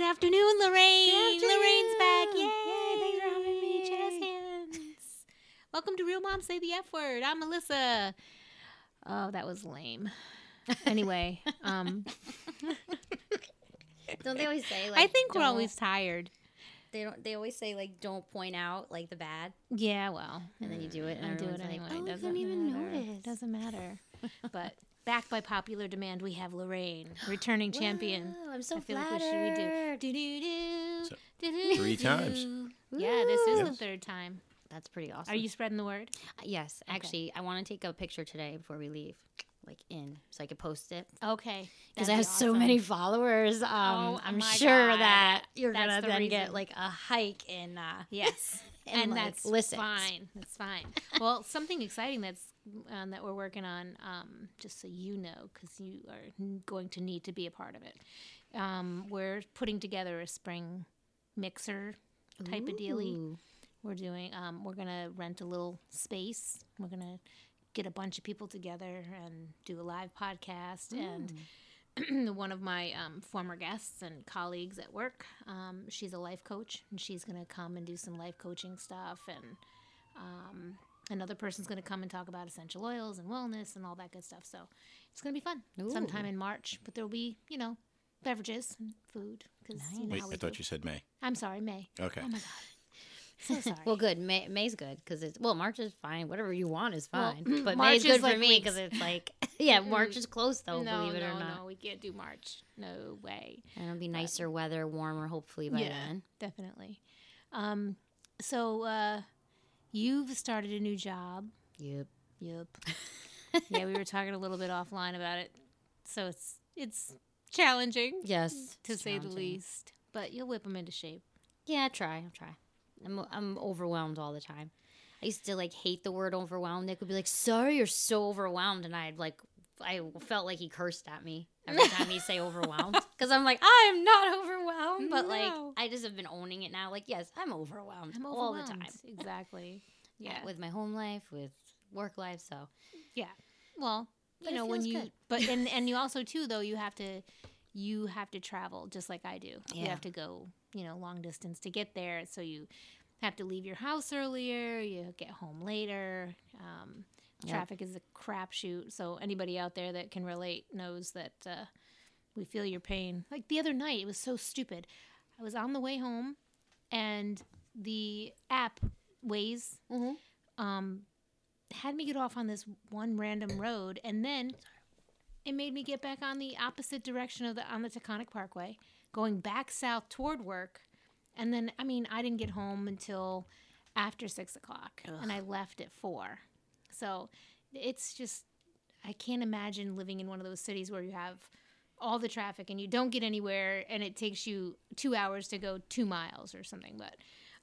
Good afternoon, Lorraine. Good Lorraine's back. Yay! afternoon. Yay, thanks for having me. Jazz hands. Welcome to Real Mom Say the F Word. I'm Melissa. Oh, that was lame. Anyway, um, Don't they always say like? I think we're don't- always tired. They don't. They always say like, don't point out like the bad, Yeah, well, and then you do it, and I do it everyone's like, anyway. Oh, I Doesn't couldn't even matter. notice. Doesn't matter. but backed by popular demand, we have Lorraine, returning champion. Wow, I'm so I feel like flattered. we should redo. Do-do-do, So, do-do-do. three times. Yeah, this is the third time. That's pretty awesome. Are you spreading the word? Uh, Yes, actually, I want to take a picture today before we leave, like in, so I could post it. Okay. Because I be have so many followers. Um, Oh, I'm sure God. that you're That's gonna the then reason. get like a hike in. Uh, Yes, and, and like, that's listens. fine. That's fine. well, something exciting that's um, that we're working on, um, just so you know, because you are going to need to be a part of it. Um, we're putting together a spring mixer type of dealie. Ooh. We're doing. Um, we're gonna rent a little space. We're gonna get a bunch of people together and do a live podcast and. one of my um, former guests and colleagues at work. Um, she's a life coach, and she's going to come and do some life coaching stuff. And um, another person's going to come and talk about essential oils and wellness and all that good stuff. So it's going to be fun sometime in March. But there'll be, you know, beverages and food because you know Wait, how we I thought do. you said May. I'm sorry, May. Okay. Oh my god, so sorry. Well, good. May, May's good because it's well. March is fine. Whatever you want is Well, fine. but March May's is good like for me because it's like yeah, March is close though. no, believe it no, or not, no, we can't do March. No way. and it'll be nicer weather, warmer, hopefully by Yeah. then. Definitely. Um, so uh, you've started a new job. Yep. Yep. yeah, we were talking a little bit offline about it. So it's it's challenging Yes. to say the least, but you'll whip them into shape. Yeah, I'll try. I'll try. I'm I'm overwhelmed all the time. I used to like hate the word overwhelmed. Nick would be like, "Sorry, you're so overwhelmed," and I'd like, I felt like he cursed at me every time he'd say overwhelmed because I'm like, I'm not overwhelmed, but No. like I just have been owning it now. Like, yes, I'm overwhelmed, I'm overwhelmed. all the time. Exactly. Yeah. with my home life, with work life. So yeah. Well, you know when you good. but and and you also too though you have to you have to travel just like I do. You have to go, you know, long distance to get there. So you have to leave your house earlier. You get home later. Um, Yep. Traffic is a crapshoot. So anybody out there that can relate knows that uh, we feel your pain. Like the other night, it was so stupid. I was on the way home, and the app Waze um, had me get off on this one random road, and then it made me get back on the opposite direction of the on the Taconic Parkway, going back south toward work. And then, I mean, I didn't get home until after six o'clock, and I left at four. So it's just, I can't imagine living in one of those cities where you have all the traffic and you don't get anywhere, and it takes you two hours to go two miles or something. But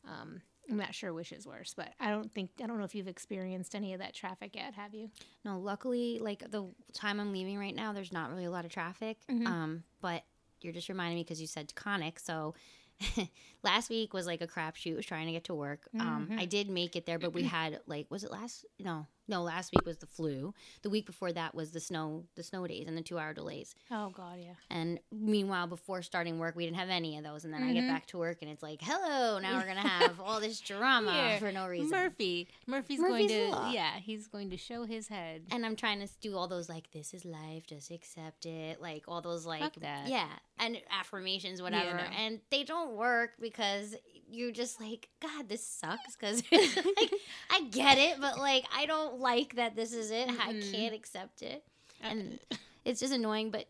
um, I'm not sure which is worse. But I don't think I don't know if you've experienced any of that traffic yet. Have you? no, luckily, like the time I'm leaving right now, there's not really a lot of traffic. Um, but you're just reminding me because you said conic, so. last week was like a crapshoot. Was trying to get to work. Um, I did make it there, but we had like, was it last? No, no. Last week was the flu. The week before that was the snow, the snow days and the two hour delays. Oh God, yeah. And meanwhile, before starting work, we didn't have any of those. And then I get mm-hmm. back to work, and it's like, hello, now we're gonna have all this drama Yeah, for no reason. Murphy. Murphy's, Murphy's going to Law. yeah, he's going to show his head. and I'm trying to do all those like, this is life, just accept it, like all those like, yeah, and affirmations, whatever. no. And they don't work because you're just like, God, this sucks. Because like, I get it, but like, I don't like that this is it. I Mm-mm. can't accept it, Uh, and it's just annoying. But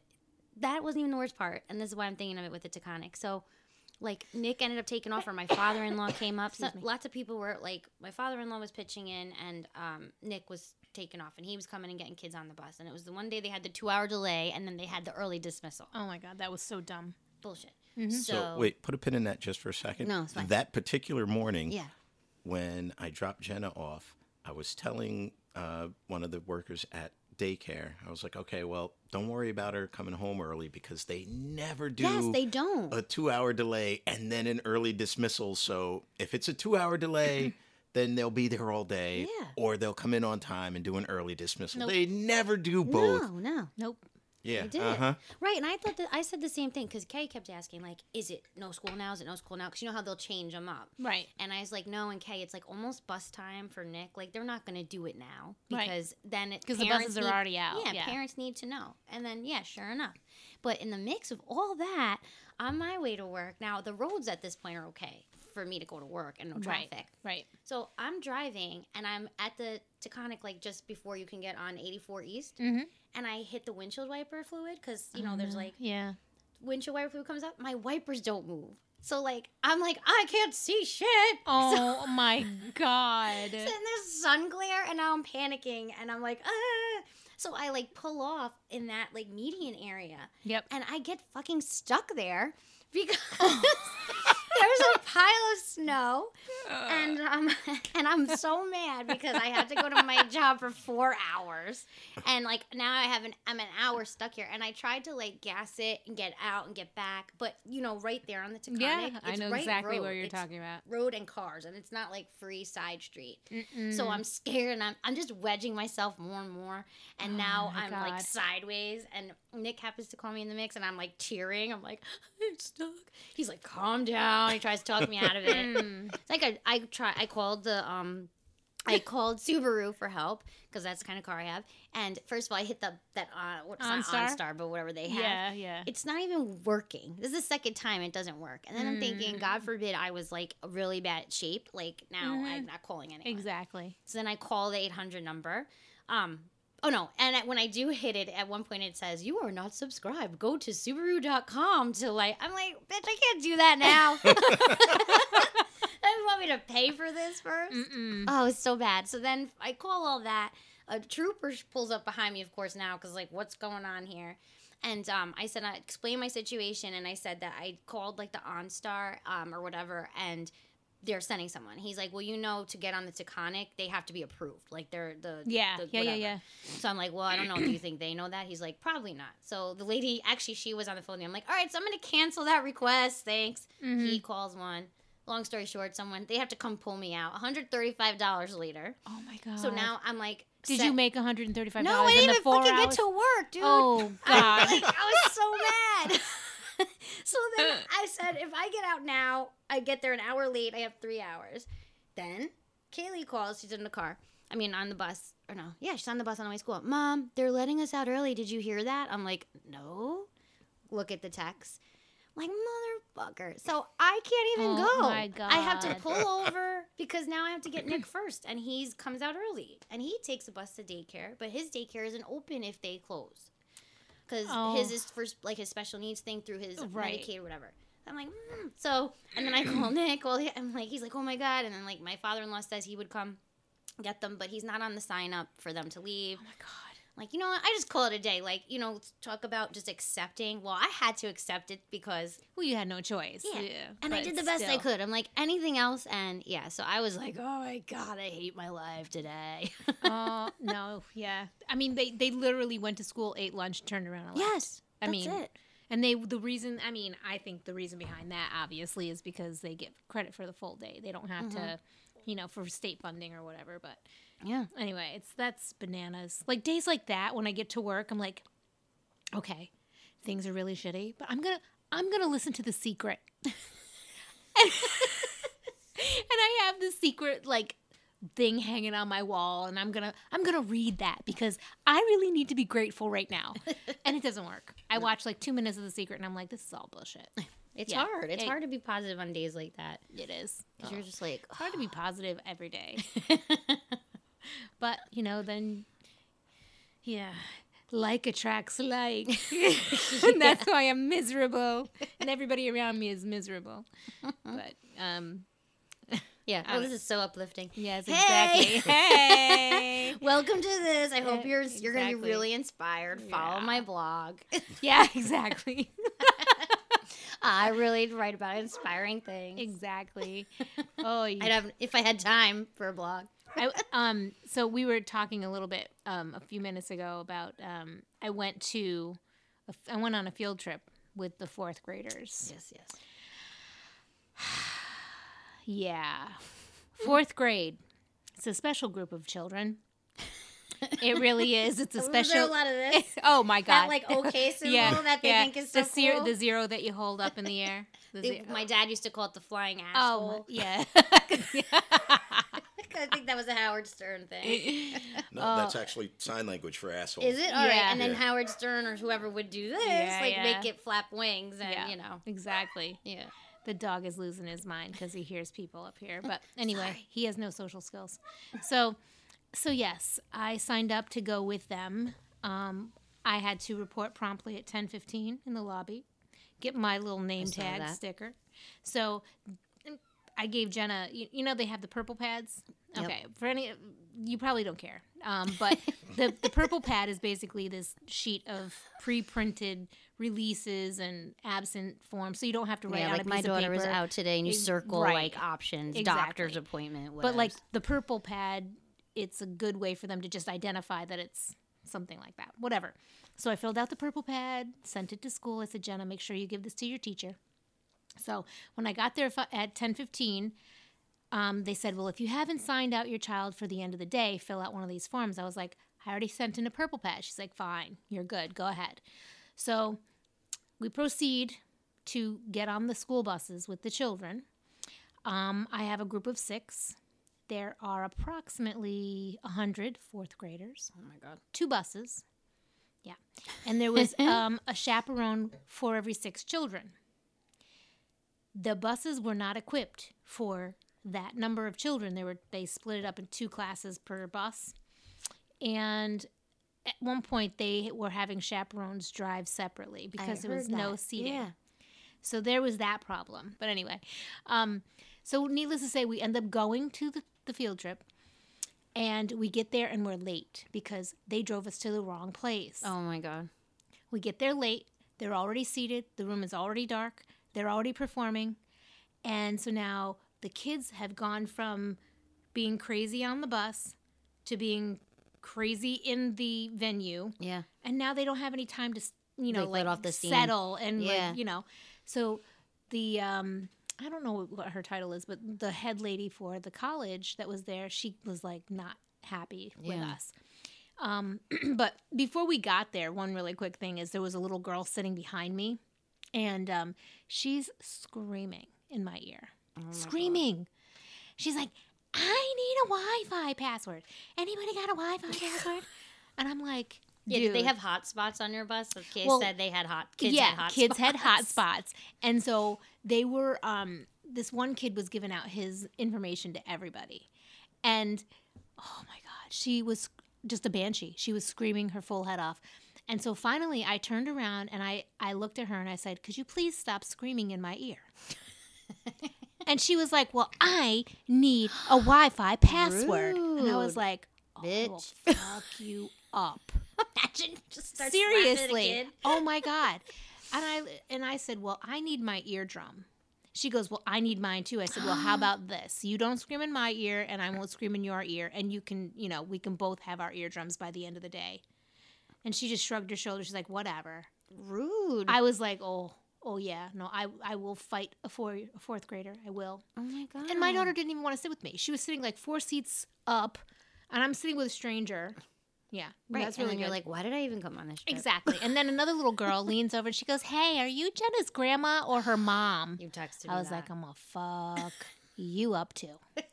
that wasn't even the worst part, and this is why I'm thinking of it with the Taconic. So. Like Nick ended up taking off, or my father-in-law came up. So, me. lots of people were like, my father-in-law was pitching in, and um, Nick was taking off, and he was coming and getting kids on the bus. And it was the one day they had the two-hour delay, and then they had the early dismissal. Oh my God, that was so dumb. Bullshit. Mhm. So, So, wait, put a pin in that just for a second. No, it's fine. That particular morning, yeah, when I dropped Jenna off, I was telling uh, one of the workers at daycare, I was like, okay, well, don't worry about her coming home early because they never do yes, they don't. a two hour delay and then an early dismissal. So if it's a two hour delay, then they'll be there all day Yeah. or they'll come in on time and do an early dismissal. Nope. They never do both. No, no. Nope. Yeah. I did. Uh-huh. Right, and I thought that I said the same thing because Kay kept asking, like, "Is it no school now? Is it no school now?" Because you know how they'll change them up. Right. And I was like, "No." And Kay, it's like almost bus time for Nick. Like they're not going to do it now Right. because then it 'Cause the parents buses are already out, Yeah, yeah. parents need to know. And then yeah, sure enough. But in the mix of all that, on my way to work, now the roads at this point are okay for me to go to work and no Right. traffic. Right. So I'm driving and I'm at the Taconic like just before you can get on 84 East, Mm-hmm. And I hit the windshield wiper fluid because you know there's like yeah. windshield wiper fluid comes up. My wipers don't move. So like I'm like I can't see shit. Oh my god. So, and there's sun glare, and now I'm panicking, and I'm like, ah. So I like pull off in that like median area, Yep. and I get fucking stuck there because there's a pile of snow, and um, and I'm so mad because I had to go to my job for four hours, and like now I have an I'm an hour stuck here, and I tried to like gas it and get out and get back, but you know right there on the Taconic, Yeah, I know right exactly road. what you're It's talking about. Road and cars, and it's not like free side street. Mm-mm. So I'm scared and I'm, I'm just wedging myself more and more. And Oh now I'm like sideways. And Nick happens to call me in the mix and I'm like tearing. I'm like, I'm stuck. He's like, calm down. He tries to talk me out of it. Mm. It's like I, I try I called the um I called Subaru for help because that's the kind of car I have. And first of all, I hit the that uh what's not OnStar? OnStar, but whatever they have. Yeah, yeah. It's not even working. This is the second time it doesn't work. And then I'm thinking, Mm. God forbid I was like really bad shape. Like now Mhm. I'm not calling anyone. Exactly. So then I call the 800 number. Um, oh no, and when I do hit it, at one point it says, You are not subscribed. Go to Subaru.com to like, I'm like, bitch, I can't do that now. you want me to pay for this first? Mm-mm. Oh, it's so bad. So then I call all that. A trooper pulls up behind me, of course, now, because like, what's going on here? And um, I said, I explained my situation, and I said that I called like the OnStar um, or whatever, and they're sending someone. He's like, well, you know, to get on the Taconic, they have to be approved. Like they're the Yeah, the yeah, yeah, yeah. So I'm like, well, I don't know. Do you think they know that? He's like, probably not. So the lady, actually, she was on the phone. I'm like, all right, so I'm gonna cancel that request. Thanks. Mm-hmm. He calls one. Long story short, someone they have to come pull me out. 135 dollars later. Oh my god. So now I'm like, did set- you make 135 No, I didn't even fucking hours? get to work, dude. Oh I, god. like, I was so mad. so then I said, if I get out now, I get there an hour late. I have three hours. Then Kaylee calls. She's in the car. I mean, on the bus. Or no, yeah, she's on the bus on the way to school. Mom, they're letting us out early. Did you hear that? I'm like, no. Look at the text. I'm like motherfucker. So I can't even Oh go. my I have to pull over because now I have to get Nick first, and he comes out early, and he takes a bus to daycare, but his daycare isn't open if they close, because Oh. his is for like his special needs thing through his Right. Medicaid or whatever. I'm like, mm. so, and then I call Nick. Well, I'm like, he's like, oh my god, and then like my father-in-law says he would come get them, but he's not on the sign up for them to leave. Oh my god. Like, you know what? I just call it a day. Like, you know, talk about just accepting. Well, I had to accept it because Well, you had no choice. Yeah. Yeah. and I did the best I could. I'm like anything else, and yeah. So I was like, oh my god, I hate my life today. Oh no, yeah. I mean, they they literally went to school, ate lunch, turned around. And left. yes, I that's mean, it. And they the reason I mean I think the reason behind that obviously is because they get credit for the full day. They don't have to, Mm-hmm. you know, for state funding or whatever. But Yeah. anyway, it's that's bananas. Like days like that when I get to work, I'm like, okay, things are really shitty, but I'm gonna I'm gonna listen to the secret. and I have the secret like thing hanging on my wall and I'm going to I'm going to read that because I really need to be grateful right now. and it doesn't work. I watch like 2 minutes of the secret and I'm like this is all bullshit. It's Yeah. hard. It's It- hard to be positive on days like that It is. because you're just like, hard to be positive every day. but, you know, then yeah, like attracts like. and that's why I'm miserable and everybody around me is miserable. But um yeah. Oh, this is so uplifting. yes, Hey! exactly. Hey. Welcome to this. I hope you're you're gonna be really inspired. Follow Yeah. my blog. Yeah, exactly. I really write about inspiring things. exactly. Oh, you, I'd have if I had time for a blog. I, um. So we were talking a little bit um a few minutes ago about um. I went to, a I went on a field trip with the fourth graders. Yes, yes. Yeah, fourth grade. It's a special group of children. It really is. It's a special. a lot of this? oh my god! That like okay symbol that they think is so the zero, cool. the zero that you hold up in the air. The my dad used to call it the flying oh yeah. I think that was a Howard Stern thing. No, Oh. that's actually sign language for asshole. Is it? All right. Yeah. And then Yeah. Howard Stern or whoever would do this, Yeah, like yeah. make it flap wings and, Yeah. you know. exactly. Yeah. The dog is losing his mind because he hears people up here. But anyway, he has no social skills. So, so yes, I signed up to go with them. Um, I had to report promptly at ten fifteen in the lobby, get my little name tag that. sticker. So, I gave Jenna. You, you know they have the purple pads. Yep. Okay, for any you probably don't care, um, but the the purple pad is basically this sheet of pre-printed releases and absent forms, so you don't have to write Yeah, out like my daughter was out today and you Ex- circle right. like options, Exactly. doctor's appointment, whatever. But like the purple pad, it's a good way for them to just identify that it's something like that. Whatever. So I filled out the purple pad, sent it to school. I said, Jenna, make sure you give this to your teacher. So when I got there at ten fifteen, um, they said, "Well, if you haven't signed out your child for the end of the day, fill out one of these forms." I was like, "I already sent in a purple pad." She's like, "Fine, you're good. Go ahead." So we proceed to get on the school buses with the children. Um, I have a group of six. There are approximately 100 fourth graders, oh my god. two buses. Yeah. And there was um, a chaperone for every six children. The buses were not equipped for that number of children. They were they split it up in two classes per bus. And at one point they were having chaperones drive separately because there was no that. seating. Yeah. So there was that problem. But anyway, um, so needless to say, we end up going to the, the field trip. And we get there and we're late because they drove us to the wrong place. Oh my god. We get there late. They're already seated. The room is already dark. They're already performing. And so now the kids have gone from being crazy on the bus to being crazy in the venue. Yeah. And now they don't have any time to, you know, Like, like, let off the steam. settle and, Yeah. like, you know. So the, um, I don't know what her title is, but the head lady for the college that was there, she was like not happy with Yeah. us. Um, but before we got there, one really quick thing is there was a little girl sitting behind me, and um, she's screaming in my ear, Oh God. screaming. She's like, "I need a Wi-Fi password. Anybody got a Wi-Fi password?" And I'm like, Yeah, did they have hot spots on your bus? The kids Well, said they had hot kids yeah, had hot kids spots. had hot spots, and so they were. Um, this one kid was giving out his information to everybody, and oh my god, she was just a banshee. She was screaming her full head off, and so finally, I turned around and I I looked at her and I said, "Could you please stop screaming in my ear?" and she was like, "Well, I need a Wi-Fi password," and I was like, "I will Bitch. fuck you up." Imagine just start slapping at a Seriously. Oh my god. And I and I said, "Well, I need my eardrum." She goes, "Well, I need mine too." I said, "Well, how about this? You don't scream in my ear and I won't scream in your ear and you can, you know, we can both have our eardrums by the end of the day." And she just shrugged her shoulders. She's like, "Whatever." Rude. I was like, "Oh, oh yeah. No, I I will fight a four a fourth grader. I will." oh my god. And my daughter didn't even want to sit with me. She was sitting like four seats up and I'm sitting with a stranger. Yeah. Right. That's and really then you're like, why did I even come on this trip? Exactly. And then another little girl leans over and she goes, Hey, are you Jenna's grandma or her mom? You texted. I was that. like, I'm gonna fuck you up too.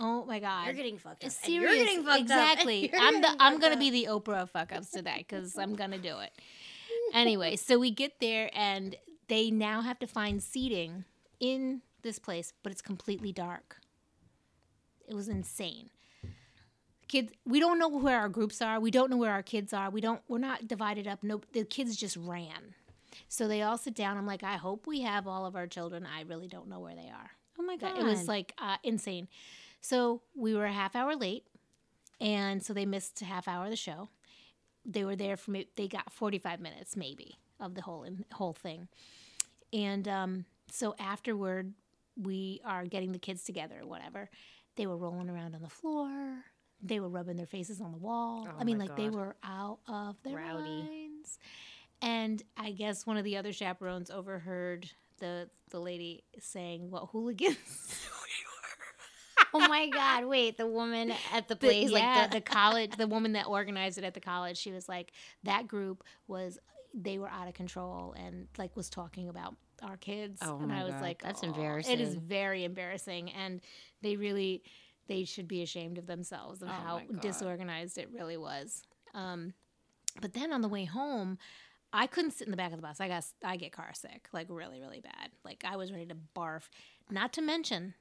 Oh my god. You're getting fucked up. and Serious. You're getting fucked exactly. up. and I'm the I'm gonna up. be the Oprah of fuck ups today because I'm gonna do it. Anyway, so we get there and they now have to find seating in this place, but it's completely dark. It was insane. Kids, we don't know where our groups are. We don't know where our kids are. We don't. We're not divided up. No, the kids just ran. So they all sit down. I'm like, I hope we have all of our children. I really don't know where they are. Oh my god. It was like uh, insane. So we were a half hour late, and so they missed a half hour of the show. They were there for me. They got forty five minutes maybe of the whole whole thing, and um, so afterward we are getting the kids together or whatever. They were rolling around on the floor. They were rubbing their faces on the wall. Oh I mean, like they were out of their Rowdy. minds. And I guess one of the other chaperones overheard the the lady saying what hooligans. oh my god! Wait, the woman at the The- place, yeah, like the college, the woman that organized it at the college, she was like, that group was, they were out of control and like was talking about our kids. Oh and my I was God, like, that's "Oh." It is very embarrassing, and they really, they should be ashamed of themselves of Oh how disorganized it really was. Um, but then on the way home. I couldn't sit in the back of the bus. I got I get car sick, like really, really bad. Like I was ready to barf. Not to mention,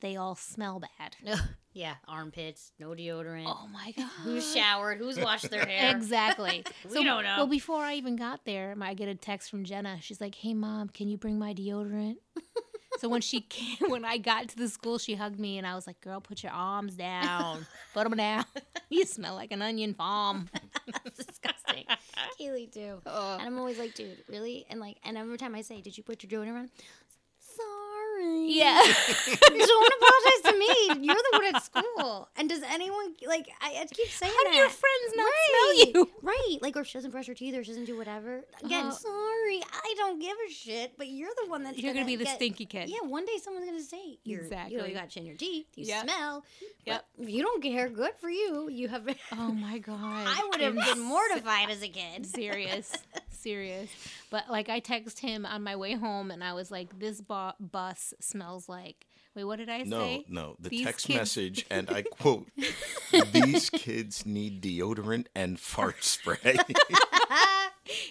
they all smell bad. yeah, armpits, no deodorant. Oh my god! Who's showered? Who's washed their hair? Exactly. We don't know. Well, before I even got there, I get a text from Jenna. She's like, "Hey, mom, can you bring my deodorant?" so when she came, when I got to the school, she hugged me, and I was like, "Girl, put your arms down. put them down. you smell like an onion farm." That's disgusting. Kaylee too. And I'm always like, dude, really? And like, and every time I say, did you put your deodorant on? Sorry. Yeah. Don't apologize to me. You're the one at school. And does anyone like? I, I keep saying How do that. your friends not right. smell you? Right. Like, or she doesn't brush her teeth, or she doesn't do whatever. Again, Uh, sorry. I don't give a shit. But you're the one that's You're gonna be the get- stinky kid. Yeah. One day someone's gonna say, you're, You know, Exactly. you got chin your teeth. You Yep. smell. Yep. You don't care. Good for you. You have. Oh my god. I would have been mortified as a kid. serious serious but like i text him on my way home and i was like this bu- bus smells like wait what did i No, say no. No. The These text kids- message, and I quote, "These kids need deodorant and fart spray."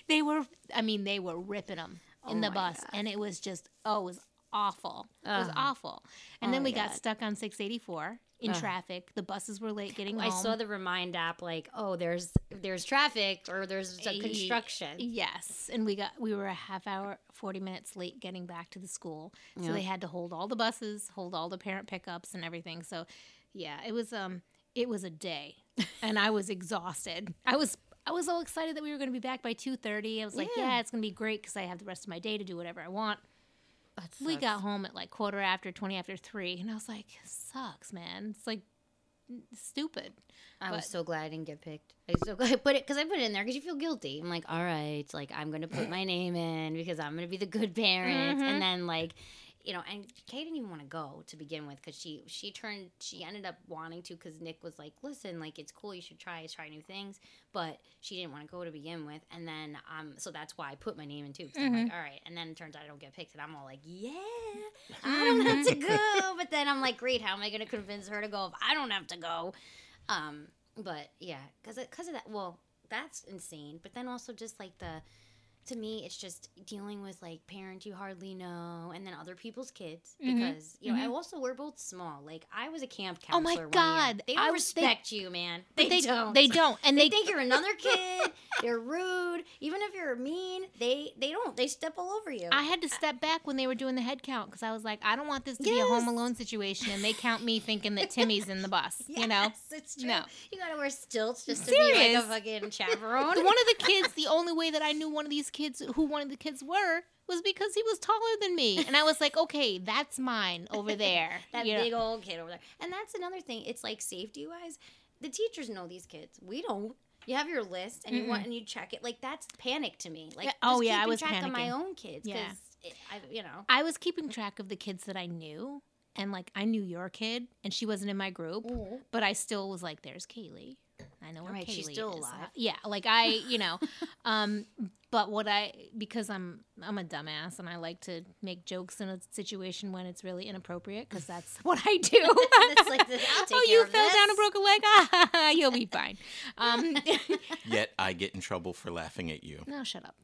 they were i mean they were ripping them in Oh the bus God. and it was just oh it was awful it was Ugh. awful and Oh then my we got God. stuck on 684 in traffic the buses were late getting I home saw the remind app like, oh, there's there's traffic or there's a Ye- construction. Yes, and we got we were a half hour, forty minutes late getting back to the school, so Yeah. they had to hold all the buses, hold all the parent pickups and everything. So, yeah, it was um it was a day, and I was exhausted. I was I was all excited that we were going to be back by two thirty. I was like, Yeah. yeah, it's going to be great because I have the rest of my day to do whatever I want. We got home at like quarter after, twenty after three, and I was like, sucks, man. It's like stupid. I was so glad I didn't get picked. I was so glad I put it because I put it in there because you feel guilty. I'm like, all right, like I'm gonna put my name in because I'm gonna be the good parent, Mhm. and then like. You know, and Kay didn't even want to go to begin with because she she turned she ended up wanting to because Nick was like, listen, like it's cool, you should try try new things, but she didn't want to go to begin with, and then um so that's why I put my name in too. because I'm like, all right, and then it turns out I don't get picked, and I'm all like, yeah, I don't have to go, but then I'm like, great, how am I gonna convince her to go if I don't have to go? Um, but yeah, because because of that. Well, that's insane. But then also just like the, to me, it's just dealing with like parents you hardly know, and then other people's kids mm-hmm. because you know. And mm-hmm. also, we're both small. Like I was a camp counselor Oh my counselor. one year. God, they I don't they- respect you, man. But They, don't. They don't, and They they, think you're another kid. They're rude. Even if you're mean, they they don't. They step all over you. I had to step back when they were doing the head count because I was like, I don't want this to be a Home Alone situation, and they count me thinking that Timmy's in the bus. You know, it's true. No. You gotta wear stilts just to be like a fucking chaperone. one of the kids, the only way that I knew one of these kids, who one of the kids were, was because he was taller than me, and I was like, okay, that's mine over there. that you know? big old kid over there. And that's another thing. It's like safety wise, the teachers know these kids. We don't. You have your list and you want and you check it. Like that's panic to me. Like Yeah, oh, yeah, I was track of my own kids. Yeah. It, I, you know. I was keeping track of the kids that I knew, and like I knew your kid, and she wasn't in my group, mm-hmm. but I still was like, "There's Kaylee." I know where Right, Kaylee she's still is. alive. Yeah, like I, you know, um, but what I because I'm I'm a dumbass and I like to make jokes in a situation when it's really inappropriate because that's what I do. That's like the- I'll take oh, you of fell down and broke a leg. Ah, you'll be fine. Um, Yet I get in trouble for laughing at you. no, shut up.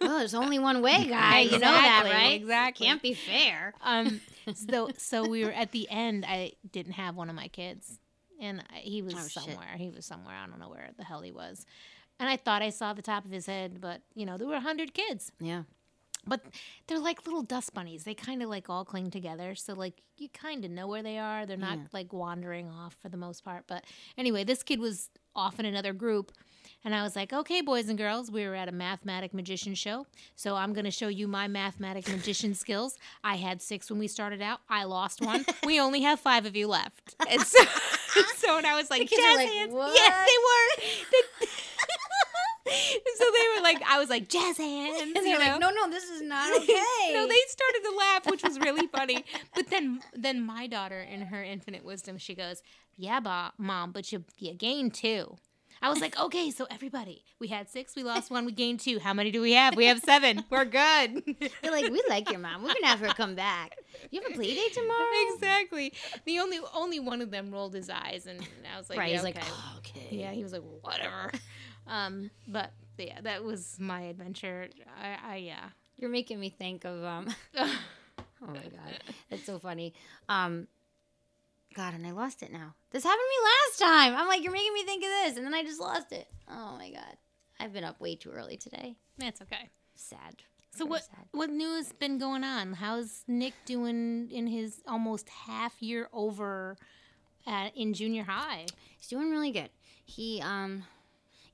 oh, there's only one way, guy. You know that, Exactly, right? exactly. Can't be fair. Um, so so we were at the end. I didn't have one of my kids, and he was Oh, shit. somewhere. He was somewhere. I don't know where the hell he was. And I thought I saw the top of his head, but you know there were a hundred kids. Yeah. But they're like little dust bunnies. They kind of like all cling together. So like you kind of know where they are. They're not Yeah. like wandering off for the most part. But anyway, this kid was off in another group. And I was like, okay, boys and girls, we were at a mathematic magician show. So I'm going to show you my mathematic magician skills. I had six when we started out. I lost one. we only have five of you left. And so, so and I was like, kids jazz like, hands. "What?" Yes, they were. So they were like, I was like, jazz hands. And they're like, no, no, this is not okay. no, they started to laugh, which was really funny. But then, then my daughter, in her infinite wisdom, she goes, "Yeah, ba- mom, but you you gained two. I was like, "Okay, so everybody, we had six, we lost one, we gained two. How many do we have? We have seven. We're good." They're like, we like your mom. We're gonna have her come back. You have a play date tomorrow? exactly. The only only one of them rolled his eyes, and I was like, right. yeah, He's okay. like, oh, okay. Yeah, he was like, whatever. um, but yeah, that was my adventure. I, I yeah. You're making me think of um. oh my god, that's so funny. Um, God, and I lost it now. This happened to me last time. I'm like, you're making me think of this, and then I just lost it. Oh my god, I've been up way too early today. That's okay. Sad. So Very what sad. what news been going on? How's Nick doing in his almost half year over at, in junior high? He's doing really good. He um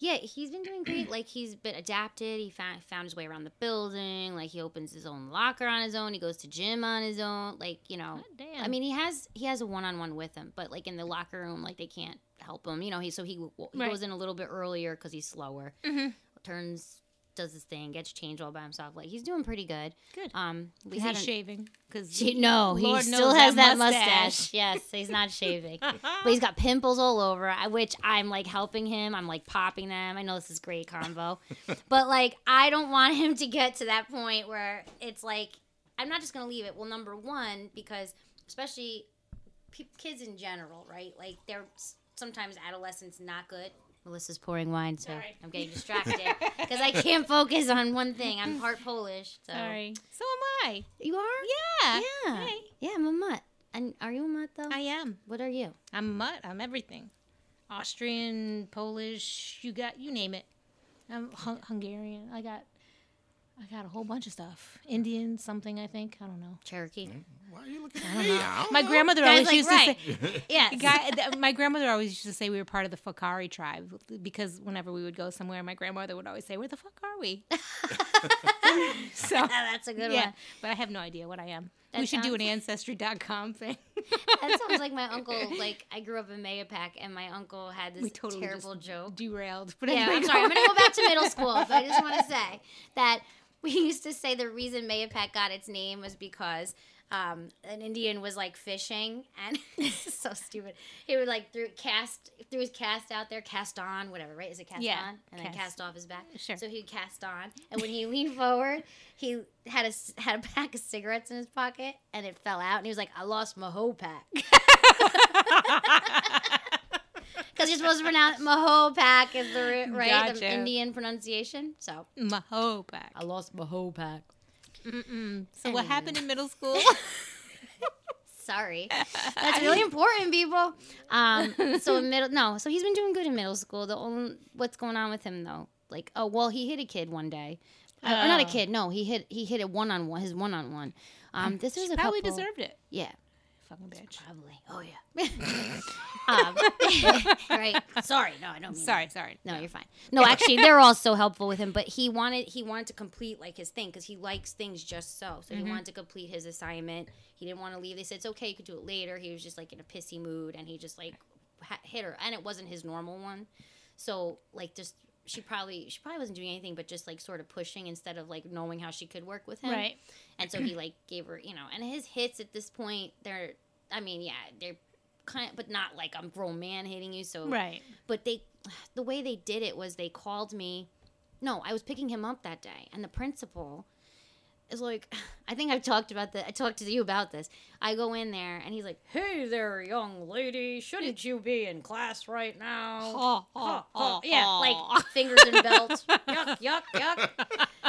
yeah, he's been doing great. Like he's been adapted. He found found his way around the building. Like he opens his own locker on his own. He goes to gym on his own. Like you know, damn. I mean, he has he has a one on one with him, but like in the locker room, like they can't help him. You know, he so he, he Right. goes in a little bit earlier because he's slower. Mhm. Turns does his thing, gets changed all by himself. Like he's doing pretty good. Good. Um, we had he shaving? Because She, no, he still has that that mustache. mustache. Yes, he's not shaving, but he's got pimples all over. I- Which I'm like helping him. I'm like popping them. I know this is great convo, but like I don't want him to get to that point where it's like I'm not just gonna leave it. Well, number one, because especially pe- kids in general, right? Like they're sometimes adolescents not good. Melissa's pouring wine, so Sorry. I'm getting distracted because I can't focus on one thing. I'm part Polish, so Sorry. So am I. you are. Yeah. Yeah. Hey. Yeah, I'm a mutt. And are you a mutt though? I am. what are you? I'm a mutt. I'm everything. Austrian, Polish, you got you name it. I'm Hun- Hungarian. I got I got a whole bunch of stuff. Indian, something I think. I don't know. Cherokee. Mm. Why are you looking at me? I don't My know. grandmother Guys always like, used right. to say Yes. Guy, th- my grandmother always used to say we were part of the Fakari tribe because whenever we would go somewhere, my grandmother would always say, "Where the fuck are we?" so That's a good yeah, one. but I have no idea what I am. we should do an ancestry.com thing. That sounds like my uncle. Like I grew up in Mahopac, and my uncle had this we totally terrible just joke. derailed. But Yeah, anyway, I'm sorry. I'm gonna go back to middle school, but I just want to say that we used to say the reason Mahopac got its name was because um, an Indian was like fishing, and this is so stupid. He would like threw cast threw his cast out there, cast on, whatever, right? Is it cast Yeah, on, and then cast. cast off his back? Sure. So he'd cast on, and when he leaned forward, he had a had a pack of cigarettes in his pocket, and it fell out, and he was like, "I lost my whole pack." Because you're supposed to pronounce Maho pack is the ri- right the Indian pronunciation. So Mahopac. I lost my whole pack. Mm-mm. So what happened in middle school? Sorry, that's really important, people. Um, so in middle, no, so he's been doing good in middle school. The only what's going on with him though, like oh well, he hit a kid one day, uh, or not a Oh. kid. No, he hit he hit it one on one. His one on one. Um, this is a probably couple, deserved it. Yeah, Fucking bitch. probably. Oh yeah. um, right. Sorry. No, I don't mean that. Sorry, sorry. No, you're fine. No, actually, they're all so helpful with him. But he wanted he wanted to complete like his thing because he likes things just so. So he wanted to complete his assignment. He didn't want to leave. They said it's okay, you could do it later. He was just like in a pissy mood, and he just like ha- hit her, and it wasn't his normal one. So like just she probably she probably wasn't doing anything but just like sort of pushing instead of like knowing how she could work with him. Right. And so he like gave her, you know, and his hits at this point, they're, I mean, yeah, they're kind of, but not like I'm grown man hitting you. So Right. but they the way they did it was they called me no i was picking him up that day and the principal is like i think i've talked about that i talked to you about this i go in there and he's like hey there young lady shouldn't you be in class right now Ha, Ha, ha, yeah like fingers in belt yuck yuck yuck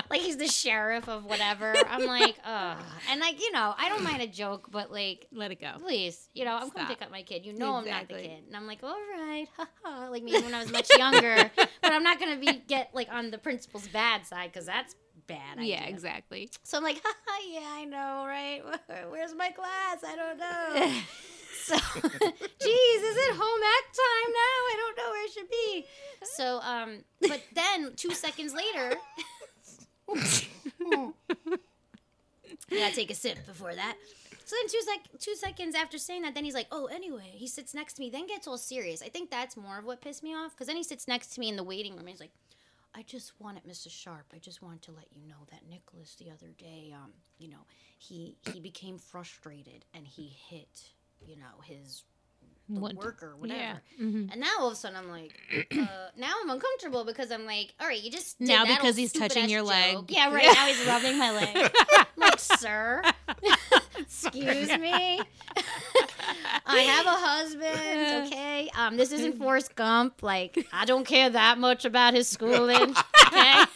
like he's the sheriff of whatever i'm like ugh and like you know i don't mind a joke but like Let it go. please, you know, I'm going Stop. to pick up my kid. You know I'm not the kid. And I'm like, all right, haha, like me when I was much younger. but I'm not going to be get like on the principal's bad side because that's bad. Yeah, exactly. So I'm like, yeah, I know, right? Where's my class? I don't know. so, geez, is it home ec time now? I don't know where it should be. So, um, but then two seconds later, I gotta take a sip before that. So then two sec- two seconds after saying that, then he's like, "Oh, anyway." He sits next to me, then gets all serious. I think that's more of what pissed me off because then he sits next to me in the waiting room. And he's like, I just wanted, Mrs. Sharp, I just wanted to let you know that Nicholas the other day, um, you know, he he became frustrated and he hit, you know, his What- worker, whatever. yeah. Mhm. And now all of a sudden I'm like, uh, now I'm uncomfortable because I'm like, all right, you just did Now because he's touching your leg. Yeah, right. Now he's rubbing my leg. Like, sir, excuse me. I have a husband. Okay, um, this isn't Forrest Gump. Like, I don't care that much about his schooling. Okay.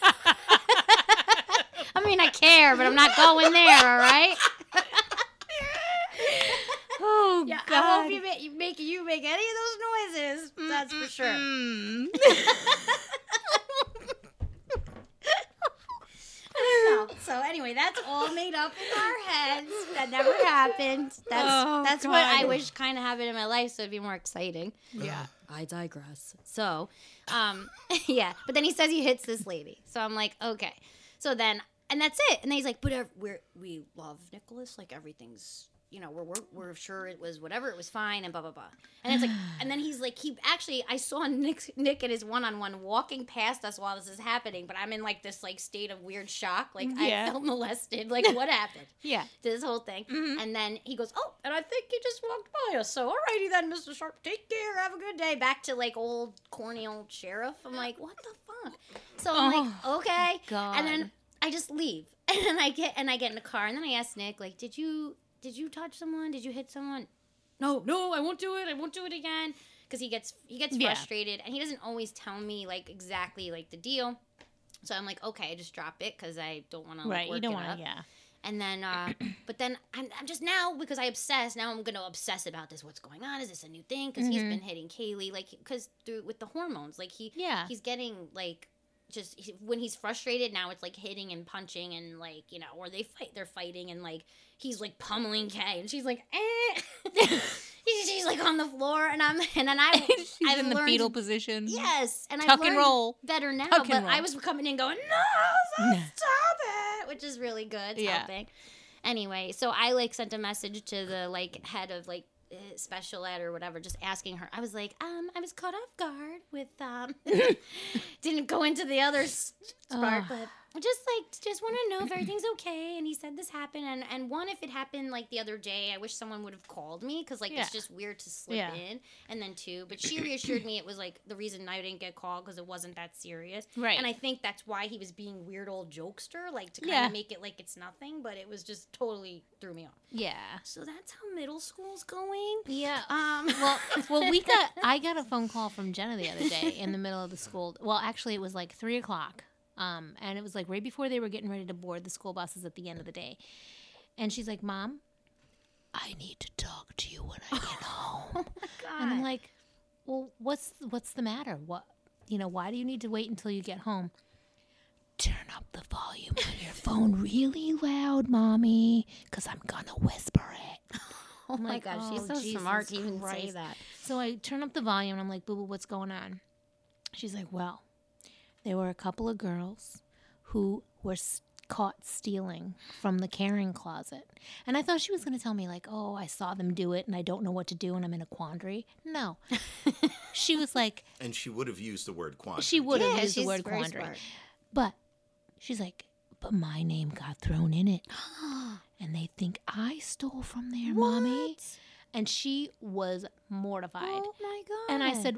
I mean, I care, but I'm not going there. All right. Oh Yeah, God. I hope you make you make you make any of those noises. That's for sure. So anyway, that's all made up in our heads. That never happened. That's Oh, that's what I wish kind of happened in my life, so it'd be more exciting. yeah. I digress. So, um, yeah. But then he says he hits this lady. So I'm like, okay. So then, and that's it. And then he's like, but we're we love Nicholas. Like everything's, you know, we're we're, we're sure it was whatever. It was fine and blah blah blah. And it's like, and then he's like, he actually, I saw Nick Nick and his one on one walking past us while this is happening. But I'm in like this like state of weird shock. Like Yeah. I felt molested. Like what happened? Yeah. to this whole thing. Mhm. And then he goes, Oh, and I think he just walked by us. So, alrighty then, Mr. Sharp, take care. Have a good day. Back to like old, corny old sheriff. I'm like, What the fuck? So I'm like, Okay. God. And then I just leave. And then I get and I get in the car and then I ask Nick, like, did you did you touch someone? Did you hit someone? No, no, I won't do it. I won't do it again. Because he gets he gets Yeah. frustrated and he doesn't always tell me like exactly like the deal. So I'm like, okay, I just drop it because I don't want to like, right. work You don't want to. Yeah. And then, uh, but then I'm, I'm just now because I obsess. Now I'm gonna obsess about this. What's going on? Is this a new thing? Because he's Mhm. been hitting Kaylee, like, because through with the hormones, like he Yeah. he's getting like just he, when he's frustrated. Now it's like hitting and punching and like you know, or they fight. They're fighting and like he's like pummeling Kay, and she's like, eh. she's, like on the floor, and I'm and then I I've in the learned- fetal position. Yes, and I Tuck and roll. better now. Tuck but I was coming in going, no, No. stop it, which is really good. It's Yeah. helping. Anyway, so I like sent a message to the like head of like uh, special ed or whatever, just asking her. I was like, um, I was caught off guard with um, didn't go into the other s- part, but just like just want to know if everything's okay. And he said this happened, and and one if it happened like the other day, I wish someone would have called me because like Yeah. it's just weird to slip Yeah. in. And then two, but she reassured me it was like the reason I didn't get called because it wasn't that serious. Right. And I think that's why he was being weird old jokester, like to kind Yeah. of make it like it's nothing, but it was just totally threw me off. yeah. So that's how middle school's going. Yeah. Um, well, well, we got. I got a phone call from Jenna the other day in the middle of the school. Well, actually, it was like three o'clock, um, and it was like right before they were getting ready to board the school buses at the end of the day. And she's like, "Mom, I need to talk to you when I get home." And I'm like, "Well, what's what's the matter? What, you know, why do you need to wait until you get home?" Turn up the volume on your phone really loud, mommy, because I'm gonna whisper it. oh my like, gosh, she's oh, so smart to even say that. So I turn up the volume and I'm like, Boo Boo, what's going on? She's like, Well, there were a couple of girls who were s- caught stealing from the caring closet. And I thought she was going to tell me, like, Oh, I saw them do it and I don't know what to do and I'm in a quandary. No. she was like, And she would have used the word quantity. She would have Yeah, used the word quandary. smart. But she's like, But my name got thrown in it. And they think I stole from there, mommy. And she was mortified. Oh my god. And I said,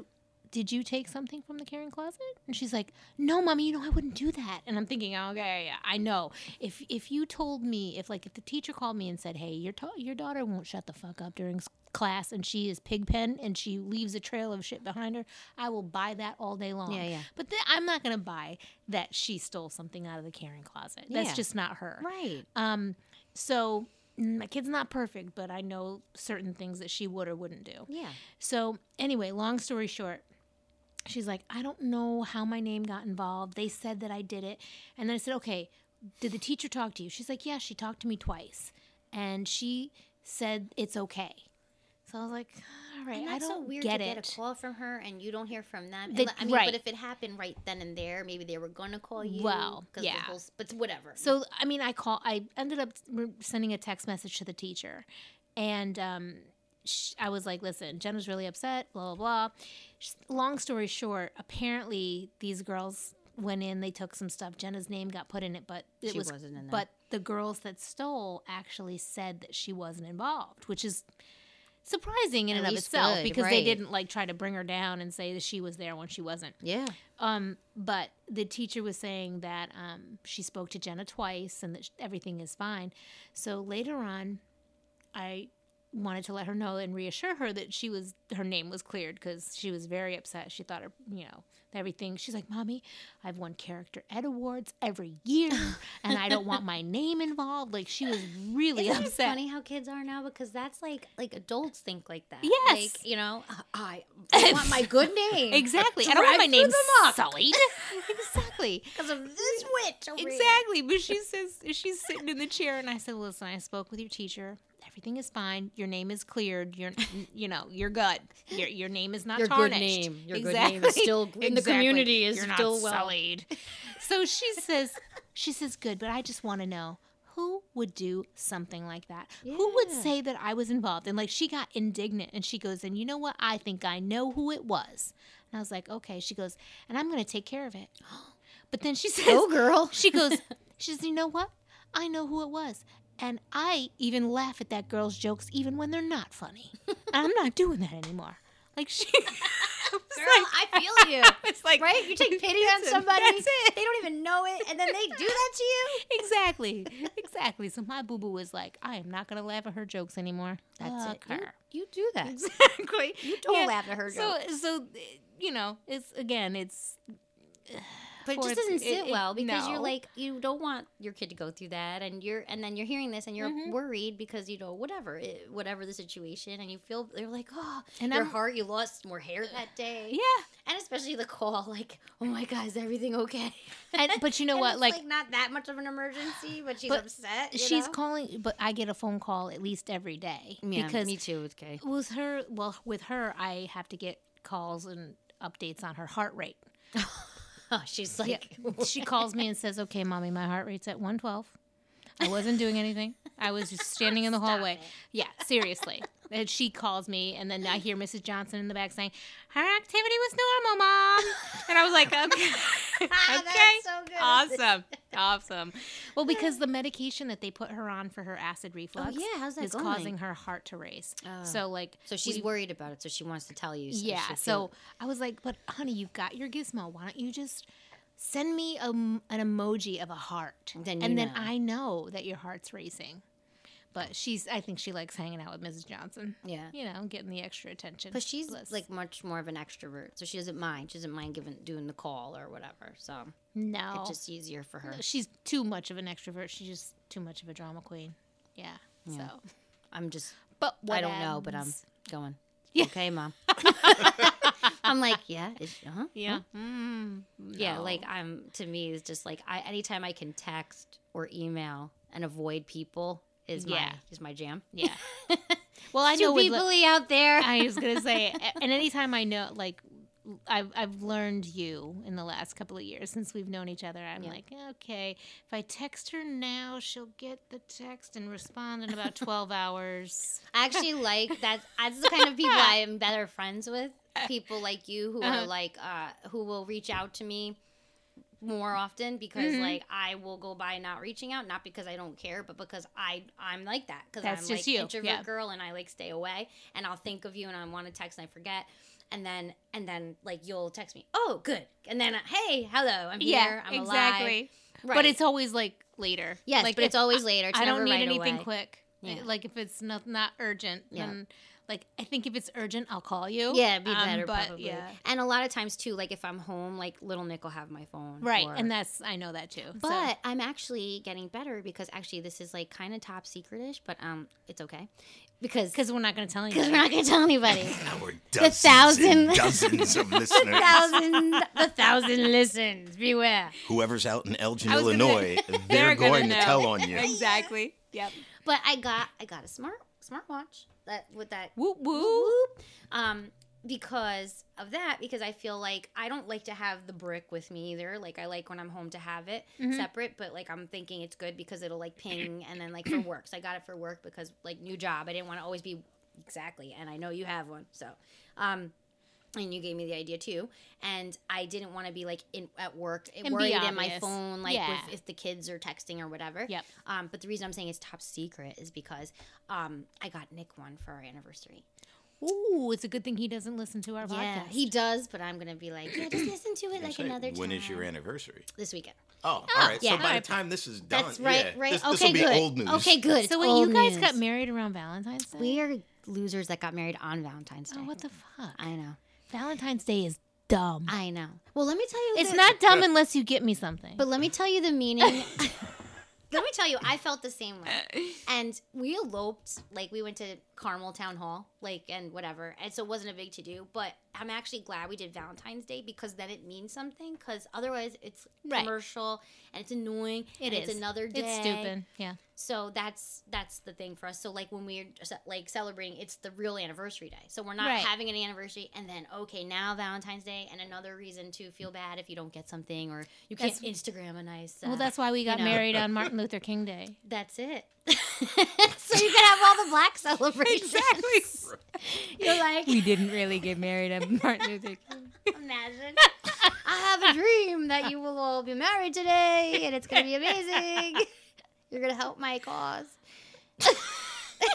Did you take something from the caring closet? And she's like, No, mommy, you know I wouldn't do that. And I'm thinking, okay, yeah, I know. If if you told me, if like if the teacher called me and said, Hey, your to- your daughter won't shut the fuck up during class and she is pigpen and she leaves a trail of shit behind her, I will buy that all day long. Yeah, yeah. But th- I'm not gonna buy that she stole something out of the caring closet. That's Yeah. just not her. right. Um, so my kid's not perfect, but I know certain things that she would or wouldn't do. Yeah. So anyway, long story short, she's like, I don't know how my name got involved. They said that I did it, and then I said, okay, did the teacher talk to you? She's like, yeah, she talked to me twice, and she said it's okay. So I was like, all right, And I that's don't so weird get to it. get a call from her and you don't hear from them. The- I mean, right. but if it happened right then and there, maybe they were going to call you. Well, yeah. whole but whatever. So I mean, I call. I ended up sending a text message to the teacher, and um, sh- I was like, "Listen, Jenna's really upset." Blah blah blah. Long story short, apparently these girls went in. They took some stuff. Jenna's name got put in it, but it She was wasn't in there. But the girls that stole actually said that she wasn't involved, which is surprising in At and of itself good, because they didn't like try to bring her down and say that she was there when she wasn't. Yeah. Um, but the teacher was saying that um, she spoke to Jenna twice and that sh- everything is fine. So later on, I wanted to let her know and reassure her that she was her name was cleared because she was very upset. She thought her, you know, everything. She's like, "Mommy, I've won character ed awards every year, and I don't want my name involved." Like she was really Isn't upset. funny how kids are now because that's like like adults think like that. Yes. Like, you know, I, I want my good name. Exactly. I don't want my name sullied. exactly. Because of this witch over here. Exactly. But she says she's sitting in the chair, and I said, "Listen, I spoke with your teacher. Everything is fine. Your name is cleared. You're, you know, you're good. Your your name is not Your good name- your good name is still- in the community is you're still well." sullied." So she says, she says, "Good, but I just want to know." Who would do something like that? Who would say that I was involved? And like she got indignant and she goes, And you know what? I think I know who it was. And I was like, Okay. She goes, And I'm going to take care of it. But then she oh, says, Go, girl. she goes, she says, you know what? I know who it was. And I even laugh at that girl's jokes even when they're not funny. I'm not doing that anymore. Like she Girl, I feel you. it's like Right? You take pity on somebody. That's it. They don't even know it, and then they do that to you. Exactly. Exactly. So my boo boo was like, I am not gonna laugh at her jokes anymore. That's Fuck it. You, her. you do that. Exactly. You don't laugh at her So jokes. so you know, it's again, it's But it just doesn't sit it- well because you're like you don't want your kid to go through that, and you're and then you're hearing this and you're Mhm. worried because you know whatever it, whatever the situation, and you feel they're like oh And your I'm- heart you lost more hair that day, yeah. and especially the call like oh my god is everything okay? And, but you know what? Like, like not that much of an emergency, but she's But upset. you she's know? calling, but I get a phone call at least every day yeah, because me too with Kay. with her well with her i have to get calls and updates on her heart rate she's like she calls me and says okay mommy my heart rate's at 112 i wasn't doing anything. I was just standing in the hallway. yeah seriously and she calls me and then i hear mrs johnson in the back saying her activity was normal mom and i was like okay okay That's so good. awesome awesome well because the medication that they put her on for her acid reflux Oh, yeah, how's that is going? causing her heart to race Oh. so like So she's we- worried about it, so she wants to tell you. So yeah. So I was like, but honey, you've got your gizmo. Why don't you just send me a an emoji of a heart? Then and you then. I know that your heart's racing. But she's, I think she likes hanging out with Mrs. Johnson. yeah. You know, getting the extra attention. But she's Bless. like much more of an extrovert, so she doesn't mind. She doesn't mind giving doing the call or whatever. So no, it's just easier for her. she's too much of an extrovert. She's just too much of a drama queen. Yeah. Yeah. So, I'm just but I don't know, but I'm going. Yeah. Okay, mom. I'm like, yeah, uh-huh, Yeah. huh? Mm, yeah. Like I'm to me, it's just like I anytime I can text or email and avoid people is my is my jam. yeah. Well, I know people out there. I was gonna say, and anytime I know, like, I've I've learned you in the last couple of years since we've known each other. I'm Yeah. like, okay, if I text her now, she'll get the text and respond in about twelve hours. I actually like that. That's the kind of people I am better friends with. People like you who Uh-huh. are like, uh, who will reach out to me more often because Mhm. like I will go by not reaching out, not because I don't care, but because I I'm like that because I'm just like you, introvert yeah. girl and I like stay away and I'll think of you and I want to text and I forget. And then, and then, like you'll text me. Oh, good. And then, hey, hello, I'm here. I'm alive. But Right. But it's always like later. yes, like but it's always later. It's I don't need right anything away. quick. Yeah. Like if it's not not urgent, Yeah. then like I think if it's urgent, I'll call you. Yeah, it'd be Um, better but, probably. Yeah. And a lot of times too, like if I'm home, like little Nick will have my phone. Right, or- and that's I know that too. so. But I'm actually getting better because actually this is like kind of top secretish, but um, it's okay because because we're not going to tell anybody. because we're not gonna tell anybody. Our The dozens thousand- and dozens of listeners. thousand, the thousand listens. Beware. Whoever's out in Elgin, I was gonna Illinois, say, they're, gonna going to know. tell on you. exactly. Yep. But I got I got a smart smartwatch that with that Whoop whoop. whoop, um because of that because I feel like I don't like to have the brick with me either. Like I like when I'm home to have it Mhm. separate, but like I'm thinking it's good because it'll like ping and then like for work. So I got it for work because like new job. I didn't want to always be exactly and I know you have one. So um and you gave me the idea too and i didn't want to be like in at work And be worried in my phone like Yeah. with, if the kids are texting or whatever Yep. um but the reason i'm saying it's top secret is because um i got nick one for our anniversary Ooh, it's a good thing he doesn't listen to our yeah podcast. he does but i'm gonna be like yeah just listen to it like Say, another time When is your anniversary? this weekend Oh, all right. yeah. So by Alright. the time this is done, that's right yeah, right This, okay this will be good old news. okay good so It's wait, you guys news. got married around Valentine's Day? we are losers that got married on valentine's day oh, what the fuck? i know Valentine's Day is dumb. i know well let me tell you it's the- not dumb unless you get me something. But let me tell you the meaning. let me tell you, I felt the same way. And we eloped, like we went to Carmel Town Hall, like and whatever, and so it wasn't a big to do. But I'm actually glad we did Valentine's Day because then it means something. Because otherwise, it's Right. commercial and it's annoying. It is. It's another day. It's stupid. Yeah. So that's that's the thing for us. So like when we're like celebrating, it's the real anniversary day. So we're not Right. having an anniversary and then okay now Valentine's Day and another reason to feel bad if you don't get something or you can't That's- Instagram a nice. Uh, Well, that's why we got know. married on Martin Luther King Day. that's it. so you can have all the black celebrations. You're like, We didn't really get married on Martin Luther King. imagine. I have a dream that you will all be married today, and it's gonna be amazing. You're gonna help my cause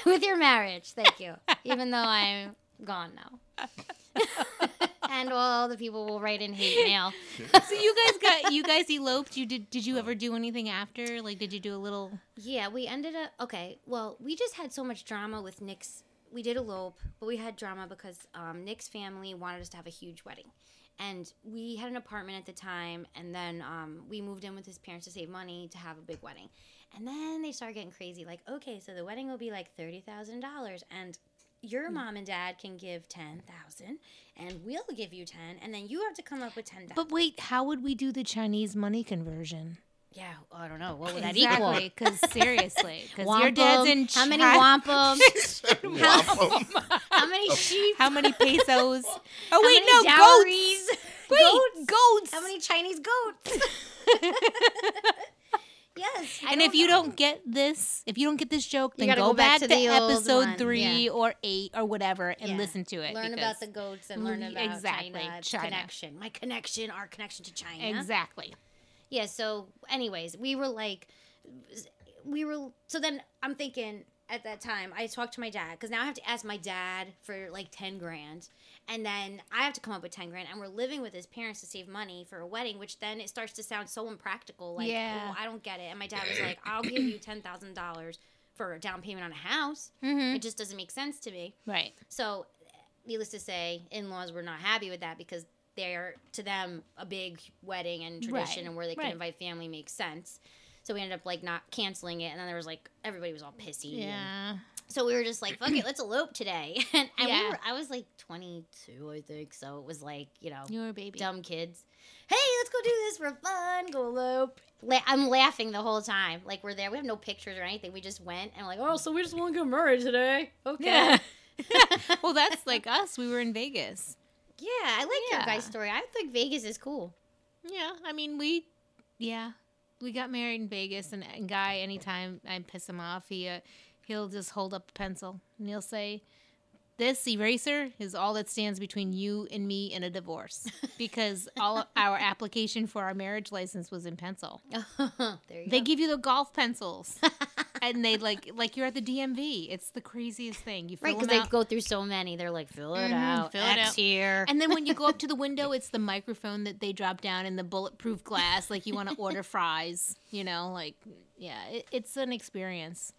with your marriage. Thank you. Even though I'm gone now. And all the people will write in hate mail. So you guys got you guys eloped. You did did you ever do anything after? Like did you do a little Yeah, we ended up okay. Well, we just had so much drama with Nick's. We did elope, but we had drama because um, Nick's family wanted us to have a huge wedding, and we had an apartment at the time. And then um, we moved in with his parents to save money to have a big wedding. And then they started getting crazy. Like, okay, so the wedding will be like thirty thousand dollars, and your mm. mom and dad can give ten thousand, and we'll give you ten, and then you have to come up with ten thousand. But wait, how would we do the Chinese money conversion? Yeah, I don't know. What would that equal? Because seriously, because your dad's in How many Chi- wampum? Wampum. How many sheep? How many pesos? Oh How wait, many no dowries? goats. Wait, goats. How many Chinese goats? yes. I and if you know. don't get this, if you don't get this joke, then go, go back back, to to, episode one, three yeah. or eight or whatever and Yeah. listen to it. learn about the goats and learn Mm, about exactly, China, China. connection, my connection, our connection to China. exactly. Yeah. So, anyways, we were like, we were. So then I'm thinking at that time, I talked to my dad because now I have to ask my dad for like ten grand, and then I have to come up with ten grand, and we're living with his parents to save money for a wedding, which then it starts to sound so impractical. Like, Yeah. oh, I don't get it. And my dad was like, I'll give you ten thousand dollars for a down payment on a house. Mm-hmm. It just doesn't make sense to me. Right. So, needless to say, in laws were not happy with that because they're to them a big wedding and tradition Right, and where they can right. invite family makes sense. So we ended up like not canceling it, and then there was like everybody was all pissy. and- Yeah. So we were just like, "Fuck it, let's elope today." and and we Yeah. were, I was like 22, I think. So it was like you know, You're a baby. dumb kids. Hey, let's go do this for fun. Go elope. La- I'm laughing the whole time. Like we're there. We have no pictures or anything. We just went and like, oh, so we just want to get married today. Okay. Yeah. well, that's like us. We were in Vegas. Yeah, I like your guy's story. I think Vegas is cool. Yeah, I mean, we, yeah, we got married in Vegas, and, and Guy, anytime I piss him off, he, uh, he'll just hold up a pencil and he'll say, "This eraser is all that stands between you and me and a divorce," because all of our application for our marriage license was in pencil. there you They go. give you the golf pencils, and they like like you're at the DMV. It's the craziest thing. You fill right, because they go through so many. They're like, fill it Mhm, out, fill it X out. here. And then when you go up to the window, it's the microphone that they drop down in the bulletproof glass, like you want to order fries. You know, like yeah, it, it's an experience.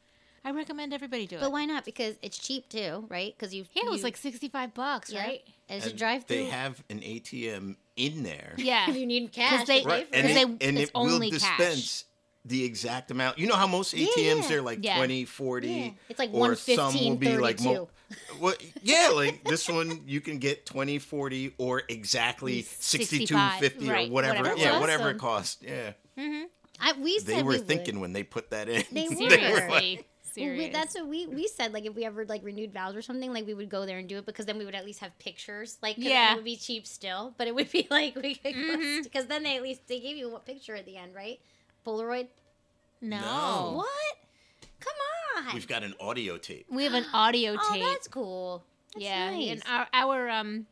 I recommend everybody do it. but why not? Because it's cheap too, right? Because you yeah, it was you- like sixty-five bucks, Yeah. right? and it's a drive through. They have an ATM in there. Yeah, if you need cash, they- Right, for and it. Because it, they- and it's it will only cash. dispense the exact amount. You know how most ATMs yeah. they're like Yeah. 20, 40, Yeah. It's like or some will 115, be like 32. mo- well, yeah, like this one you can get 20, 40 or exactly 62, 65, 50 right, or whatever. whatever yeah, was. whatever it costs. Yeah. Mm-hmm. I, we They said were we would. thinking when they put that in. They were. seriously, Well, we, serious. that's what we we said. Like if we ever like renewed vows or something, like we would go there and do it because then we would at least have pictures. Like Yeah. it would be cheap still, but it would be like we could because then they at least they gave you a picture at the end, right? Polaroid. no. No. What? Come on. We've got an audio tape. We have an audio tape. oh, that's cool. That's yeah, nice. and our our um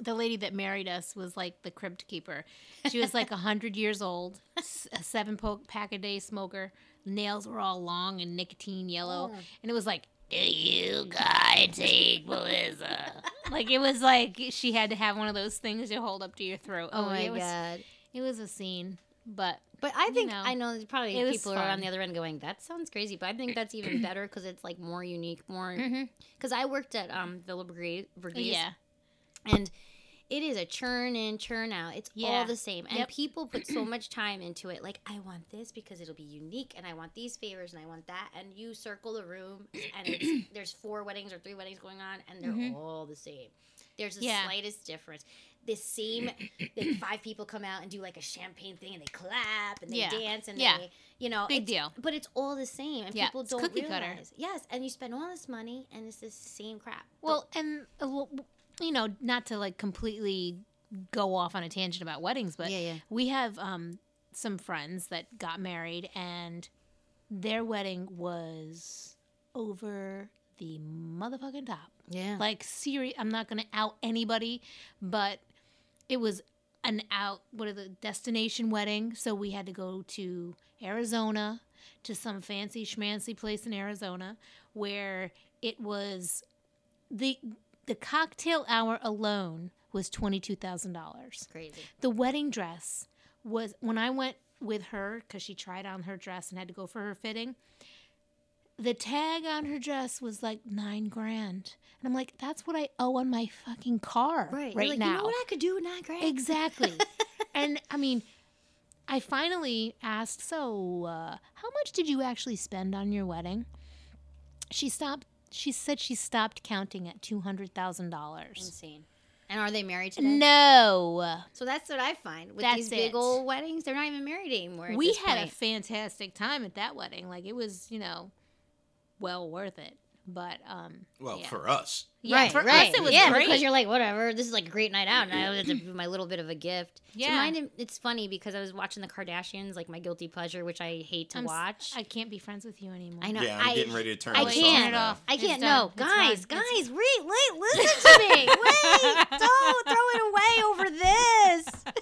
the lady that married us was like the crypt keeper. She was like a hundred years old, a seven pack a day smoker. Nails were all long and nicotine yellow, Oh. and it was like, "Do you guys take Melissa?" like it was like she had to have one of those things to hold up to your throat. Oh, my it was, god. It was a scene, but But I think know, I know there's probably people are on the other end going, "That sounds crazy," but I think that's even better because it's like more unique, more. Because I worked at um Villa Brigade yeah, and it is a churn in, churn out. It's all the same, and Yep. people put so much time into it. Like, I want this because it'll be unique, and I want these favors, and I want that. And you circle the room, and it's, there's four weddings or three weddings going on, and they're Mhm. all the same. There's the Yeah. slightest difference. The same, the five people come out and do like a champagne thing, and they clap and they Yeah. dance, and Yeah. they, you know, big deal. But it's all the same, and Yeah, people it's don't cookie cutter. realize. Yes, and you spend all this money, and it's the same crap. Well, and uh, well, you know, not to like completely go off on a tangent about weddings, but Yeah, yeah. we have um, some friends that got married, and their wedding was over the motherfucking top. yeah, Like, serious. I'm not gonna out anybody, but it was an out. What are the destination wedding? So we had to go to Arizona to some fancy schmancy place in Arizona where it was the the cocktail hour alone was twenty two thousand dollars. crazy. The wedding dress was when I went with her because she tried on her dress and had to go for her fitting. The tag on her dress was like nine grand, and I'm like, that's what I owe on my fucking car Right, right, like, now. You know what I could do with nine grand? Exactly. and I mean, I finally asked, so uh, how much did you actually spend on your wedding? She stopped. She said she stopped counting at two hundred thousand dollars. Insane. And are they married today? No, So that's what I find with That's these big it. old weddings. They're not even married anymore. we had a fantastic time at that wedding. Like it was, you know, well worth it. But um, Well, yeah. for us, yeah, right, for right. us it was yeah, great. because you're like, whatever. This is like a great night out, and I owe it to my little bit of a gift. Yeah. So mine, it's funny because I was watching the Kardashians, like my guilty pleasure, which I hate to I'm watch. I can't be friends with you anymore. I know. yeah, I'm I, getting ready to turn I can't. off. now. I can't. No, It's guys, fine. guys, wait, wait, listen to me. Wait, don't throw it away over this.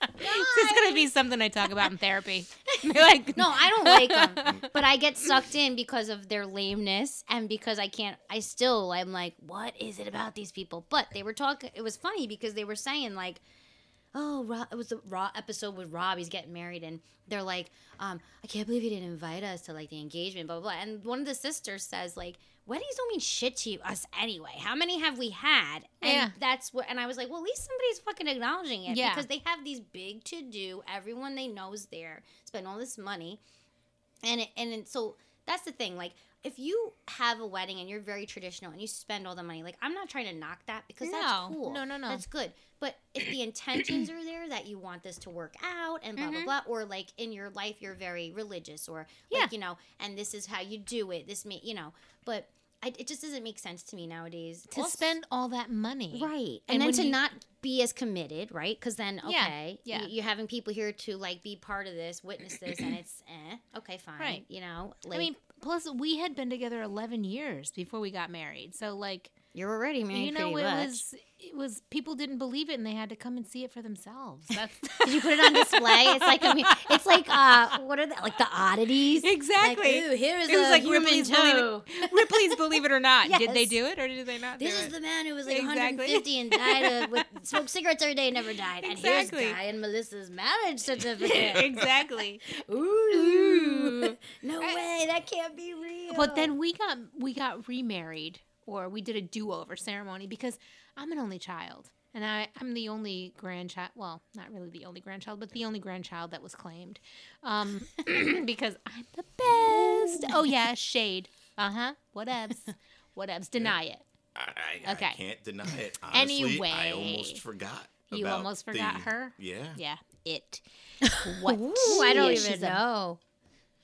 This is gonna be something I talk about in therapy. like, No, I don't like them, but I get sucked in because of their lameness and because I can't. I still, I'm like, what is it about these people? But they were talking. It was funny because they were saying like, oh, Rob, it was the Raw episode with Rob. He's getting married, and they're like, um, I can't believe he didn't invite us to like the engagement, blah blah. blah. And one of the sisters says like. Weddings don't mean shit to us anyway. How many have we had? And Yeah. that's what. And I was like, well, at least somebody's fucking acknowledging it Yeah. because they have these big to do. Everyone they know is there. Spend all this money and it, and it, so that's the thing like if you have a wedding and you're very traditional and you spend all the money like i'm not trying to knock that because that's cool No, no, no. that's good but if the intentions are there that you want this to work out and blah Mhm. blah blah or like in your life you're very religious or Yeah. like you know and this is how you do it this may you know but I, it just doesn't make sense to me nowadays to Also- spend all that money, Right. And And, then to you- not be as committed, right? Because then, okay, yeah. y- you're having people here to like be part of this, witness this, and it's eh, okay, fine. Right. You know, like I mean, plus we had been together eleven years before we got married, so like you're already married you know, it much. was it was people didn't believe it and they had to come and see it for themselves. That's Did you put it on display? It's like I mean, it's like uh, what are that? Like the oddities. exactly. Like, ooh, here is It was a like human Ripley's toe. Believe It, Ripley's Believe It or Not. Did they do it or did they not This is it? the man who was like Exactly. 150 and died of, with smoked cigarettes every day and never died. And Exactly. here's Guy and Melissa's marriage certificate. exactly. Ooh. no way, that can't be real. But then we got we got remarried or we did a do-over ceremony because I'm an only child. And I, I'm the only grandchild. Well, not really the only grandchild, but the only grandchild that was claimed, um, because I'm the best. Oh yeah, shade. Uh huh. Whatevs. Whatevs. Deny it. I, I, Okay. I can't deny it. Honestly, I almost forgot. You about almost forgot the- her? Yeah. Yeah. It. What? Ooh, I don't Yeah, even she's a know.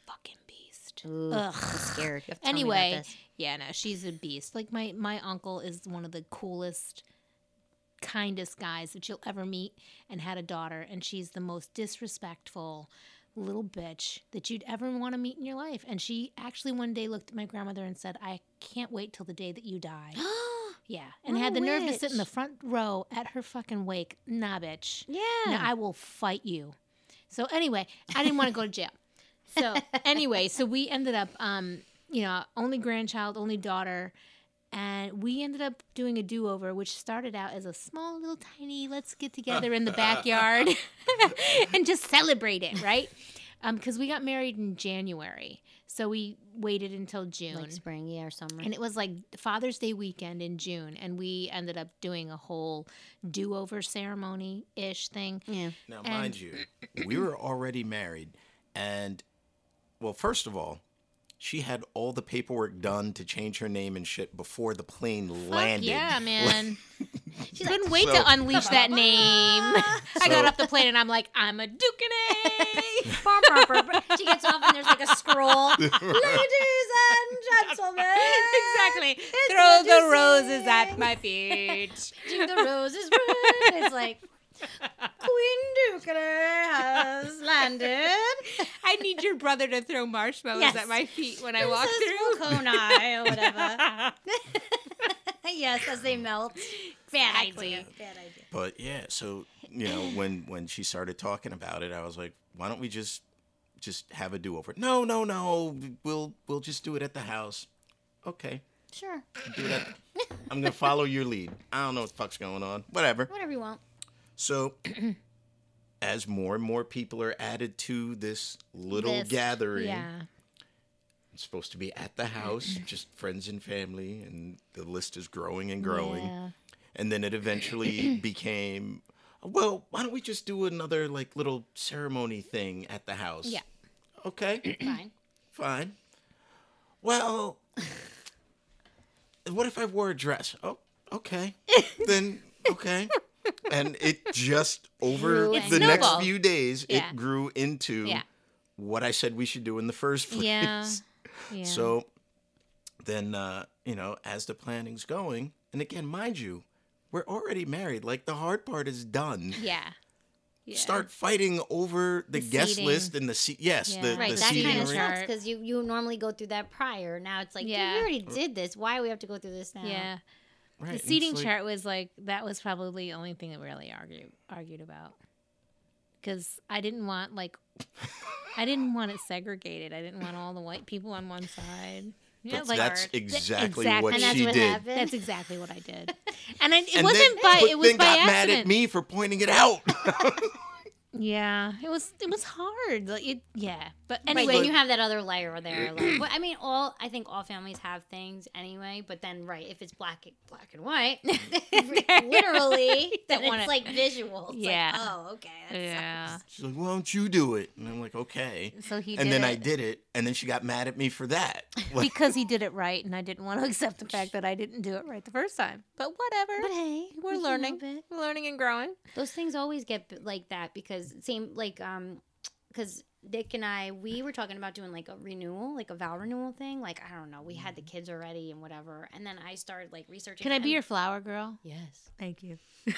fucking beast. Ooh, Ugh. I'm scared. You have to tell me about Anyway, this. Yeah, no, she's a beast. Like my my uncle is one of the coolest, kindest guys that you'll ever meet, and had a daughter, and she's the most disrespectful little bitch that you'd ever want to meet in your life. And she actually one day looked at my grandmother and said, "I can't wait till the day that you die." Yeah, and What had the nerve to sit in the front row at her fucking wake. Nah, bitch. Yeah. No, I will fight you. So anyway, I didn't want to go to jail. So anyway, so we ended up, um, you know, only grandchild, only daughter, and we ended up doing a do over, which started out as a small little tiny let's get together in the backyard and just celebrate it, right? Um, because we got married in January, so we waited until June. like spring, yeah, or summer. And it was like Father's Day weekend in June, and we ended up doing a whole do-over ceremony ish thing. yeah. Now, And- mind you, we were already married, and well, first of all, she had all the paperwork done to change her name and shit before the plane Fuck landed. yeah, man! She's Couldn't wait So- to unleash that name. I got off the plane and I'm like, I'm a bum. She gets off and there's like a scroll. Ladies and gentlemen. exactly. Throw the roses at my feet. Do the roses red. It's like Queen Ducale has landed. I need your brother to throw marshmallows Yes. at my feet when I walk Princess through. Wilconi or whatever. yes, as they melt. Bad Exactly. idea. Bad idea. But yeah, so you know, when when she started talking about it, I was like, why don't we just just have a do over? No, no, no. We'll we'll just do it at the house. Okay. Sure. Do it at I'm gonna follow your lead. I don't know what the fuck's going on. Whatever. Whatever you want. So as more and more people are added to this little This- gathering, Yeah. it's supposed to be at the house, just friends and family, and the list is growing and growing. Yeah. And then it eventually became, well, why don't we just do another like little ceremony thing at the house? Yeah. Okay, Fine. fine. Well, what if I wore a dress? Oh, okay. then okay. And it just over Grew It the next few days, Yeah. it grew into Yeah. what I said we should do in the first place. Yeah. Yeah. So then, uh, you know, as the planning's going, and again, mind you, we're already married. Like the hard part is done. yeah. Yeah. Start fighting over the, The guest seating. list and the seat. Yes, Yeah. the, Right, the that seating kind of sucks because you you normally go through that prior. Now it's like, yeah. Yeah. we already did this. Why do we have to go through this now? Yeah. Right, The seating like- chart was like that was probably the only thing that we really argued argued about. Because I didn't want like I didn't want it segregated. I didn't want all the white people on one side. Yeah, That's, like that's exactly, exactly. what And that's she what did. happened. that's exactly what I did. And it, it And wasn't then, by but it was then by got accident. mad at me for pointing it out. Yeah, it was it was hard. Like it, yeah. But Right, anyway, then you have that other layer there. Like, but I mean, all I think all families have things anyway. But then, right, if it's black, black and white, literally, then Don't wanna- it's like visual. It's Yeah. Like, oh, okay. That yeah. sucks. She's like, "Why don't you do it?" And I'm like, "Okay." So he and then it I did it, and then she got mad at me for that. Because he did it right, and I didn't want to accept the fact that I didn't do it right the first time. But whatever. But hey, we're we learning, we're learning and growing. Those things always get like that because same like um because Dick and I we were talking about doing like a renewal, like a vow renewal thing. Like I don't know, we had the kids already and whatever, and then I started like researching. Can I be your flower girl? Yes. Thank you.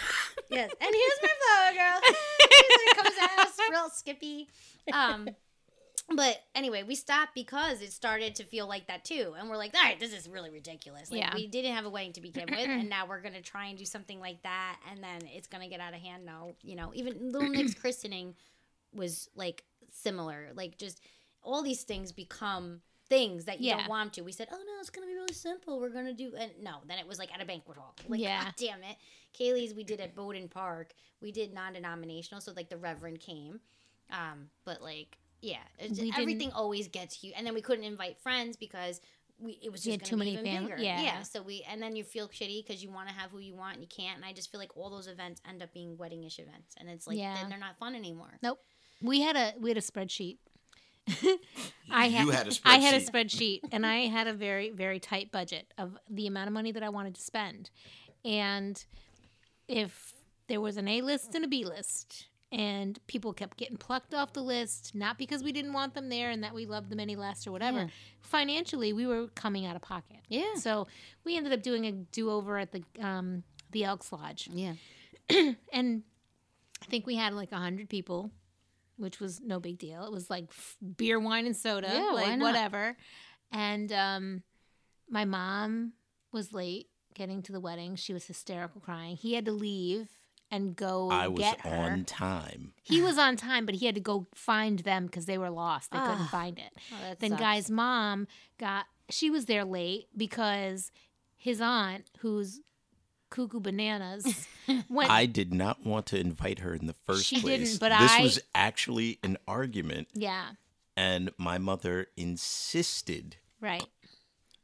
Yes, and here's my flower girl. She's like, comes out real skippy. Um, but anyway, we stopped because it started to feel like that too, and we're like, all right, this is really ridiculous. Like, Yeah. we didn't have a wedding to begin with, and now we're gonna try and do something like that, and then it's gonna get out of hand. No, you know, even Little Nick's christening was like similar. Like, just all these things become things that you Yeah. don't want to. We said, oh no, it's gonna be really simple. We're gonna do, and no, then it was like at a banquet hall. Like, Yeah. God damn it. Kaylee's we did at Bowden Park. We did non-denominational, so like the Reverend came. Um, but like yeah, everything always gets you, and then we couldn't invite friends because we it was just too many even fam- bigger. yeah. yeah. So we and then you feel shitty because you want to have who you want and you can't, and I just feel like all those events end up being wedding-ish events, and it's like Yeah. then they're not fun anymore. Nope. We had a we had a spreadsheet. I had, You had a I had a spreadsheet. and I had a very very tight budget of the amount of money that I wanted to spend, and if there was an A list and a B list, and people kept getting plucked off the list, not because we didn't want them there and that we loved them any less or whatever. Yeah. Financially, we were coming out of pocket. Yeah. So we ended up doing a do over at the um, the Elks Lodge Yeah. and I think we had like a hundred people, which was no big deal. It was like f- beer, wine, and soda, Yeah, why like not? whatever. And um, my mom was late getting to the wedding. She was hysterical crying. He had to leave and go I was her. on time. He was on time, but he had to go find them because they were lost. They couldn't Ah. find it. Oh, then sucks. guy's mom got she was there late because his aunt, who's cuckoo bananas, went. I did not want to invite her in the first She place. didn't, but this I- was actually an argument, yeah, and my mother insisted. right.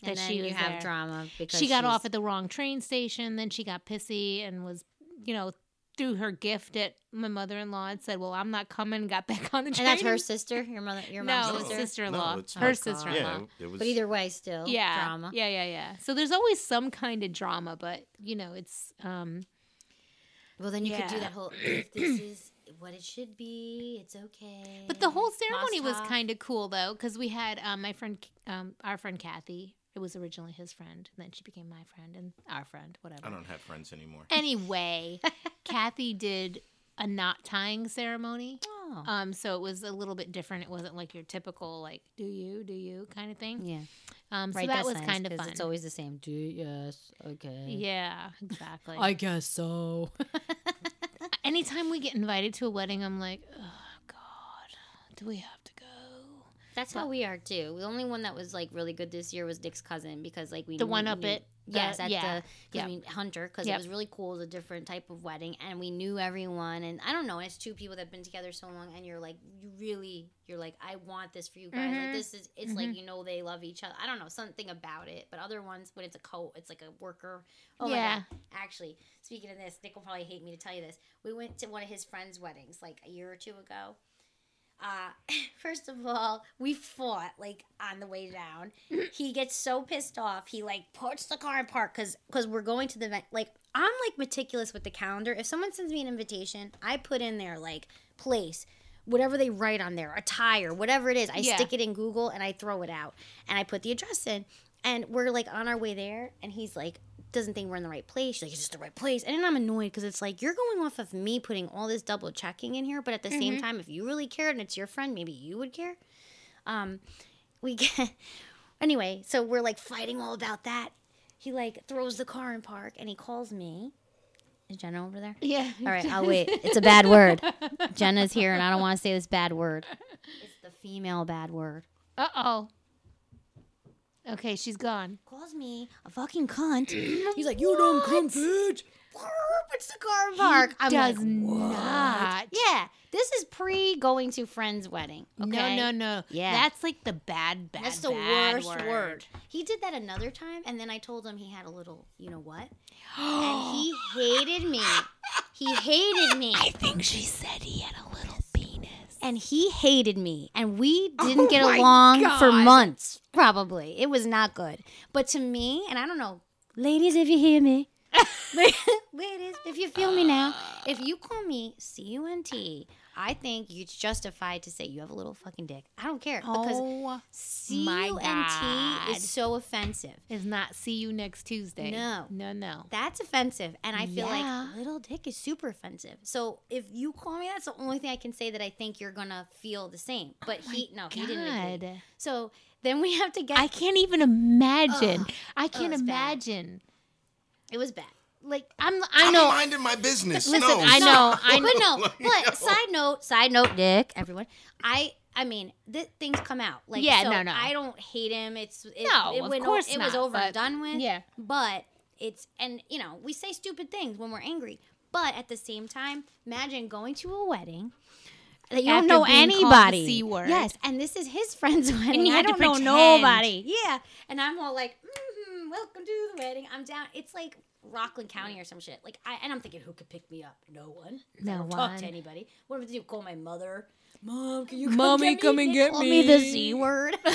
and that then she you have there. drama because She got she's- off at the wrong train station. Then she got pissy and was, you know, threw her gift at my mother-in-law and said, "Well, I'm not coming." Got back on the train. and that's her sister, your mother, your no, mom's it's sister. sister-in-law. No, her my- sister-in-law. Yeah, was. But either way, still yeah drama. yeah yeah yeah so there's always some kind of drama but you know it's um Well, then you could do that whole if this is what it should be, it's okay. but the whole ceremony was kind of cool though because we had um my friend um our friend kathy it was originally his friend and then she became my friend and our friend whatever I don't have friends anymore. anyway kathy did a knot tying ceremony Oh. um so it was a little bit different it wasn't like your typical like do you do you kind of thing yeah, um so right. that was nice, kind of fun It's always the same. Do yes, okay. yeah exactly I guess so. anytime we get invited to a wedding, I'm like, oh God, do we have That's how we are too. The only one that was like really good this year was Dick's cousin because like we The knew- one up knew- at- yes the- at yeah, the yep. we, Hunter because Yep. it was really cool. It was a different type of wedding and we knew everyone and I don't know. It's two people that've been together so long and you're like you really you're like I want this for you guys. Like Mhm. this is it's like you know they love each other. I don't know something about it. But other ones when it's a co it's like a worker. Oh Yeah. Actually, speaking of this, Nick will probably hate me to tell you this. We went to one of his friends' weddings like a year or two ago. Uh, first of all, we fought like on the way down. he gets so pissed off. He like puts the car in park because because we're going to the event. Like I'm like meticulous with the calendar. If someone sends me an invitation, I put in there like place. Whatever they write on there, attire, whatever it is, I Yeah. stick it in Google and I throw it out and I put the address in. And we're like on our way there, and he's like, doesn't think we're in the right place. She's like, it's just the right place. And then I'm annoyed because it's like, you're going off of me putting all this double checking in here. But at the same time, if you really cared and it's your friend, maybe you would care. Um, we get, anyway, so we're like fighting all about that. He like throws the car in park and he calls me. Is Jenna over there? Yeah. All right, I'll wait. It's a bad word. Jenna's here and I don't want to say this bad word. It's the female bad word. Uh oh. Okay, she's gone. calls me a fucking cunt. He's like, you dumb cunt, bitch. It's the car park. I'm does like, "What?" not. Yeah, this is pre going to friend's wedding. Okay? No, no, no. Yeah. That's like the bad, bad. That's the bad worst word. He did that another time, and then I told him he had a little, you know what? and he hated me. He hated me. I think she said he had a little penis. And he hated me and we oh didn't get Oh my along for months probably. It was not good. But to me and i don't know ladies if you hear me ladies if you feel me now if you call me c-u-n-t i think it's justified to say you have a little fucking dick i don't care because Oh, c-u-n-t is so offensive is not see you next Tuesday. No. no, no. that's offensive and i feel Yeah. like little dick is super offensive so if you call me that's the only thing i can say that i think you're gonna feel the same oh but he no he didn't agree. So then we have to get. I can't even imagine. Ugh. I oh, can't it's bad. imagine. it was bad. Like I'm. I know I'm know. minding my business. Listen, no, I know. I know. but no. Like, But no. side note, side note, Dick, everyone. I. I mean, th- things come out. Like, Yeah, so no, no. I don't hate him. It's it, No, it, of went o- course it was not, over and done with. yeah. but it's and you know we say stupid things when we're angry. But at the same time, imagine going to a wedding that you After don't know being called the anybody. C word. Yes, and this is his friend's wedding. And you I had to don't know nobody. Yeah, and I'm all like, mm-hmm, "Welcome to the wedding." I'm down. It's like Rockland County or some shit. Like, I and I'm thinking, who could pick me up? No one. 'Cause I No don't talk to anybody. What am I to do? Call my mother? Mom, can you come Mommy, get me? come and They get call me the me. c word.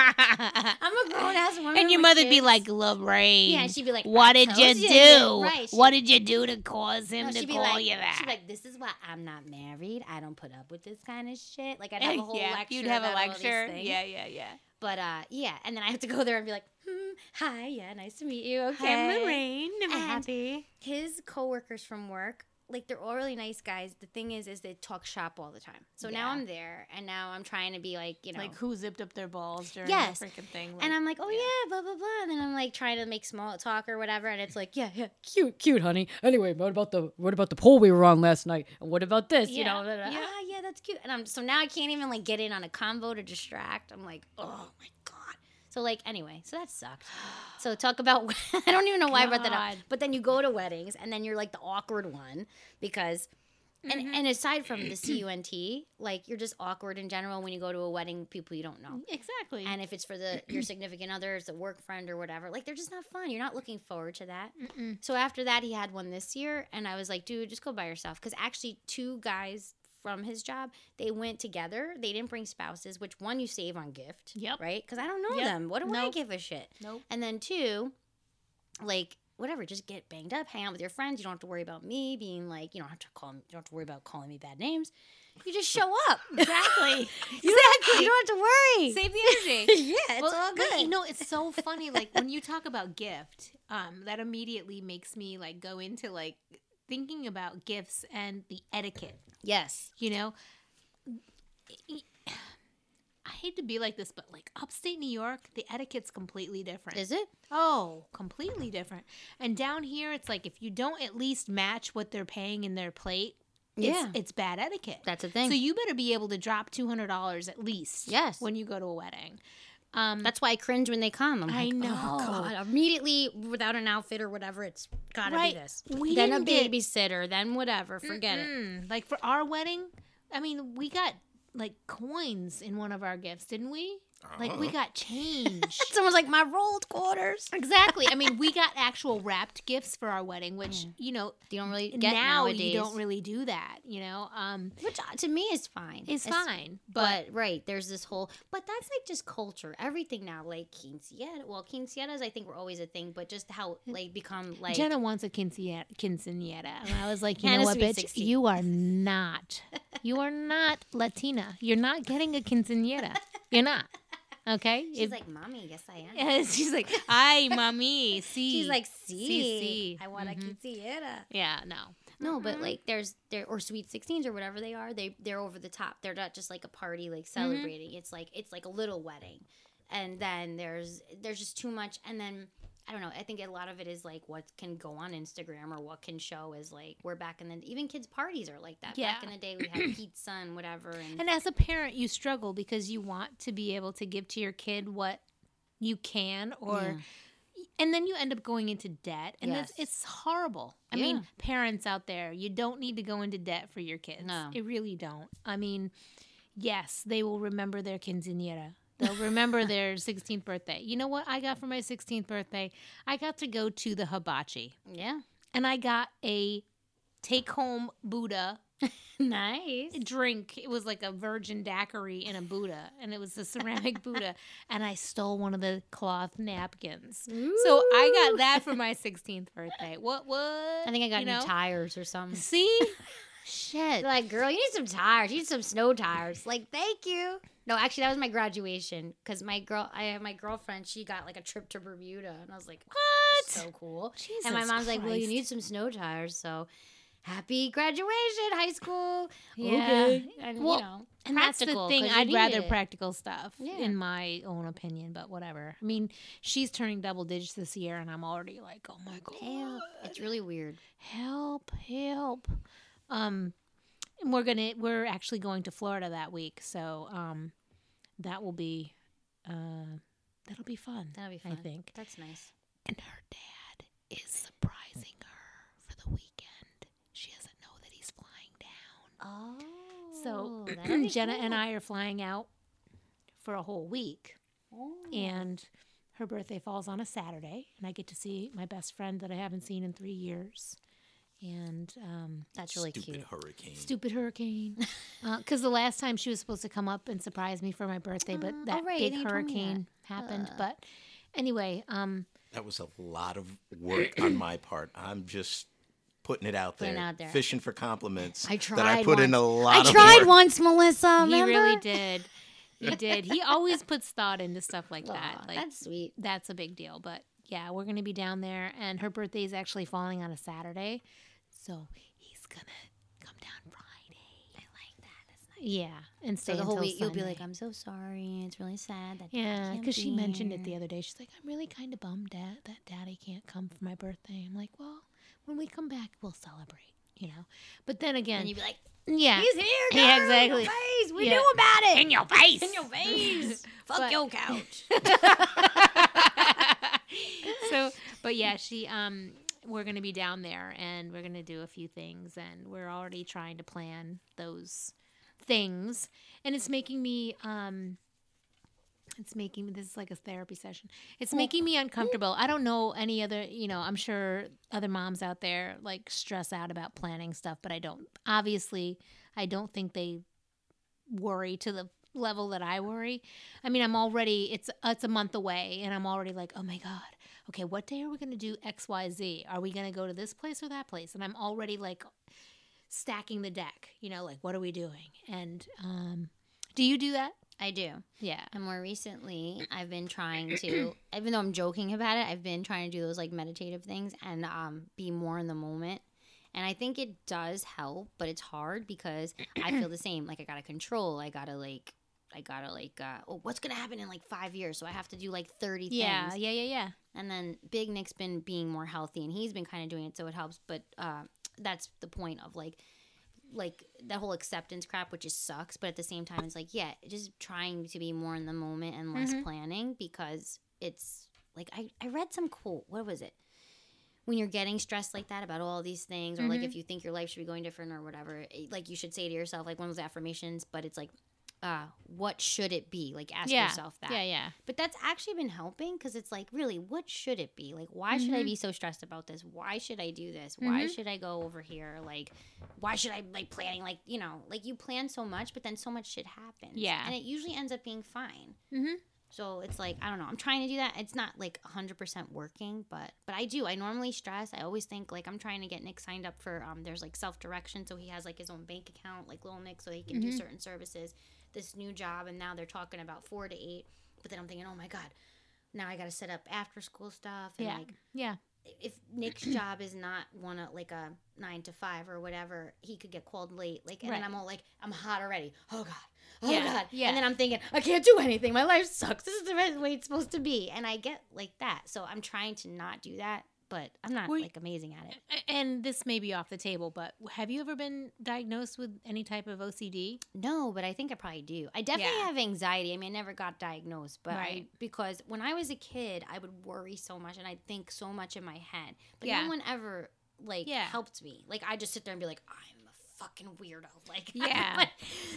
I'm a grown ass woman. and your mother'd be like, Lorraine. Yeah, and she'd be like, What "I did you you do? to." Right, what did you do to cause him No, to call like, you that? She'd be like, "This is why I'm not married. I don't put up with this kind of shit." Like I'd have a whole yeah, lecture. you'd have a about all lecture. Yeah, yeah, yeah. But uh, yeah, and then I have to go there and be like, hmm, "Hi, yeah, nice to meet you." Okay, Hi, Lorraine. I'm And- happy. His coworkers from work like they're all really nice guys. The thing is, is they talk shop all the time. So now I'm there, and now I'm trying to be like, you know, Like who zipped up their balls during Yes. the freaking thing? and I'm like, oh yeah. blah blah blah, and then I'm like trying to make small talk or whatever, and it's like, yeah, yeah, cute, cute, honey. Anyway, what about the what about the pole we were on last night, and what about this? You know, Yeah, da- da- yeah. ah, yeah, that's cute. And I'm so now I can't even like get in on a convo to distract. I'm like, oh my god. So like anyway, so that sucked. So talk about I don't even know why I brought that up. But then you go to weddings and then you're like the awkward one because Mm-hmm. and, and aside from the CUNT, like you're just awkward in general when you go to a wedding, people you don't know. exactly. And if it's for the your significant other, it's a work friend or whatever, like they're just not fun. You're not looking forward to that. Mm-mm. So after that, he had one this year, and I was like, dude, just go by yourself. Because actually, two guys from his job, they went together. They didn't bring spouses, which one you save on gift, Yep. right? Because I don't know Yep. them. What do I give a shit? Nope. And then two, like whatever, just get banged up, hang out with your friends. You don't have to worry about me being like, you don't have to call me, you don't have to worry about calling me bad names. You just show up. Exactly. You don't, you don't have to worry. Save the energy. yeah, it's Well, all but, good. You know, it's so funny. Like when you talk about gift, um, that immediately makes me like go into like thinking about gifts and the etiquette. Yes. You know, I hate to be like this, but like upstate New York, the etiquette's completely different. Is it? Oh, completely different. And down here, it's like if you don't at least match what they're paying in their plate, Yeah. it's, it's bad etiquette. That's the thing. So you better be able to drop two hundred dollars at least. Yes. When you go to a wedding. Um, That's why I cringe when they come. I'm I like, know. Oh, God. Immediately, without an outfit or whatever, it's gotta Right. be this. We then a didn't get- babysitter, then whatever. Forget it. mm, like for our wedding, I mean, we got like coins in one of our gifts, didn't we? Like we Uh-huh. got change. Someone's like, my rolled quarters. exactly. I mean, we got actual wrapped gifts for our wedding, which you know You don't really get now nowadays. you don't really do that. You know, um, Which uh, to me is fine. it's It's- fine, but But right, there's this whole, but that's like just culture. Everything now, like quinceañera. Well, quinceañeras, I think were always a thing, but just how like become like Jenna wants a quinceañera, quinceañera, and I was like, you And know a what, sweet bitch, 16. you are not, you are not Latina. You're not getting a quinceañera. You're not. Okay. She's If- like, mommy, yes I am. She's like, "Ay, mami, sí." She's like, see, sí. I want a Mhm. quinceañera. "Yeah, no, No, but Mhm. like there's there or sweet sixteens or whatever they are, they they're over the top. They're not just like a party like celebrating. It's like it's like a little wedding. And then there's there's just too much and then I don't know. I think a lot of it is like what can go on Instagram or what can show is like we're back in the even kids parties are like that. Yeah. Back in the day we had pizza and whatever and, And as a parent, you struggle because you want to be able to give to your kid what you can, or Yeah. and then you end up going into debt, and Yes. it's, it's horrible. I Yeah. mean, parents out there, you don't need to go into debt for your kids. No. you really don't. I mean, yes, they will remember their quinceañera. They'll remember their 16th birthday. You know what I got for my 16th birthday? I got to go to the hibachi. yeah. and I got a take home Buddha Nice. drink. It was like a virgin daiquiri in a Buddha, and it was a ceramic Buddha. And I stole one of the cloth napkins. So I got that for my 16th birthday. What? What? I think I got you new know? tires or something. See? Shit. Like, girl, you need some tires. You need some snow tires. Like, thank you. No, actually, that was my graduation because my girl, I have my girlfriend. She got like a trip to Bermuda, and I was like, What? so cool. Jesus and my mom's like, well, you need some snow tires. So, happy graduation, high school. Yeah. Okay. And Well, you know, And that's the practical, thing. I'd rather it. practical stuff, Yeah. in my own opinion. But whatever. I mean, she's turning double digits this year, and I'm already like, oh my god, Help. It's really weird. help help um and we're gonna we're actually going to florida that week so um that will be uh that'll be fun That'll be fun. i think That's nice. and her dad is surprising her for the weekend she doesn't know that he's flying down Oh. so jenna and i are flying out for a whole week Oh. and her birthday falls on a Saturday, and I get to see my best friend that I haven't seen in three years. And um, That's really Stupid cute. hurricane. stupid hurricane, because the last time she was supposed to come up and surprise me for my birthday, but Oh, that oh, right, big you told me that. hurricane happened. Uh. But anyway, um, That was a lot of work on my part. I'm just putting it out there, out there. fishing for compliments. I That I tried put in once. a lot I of tried work. once, Melissa. he really did. He did. He always puts thought into stuff like that. Like that's sweet. that's a big deal. But yeah, we're gonna be down there, and her birthday is actually falling on a Saturday, so he's gonna come down Friday. I like that. That's nice. Yeah, and stay So the whole week you'll be like, I'm so sorry. It's really sad that. Yeah, because she be mentioned it the other day. She's like, I'm really kind of bummed dad, that daddy can't come for my birthday. I'm like, well, when we come back, we'll celebrate, you know? But then again, And you'd be like, yeah. He's here, Yeah, exactly. Face. We Yeah. knew about it. In your face. In your face. Fuck But- your couch. so, but yeah, she, um, we're going to be down there and we're going to do a few things and we're already trying to plan those things. And it's making me, um, it's making me, this is like a therapy session. It's making me uncomfortable. I don't know any other, you know, I'm sure other moms out there like stress out about planning stuff, but I don't. Obviously, I don't think they worry to the level that I worry. I mean, I'm already it's it's a month away and I'm already like, "Oh my god. Okay, what day are we going to do XYZ? Are we going to go to this place or that place?" And I'm already like stacking the deck, you know, like what are we doing? And um do you do that? I do. Yeah. And more recently, I've been trying to, even though I'm joking about it, I've been trying to do those like meditative things and um, be more in the moment. And I think it does help, but it's hard because I feel the same. Like I gotta control. I gotta like, I gotta like, uh, oh, what's gonna happen in like five years? So I have to do like thirty Yeah, things. yeah, yeah, yeah. yeah. And then Big Nick's been being more healthy, and he's been kind of doing it, so it helps. But uh, that's the point of like, like that whole acceptance crap, which just sucks. But at the same time, it's like, yeah, just trying to be more in the moment and less Mhm. planning because it's like I I read some quote. What was it? When you're getting stressed like that about all these things, or like Mhm. if you think your life should be going different or whatever, like you should say to yourself, like one of those affirmations, but it's like, uh, what should it be? Like ask yeah. yourself that. Yeah, yeah. But that's actually been helping because it's like, really, what should it be? Like, why should I Mhm. be so stressed about this? Why should I do this? Why Mhm. should I go over here? Like, why should I like planning? Like, you know, like you plan so much, but then so much shit happens. Yeah. and it usually ends up being fine. Mhm. So it's like I don't know. I'm trying to do that. It's not like 100% working, but but I do. I normally stress. I always think like I'm trying to get Nick signed up for um there's like self direction, so he has like his own bank account, like little Nick, so he can do Mhm. certain services. This new job, and now they're talking about four to eight. But then I'm thinking, oh my god, now I got to set up after school stuff and Yeah. like Yeah. if Nick's job is not one of like a nine to five or whatever, he could get called late. Like, and then I'm all like, I'm hot already. Oh god, oh Yeah, god. yeah. And then I'm thinking, I can't do anything. My life sucks. This is the way it's supposed to be. And I get like that. So I'm trying to not do that, but I'm not you- like amazing at it. And this may be off the table, but have you ever been diagnosed with any type of OCD? No, but I think I probably do. I definitely Yeah. have anxiety. I mean, I never got diagnosed, but I, because when I was a kid, I would worry so much and I'd think so much in my head. But Yeah. no one ever like Yeah. helped me. Like I just sit there and be like, I'm a fucking weirdo. Like, Yeah.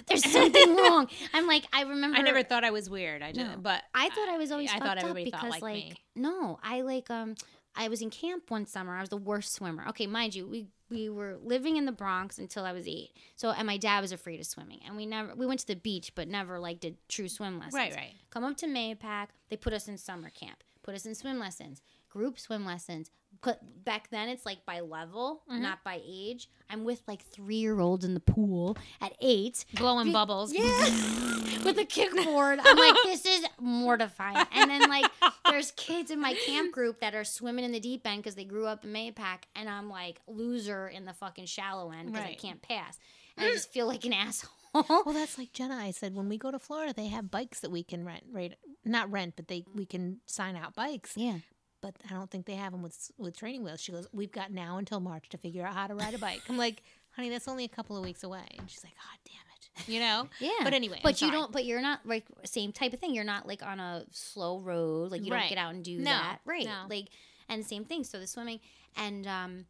there's something wrong. I'm like, I remember. I never thought I was weird. I No. did, but I thought I was always. I thought everybody because, thought like, like me. no, I like um. I was in camp one summer. I was the worst swimmer. Okay, mind you, we we were living in the Bronx until I was eight. So, and my dad was afraid of swimming, and we never we went to the beach, but never like did true swim lessons. Right, right. Come up to Mahopac. They put us in summer camp. Put us in swim lessons, group swim lessons. But back then it's like by level, Mhm. not by age. I'm with like three year olds in the pool at eight. blowing Be- bubbles. Yeah. With a kickboard. I'm like, this is mortifying. And then like there's kids in my camp group that are swimming in the deep end because they grew up in Mahopac and I'm like loser in the fucking shallow end because I can't pass. And I just feel like an asshole. Well, that's like Jenna. I said when we go to Florida, they have bikes that we can rent. Right, not rent, but they we can sign out bikes. yeah. But I don't think they have them with with training wheels. She goes, "We've got now until March to figure out how to ride a bike." I'm like, "Honey, that's only a couple of weeks away." And she's like, "God damn it," you know. Yeah. But anyway, I'm But you sorry. don't but you're not like same type of thing. You're not like on a slow road. Like you Right. don't get out and do No, that. Right. no. Like and same thing. So the swimming and um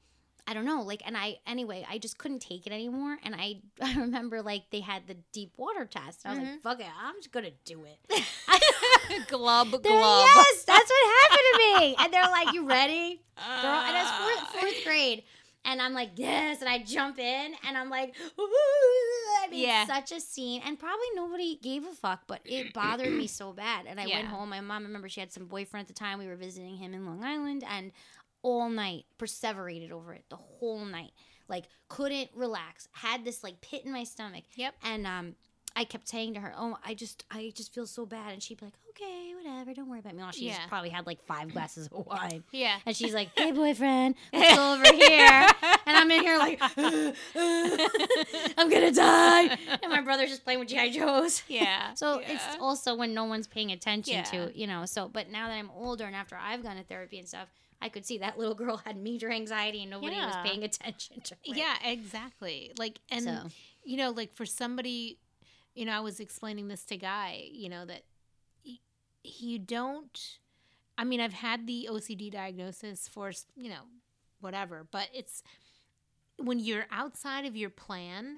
I don't know, like and I anyway, I just couldn't take it anymore. And I I remember like they had the deep water test. I was like, mm-hmm. fuck it, I'm just gonna do it. glub They're- glub. Yes, that's what happened to me. And they're like, "You ready, girl?" And it's fourth, ah. fourth grade, and I'm like, "Yes!" And I jump in, and I'm like, Ooh. I mean, Yeah. such a scene, and probably nobody gave a fuck, but it bothered me so bad. And I Yeah. went home. My mom, I remember, she had some boyfriend at the time. We were visiting him in Long Island, and all night perseverated over it the whole night. Like couldn't relax. Had this like pit in my stomach. Yep. And um I kept saying to her, "Oh, I just, I just feel so bad," and she'd be like, "Okay, whatever, don't worry about me." Well, she's Yeah. probably had like five glasses of wine, Yeah. and she's like, "Hey, boyfriend, let's go over here," and I'm in here like, "I'm gonna die," and my brother's just playing with GI Joes. Yeah. So yeah. it's also when no one's paying attention Yeah. to, you know. So, but now that I'm older and after I've gone to therapy and stuff, I could see that little girl had major anxiety and nobody was paying attention to her. Yeah, exactly. Like, and So- you know, like for somebody, you know, I was explaining this to Guy, you know, that you don't. I mean, I've had the OCD diagnosis for you know, whatever, but it's when you're outside of your plan.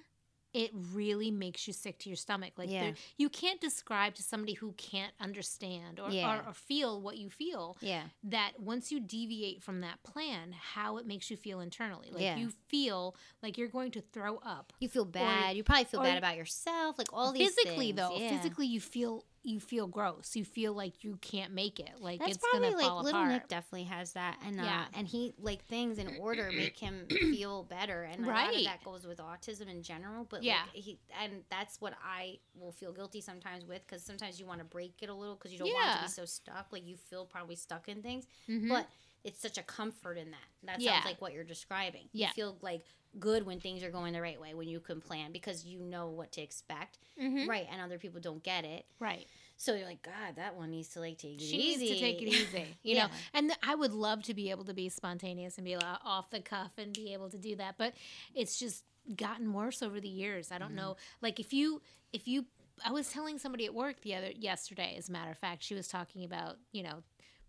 It really makes you sick to your stomach. Like Yeah. you can't describe to somebody who can't understand or, Yeah. or, or feel what you feel Yeah. that once you deviate from that plan, how it makes you feel internally. Like Yeah. you feel like you're going to throw up. You feel bad. you probably feel bad about yourself. Like all these things physically things. though, physically you feel you feel gross. You feel like you can't make it. Like That's it's probably gonna like fall little apart. Nick definitely has that, and uh, Yeah. and he like things in order make him feel better, and a lot of Right. that goes with autism in general. But Yeah. like, he and that's what I will feel guilty sometimes with because sometimes you want to break it a little because you don't want to be so stuck. Like you feel probably stuck in things, Mhm. but it's such a comfort in that. That Yeah. sounds like what you're describing. Yeah. You feel like good when things are going the right way when you can plan because you know what to expect, Mhm. right? And other people don't get it. right. So you're like, God, that one needs to like take it She easy. needs to take it easy, you Yeah. know. And th- I would love to be able to be spontaneous and be like, off the cuff and be able to do that, but it's just gotten worse over the years. I don't Mm-hmm. know. Like if you if you I was telling somebody at work the other yesterday, as a matter of fact, she was talking about you know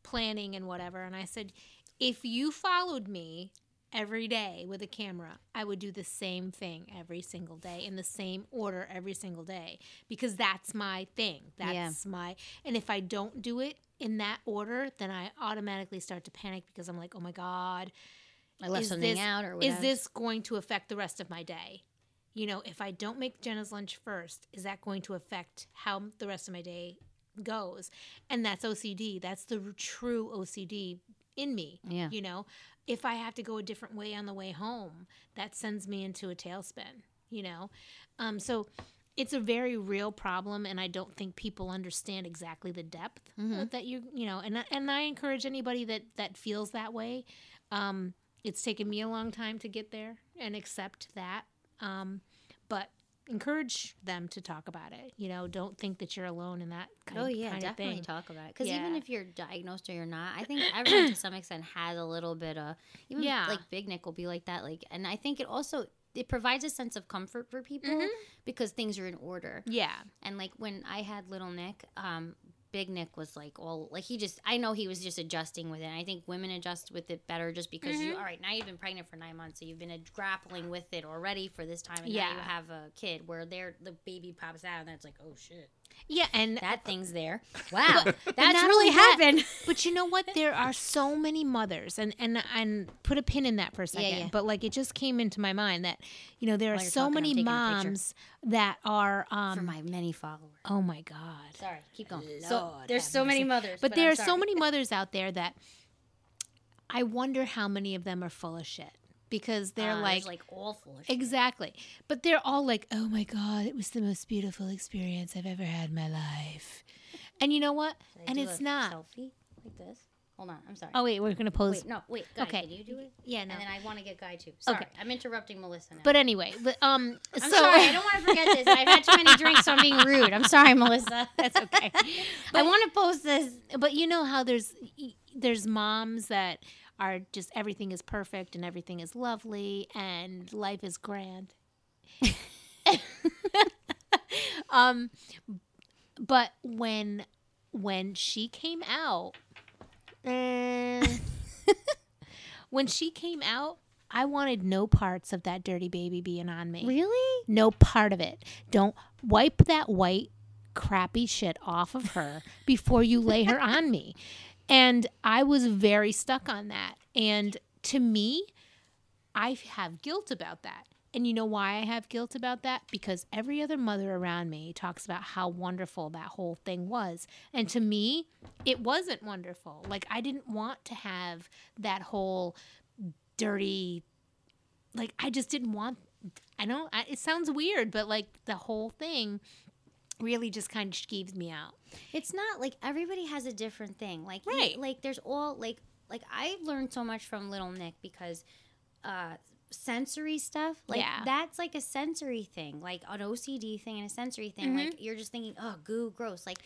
planning and whatever, and I said, if you followed me every day with a camera, I would do the same thing every single day in the same order every single day because that's my thing. Yeah. That's my and if I don't do it in that order, then I automatically start to panic because I'm like, "Oh my god, I left is something this- out or is this going to affect the rest of my day?" You know, if I don't make Jenna's lunch first, is that going to affect how the rest of my day goes? And that's OCD. That's the true OCD in me. Yeah. You know, if I have to go a different way on the way home, that sends me into a tailspin, you know? Um, so it's a very real problem, and I don't think people understand exactly the depth Mm-hmm. that you, you know, and, I- and I encourage anybody that, that feels that way. Um, it's taken me a long time to get there and accept that. Um, but encourage them to talk about it. You know, don't think that you're alone in that kind, Oh yeah, kind definitely of thing. talk about it. Because even if you're diagnosed or you're not, I think everyone to some extent has a little bit of. Even Yeah. like Big Nick will be like that. Like, and I think it also it provides a sense of comfort for people Mhm. because things are in order. Yeah. And like when I had little Nick, um, Big Nick was like all like he just I know he was just adjusting with it. I think women adjust with it better just because you Mhm. all right now you've been pregnant for nine months, so you've been uh, grappling with it already for this time, and now you have a kid where there the baby pops out and it's like oh shit Yeah. And that thing's there. Wow, that's not really only that, happened. But you know what? There are so many mothers, and and and put a pin in that for a second. yeah. But like it just came into my mind that you know there are While you're so talking, many taking a picture. moms that are um. for my many followers. oh my god. Sorry, keep going. so there's so many mothers, But, there I'm are so many mothers out there that I wonder how many of them are full of shit because they're Uh, like like awful. Exactly. But they're all like, oh my God, it was the most beautiful experience I've ever had in my life. And you know what? I And it's a not. selfie like this. Hold on, I'm sorry. Oh, wait, we're going to pose. wait, no, wait, Guy, Okay. can you do it? Yeah, no. And then I want to get Guy too. Sorry, Okay. I'm interrupting Melissa now. But anyway, but, um, I'm so sorry, I don't want to forget this. I've had too many drinks, so I'm being rude. I'm sorry, Melissa. That's okay. But, I want to post this. but you know how there's there's moms that are just everything is perfect and everything is lovely and life is grand. um, but when when she came out, eh, when she came out, I wanted no parts of that dirty baby being on me. Really? No part of it. Don't wipe that white crappy shit off of her before you lay her on me. And I was very stuck on that. And to me, I have guilt about that. And you know why I have guilt about that? Because every other mother around me talks about how wonderful that whole thing was. And to me, it wasn't wonderful. Like, I didn't want to have that whole dirty, like, I just didn't want, I know it sounds weird, but like the whole thing really just kind of skeeves me out. It's not like everybody has a different thing. Like you- Right. like there's all like like I learned so much from Little Nick because uh sensory stuff like Yeah. that's like a sensory thing like an ocd thing and a sensory thing Mm-hmm. like you're just thinking oh goo gross like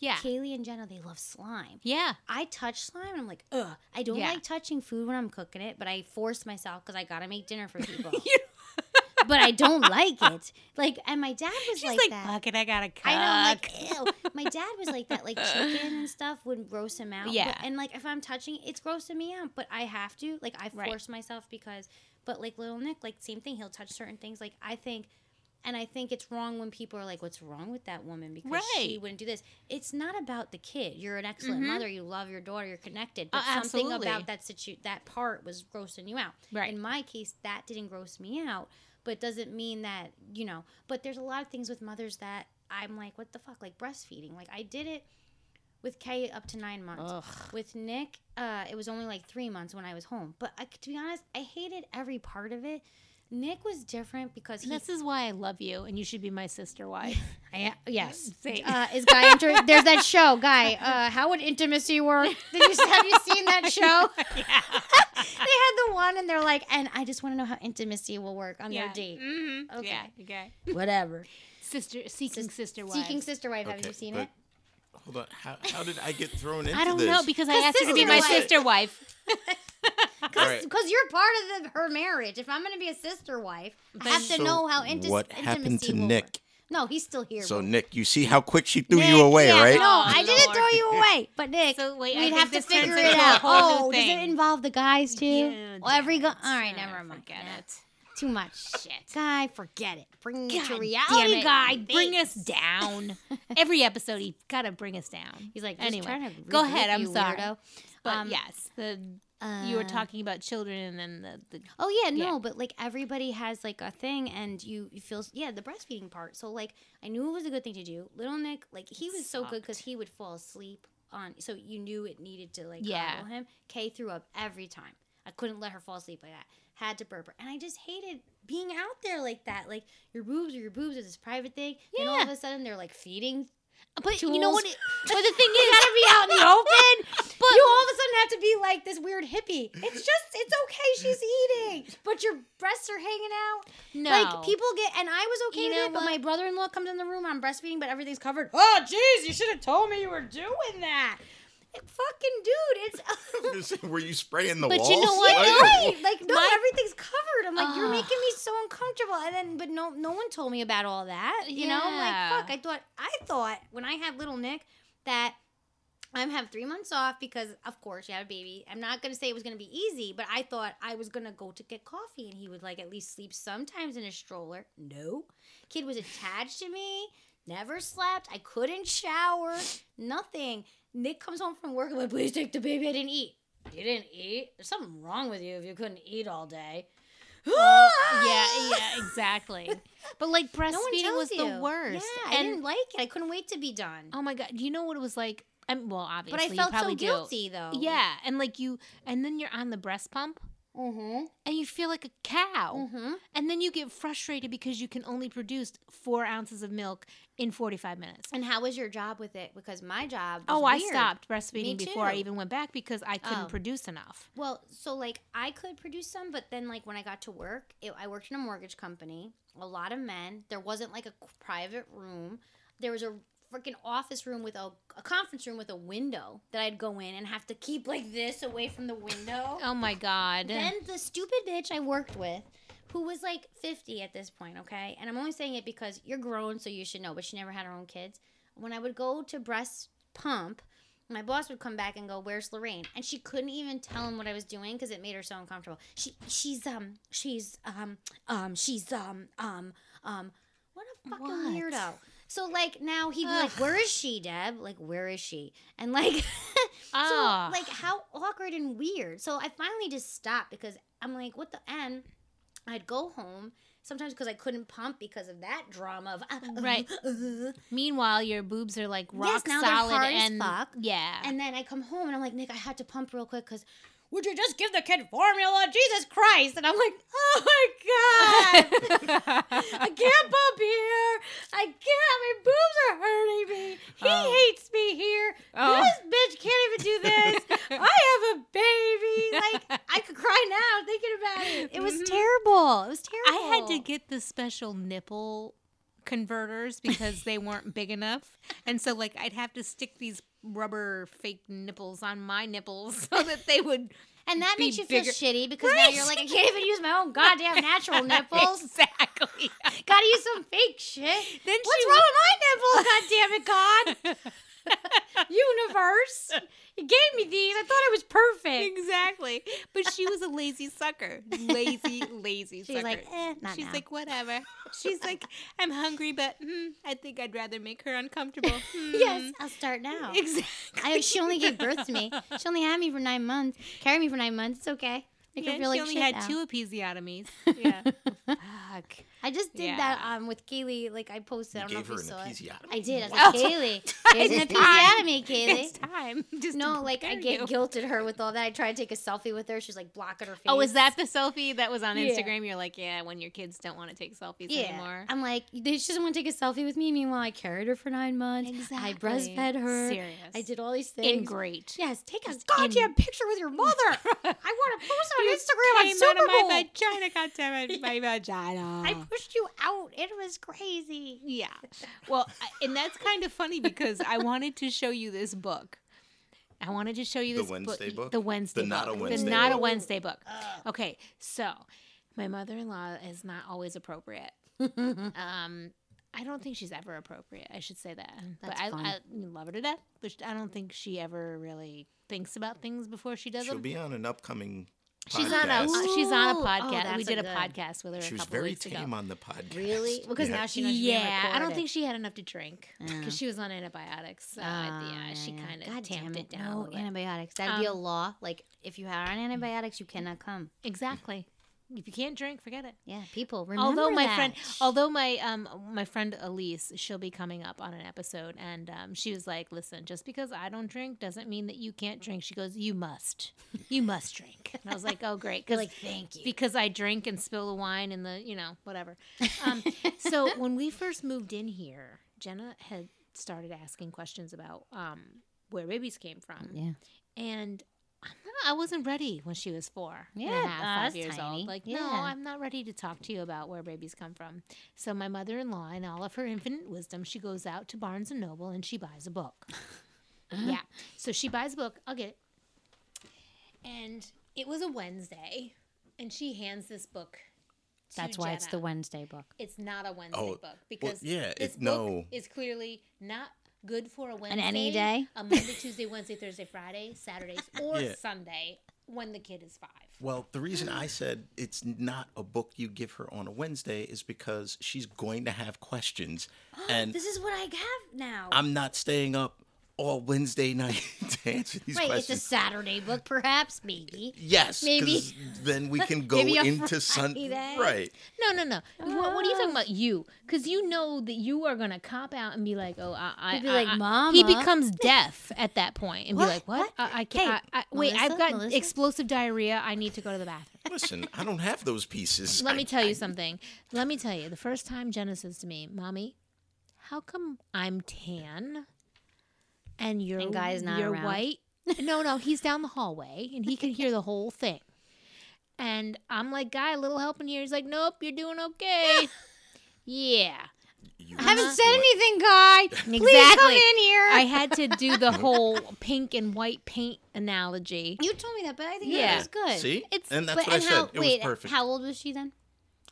Yeah. kaylee and jenna they love slime Yeah. I touch slime and I'm like, ugh. I don't Yeah. like touching food when I'm cooking it, but I force myself because I gotta make dinner for people. But I don't like it. Like, and my dad was She's like, like, that. fuck it, I gotta cook. I know, like, ew. My dad was like that. Like chicken and stuff would gross him out. Yeah. But, and like if I'm touching, it, it's grossing me out. But I have to. Like I Right. force myself because. But like little Nick, like same thing. He'll touch certain things. Like I think. And I think it's wrong when people are like, "What's wrong with that woman?" Because she wouldn't do this. It's not about the kid. You're an excellent Mhm. mother. You love your daughter. You're connected. But Oh, something about that situ- that part was grossing you out. Right. In my case, that didn't gross me out, but doesn't mean that you know. But there's a lot of things with mothers that I'm like, what the fuck? Like breastfeeding. Like I did it with Kay up to nine months. Ugh. With Nick, uh, it was only like three months when I was home. But I, to be honest, I hated every part of it. Nick was different because he. This is why I love you, and you should be my sister wife. I, yes. Say- Uh, is Guy enter? There's that show, Guy. Uh, how would intimacy work? Did you have you seen that show? Yeah. they had the one, and they're like, and I just want to know how intimacy will work on their date. Mm-hmm. Okay. Yeah. Okay. Whatever. Sister, seeking Sis- sister wife. Seeking sister wife. Have you seen but- it? Hold on. How, how did I get thrown into this? I don't this? know because I asked her to be my wife. sister wife. All right. Because you're part of the, her marriage. If I'm going to be a sister wife, I have to So know how inti- what intimacy happened to will work. Nick? No, he's still here. So but- Nick, you see how quick she threw Nick, you away, yeah, right? No, Oh, I didn't Lord. throw you away. But Nick, So, wait, we'd think have to figure it out. whole new Oh, does it involve the guys too? Yeah, well, every guy. damn All it. right, never mind. Forget Nah, it. Too much. Shit. Guy, forget it. Bring it to reality, damn it. guy. Bring us down. Every episode, he gotta bring us down. He's like, anyway, go ahead. I'm sorry. weirdo. But Um, yes, the you were Uh, talking about children and then the, the Oh yeah, no, but like everybody has like a thing, and you, you feel yeah the breastfeeding part. So like I knew it was a good thing to do. Little Nick, like he was so good because he would fall asleep on. So you knew it needed to like Yeah. him. Kay threw up every time. I couldn't let her fall asleep like that. Had to burp her, and I just hated being out there like that. Like your boobs or your boobs is this private thing. And all of a sudden they're like feeding. But you know what? It, but the thing You is, gotta be out in the open. But you all of a sudden have to be like this weird hippie. It's just, it's okay. She's eating, but your breasts are hanging out. no, Like people get, and I was okay You with it, but my brother-in-law comes in the room. I'm breastfeeding, but everything's covered. Oh, jeez, you should have told me you were doing that. Fucking dude, it's. Were you spraying the But walls? you know what? Yeah, No. right. Like no, My- everything's covered. I'm like, you're making me so uncomfortable. And then, but no, no one told me about all that. You know, I'm like, fuck. I thought, I thought when I had little Nick that I'm have three months off because, of course, you have a baby. I'm not gonna say it was gonna be easy, but I thought I was gonna go to get coffee and he would like at least sleep sometimes in a stroller. No, kid was attached to me. Never slept. I couldn't shower. Nothing. Nick comes home from work. I'm like, please take the baby. I didn't eat. You didn't eat. There's something wrong with you if you couldn't eat all day. Ah! yeah, yeah, exactly. But like breastfeeding tells was you. the worst. Yeah, I and didn't like it. I couldn't wait to be done. oh my god, Do you know what it was like? I'm well, obviously, but I felt so do. guilty though. Yeah, and like you, and then you're on the breast pump, Mm-hmm. and you feel like a cow, Mm-hmm. and then you get frustrated because you can only produce four ounces of milk in 45 minutes. And how was your job with it? Because my job. Oh, I stopped breastfeeding before I even went back because I couldn't Oh. produce enough. Well, so like I could produce some, but then like when I got to work, it, I worked in a mortgage company. A lot of men. There wasn't like a private room. There was a freaking office room with a, a conference room with a window that I'd go in and have to keep like this away from the window. Oh my god. Then the stupid bitch I worked with, who was like 50 at this point, okay? And I'm only saying it because you're grown, so you should know, but she never had her own kids. When I would go to breast pump, my boss would come back and go, "Where's Lorraine?" And she couldn't even tell him what I was doing because it made her so uncomfortable. She, she's um, she's um, um, she's um, um, um, what a fucking What? weirdo. So like now he'd be like, "Where is she, Deb? Like, where is she?" And like, Ugh. so like how awkward and weird. So I finally just stopped because I'm like, what the and I'd go home sometimes because I couldn't pump because of that drama of uh, uh, Right. uh, Meanwhile, your boobs are like rock Yes, solid and fuck. yeah. and then I come home and I'm like, Nick, I had to pump real quick because would you just give the kid formula? Jesus Christ. And I'm like, oh my God. I can't pump here. I can't. My boobs are hurting me. He Oh. hates me here. Oh. This bitch can't even do this. I have a baby. Like, I could cry now thinking about it. It was Mhm. terrible. It was terrible. I had to get the special nipple converters because they weren't big enough. And so like I'd have to stick these rubber fake nipples on my nipples so that they would And that makes you bigger. feel shitty because now you're like, I can't even use my own goddamn natural nipples. Exactly. Gotta use some fake shit. Then What's wrong with my nipples? God damn it, God. Universe. You gave me these. I thought it was perfect. Exactly. But she was a lazy sucker. Lazy, lazy She's sucker. like, eh, not She's now. like, whatever. She's like, I'm hungry, but hmm, I think I'd rather make her uncomfortable. yes, Hmm. I'll start now. Exactly. I, she only gave birth to me. She only had me for nine months. Carried me for nine months. It's okay. Make Yeah, her feel she like only had now. two episiotomies. Yeah. Fuck. I just did that um with Kaylee. Like I posted. I don't gave know her if you an saw it. I did. I was Oh. like, Kaylee, here's an It's time. episiotomy, Kaylee. It's time. Just No, like I get you. guilted her with all that. I try to take a selfie with her. She's like blocking her face. Oh, is that the selfie that was on Yeah. Instagram? You're like, yeah, when your kids don't want to take selfies Yeah. anymore. I'm like, they- she doesn't want to take a selfie with me. Meanwhile, I carried her for nine months. Exactly. I breastfed her. Serious. I did all these things. in great. Yes, take a Just goddamn in- picture with your mother. I want to post it on You Instagram on came Super out of Bowl. my vagina, goddammit, my vagina. I pushed you out. It was crazy. Yeah. Well, and that's kind of funny because I wanted to show you this book. I wanted to show you The this Wednesday book? The Wednesday The Not a book. Wednesday the Not a book. Wednesday book. Okay, so my mother-in-law is not always appropriate. um, I don't think she's ever appropriate. I should say that. That's but I, fun. I love her to death. But I don't think she ever really thinks about things before she does She'll them. be on an upcoming She's on a podcast. uh, she's on a Ooh. Oh, podcast. we did a a good. podcast with her She a was very weeks tame ago. on the podcast. Really? Because Yeah. now she knows she's being Yeah, I don't think she had enough to drink Yeah. because she was on antibiotics. So Ah, yeah, she yeah. kind of God tamped it, down No antibiotics. That'd be a Um, law. Like if you are on antibiotics, you cannot come. Exactly. If you can't drink, forget it. Yeah, people remember although my that. friend, although my um my friend Elise, she'll be coming up on an episode, and um, she was like, "Listen, just because I don't drink doesn't mean that you can't drink." She goes, "You must, you must drink." And I was like, "Oh, great," because like, thank you. because I drink and spill the wine and the you know whatever. Um, so when we first moved in here, Jenna had started asking questions about um, where babies came from, yeah. and I wasn't ready when she was four and a Yeah, half, uh, five years tiny. old. Like, no, I'm not ready to talk to you about where babies come from. So my mother-in-law, in all of her infinite wisdom, she goes out to Barnes and Noble and she buys a book. yeah, so she buys a book. I'll get it. And it was a Wednesday, and she hands this book. To That's why it's the Wednesday book. It's not a Wednesday Oh, book because yeah, this it- book no. is clearly not good for a Wednesday. any day? a Monday, Tuesday, Wednesday, Thursday, Friday, Saturdays, or Yeah. Sunday when the kid is five. Well, the reason I mm. said it's not a book you give her on a Wednesday is because she's going to have questions, and This is what I have now. I'm not staying up all Wednesday night to answer these right, it's a. Saturday book, perhaps, maybe. yes, maybe- 'cause then we can go Maybe into Sunday. Right. No, no, no. What, what are you talking ah. about? You, because you know that you are gonna cop out and be like, "Oh, I." I He'd be I- like, I- "Mama." He becomes deaf at that point and What? be like, "What? What? I, I can't. I, I, wait, I've got Melissa? explosive diarrhea. I need to go to the bathroom." Listen, I don't have those pieces. Let I- me tell you something. Let me tell you. The first time Jenna says to me, "Mommy, how come I'm tan and you're And Guy's not you're around?" white?" No, no, he's down the hallway and he can hear the whole thing. And I'm like, "Guy, a little help in here." He's like, "Nope, you're doing okay." yeah. You I haven't was- said anything, guy. Please come Exactly. in here. I had to do the whole pink and white paint analogy. you told me that, but I think Yeah. that was good. See, It's- and that's But what I and said. how? it wait, was perfect. how old was she then?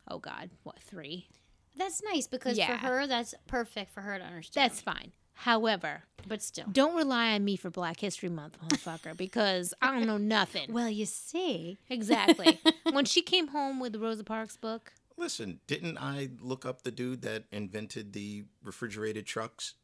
Oh God, what three? That's nice because Yeah. for her, that's perfect for her to understand. That's fine. However, but still. don't rely on me for Black History Month, motherfucker, because I don't know nothing. Well, you see, Exactly. when she came home with the Rosa Parks book, Listen, didn't I look up the dude that invented the refrigerated trucks?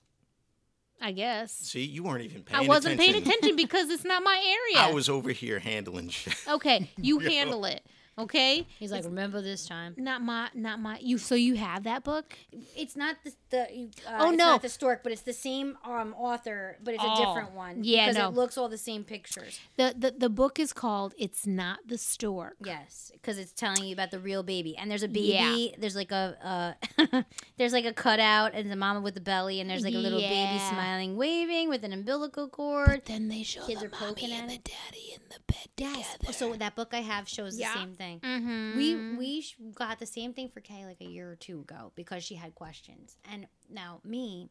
I guess See, you weren't even paying I wasn't attention. paying attention because it's not my area. I was over here handling shit. okay, you handle it. Okay, He's like, remember this time. not my, not my. You so you have that book? It's not the, the uh, Oh, it's no. not the stork, but it's the same um author, but it's a Oh. different one. Yeah, because no. it looks all the same pictures. The, the the book is called "It's Not the Stork." Yes, because it's telling you about the real baby, and there's a baby. Yeah. There's like a uh, there's like a cutout, and the mama with the belly, and there's like a little baby smiling, waving with an umbilical cord. Then they show Kids the are poking mommy at and the daddy in the bed Yes. together. So that book I have shows Yeah. the same thing. Mm-hmm. We we got the same thing for Kay like a year or two ago because she had questions. And now me,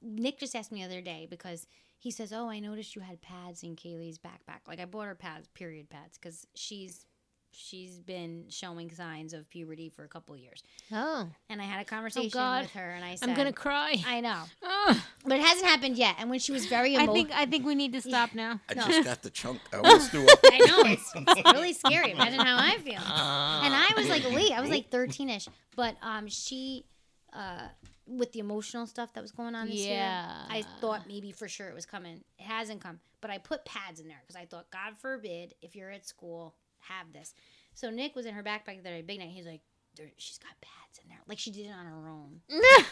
Nick just asked me the other day because he says, "Oh, I noticed you had pads in Kaylee's backpack. Like I bought her pads, period pads, because she's she's been showing signs of puberty for a couple of years." oh, And I had a conversation God. with her, and I said, I'm gonna cry. I know, Ugh. but it hasn't happened yet. And when she was very I think I think we need to stop now. I No. just got the chunk. I almost threw up. I know it's, it's really scary. Imagine how I feel. and I was like late. I was like 13ish. But um, she, uh, with the emotional stuff that was going on this year, Yeah. I thought maybe for sure it was coming. It hasn't come. But I put pads in there because I thought, God forbid, if you're at school, have this. So Nick was in her backpack the other day, big night. He's like, there, she's got pads in there, like she did it on her own.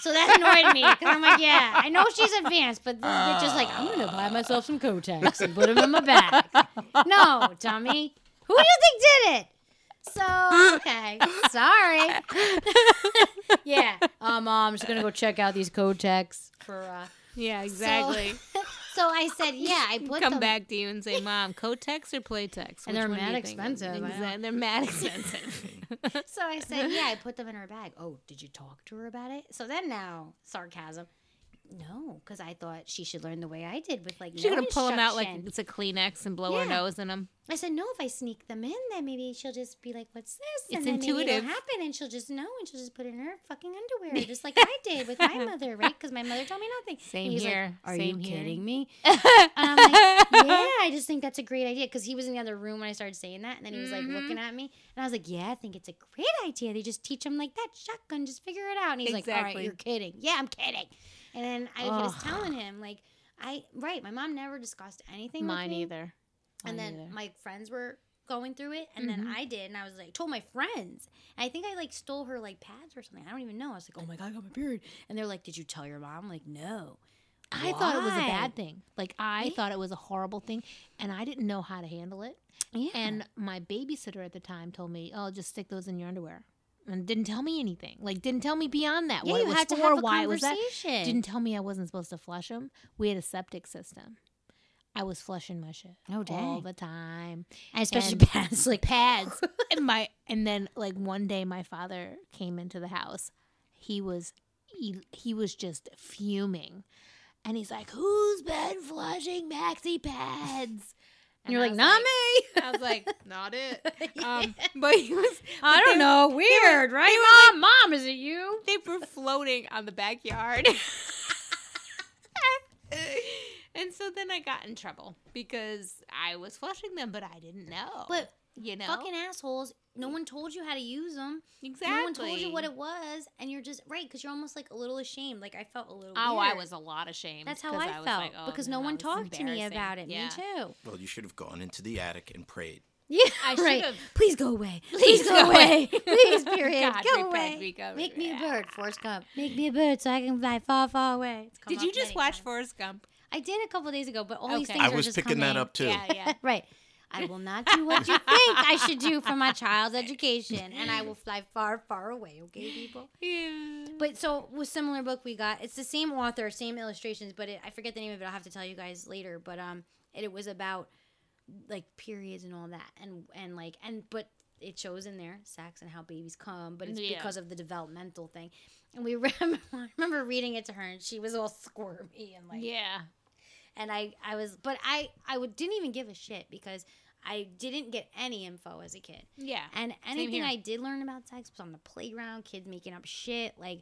So that annoyed me because I'm like, yeah, I know she's advanced, but this bitch is like, I'm gonna buy myself some Kotex and put them in my bag. No, dummy, who do you think did it? So okay, sorry. yeah, um, I'm just gonna go check out these Kotex for. uh Yeah, exactly. So I said, yeah, I put Come them. back to you and say, "Mom, Kotex or Playtex?" And Which they're mad expensive, I. Exactly. They're mad expensive. So I said, yeah, I put them in her bag. Oh, did you talk to her about it? So then now, sarcasm. No, because I thought she should learn the way I did with like. She's no gonna pull them out like it's a Kleenex and blow her nose in them. I said, no, if I sneak them in, then maybe she'll just be like, what's this? It's and then Maybe intuitive. it'll happen and she'll just know and she'll just put it in her fucking underwear, just like I did with my mother, right? Because my mother told me nothing. Same here. Like, Are Same you here." kidding me? And I'm like, yeah, I just think that's a great idea. Because he was in the other room when I started saying that. And then he was like Mhm. looking at me. And I was like, yeah, I think it's a great idea. They just teach them like that shotgun, just figure it out. And he's like, all right, you're kidding. Yeah, I'm kidding. And then I was telling him, like, I, right, my mom never discussed anything Mine with me. either. And then either. my friends were going through it, and then Mhm. I did, and I was like, told my friends. And I think I like stole her like pads or something. I don't even know. I was like, oh my god, I got my period. And they're like, did you tell your mom? I'm like, no. I thought it was a bad thing. Like I Yeah. thought it was a horrible thing, and I didn't know how to handle it. Yeah. And my babysitter at the time told me, "Oh, just stick those in your underwear," and didn't tell me anything. Like didn't tell me beyond that yeah, what you had for, to have a why was that. conversation. Didn't tell me I wasn't supposed to flush them. We had a septic system. I was flushing my shit Oh, all the time. and especially and- pads, like pads and my and then like one day my father came into the house he was he, he was just fuming and he's like who's been flushing maxi pads And you're like, not me. i was like not it um but he was I don't they- know. Weird, right, mom? Mom, is it you? they were floating on the backyard and so then i got in trouble because i was flushing them but i didn't know But you know fucking assholes. No one told you how to use them. exactly No one told you what it was, and you're just right because you're almost like a little ashamed. Like I felt a little. Oh, I was a lot ashamed. That's how I, was felt like, oh, because no that one talked to me about it. Yeah. Me too. Well, you should have gone into the attic and prayed. Yeah, I right. should've. Please go away. Please Please, go, go away. Please, period. God, go repent, away. we go- Make me a bird, Forrest Gump. Make me a bird so I can fly far, far away. Did you just watch times. Forrest Gump? I did a couple days ago, but all these things I are was just picking that up too. Yeah, yeah. Right. I will not do what you think I should do for my child's education, and I will fly far, far away. Okay, people. Yeah. But so with similar book we got, it's the same author, same illustrations, but it, I forget the name of it. I'll have to tell you guys later. But um, it, it was about like periods and all that, and and like and but it shows in there sex and how babies come, but it's Yeah. because of the developmental thing. And we remember, I remember reading it to her, and she was all squirmy and like yeah. And I I was but I I would, didn't even give a shit because I didn't get any info as a kid. Yeah. And anything. I did learn about sex was on the playground, kids making up shit like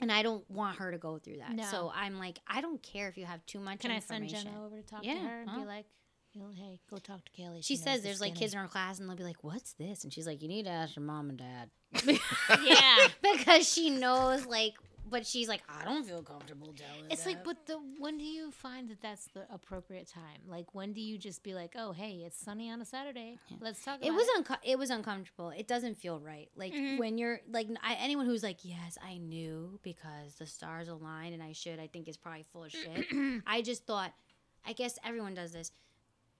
and I don't want her to go through that. No. So I'm like I don't care if you have too much Can I send. Jenna over to talk Yeah, to her and huh? be like, you know, hey, go talk to Kaylee. She knows says the there's like skinny." kids in her class and they'll be like, "What's this?" And she's like, "You need to ask your mom and dad." Yeah. because she knows like but she's like, I don't feel comfortable telling. It's that." like, but the when do you find that that's the appropriate time? Like, when do you just be like, oh, hey, it's sunny on a Saturday. Let's talk. it about was unco- it was uncomfortable. It doesn't feel right. Like Mhm. when you're like I, anyone who's like, yes, I knew because the stars aligned and I should. I think is probably full of shit. I just thought, I guess everyone does this.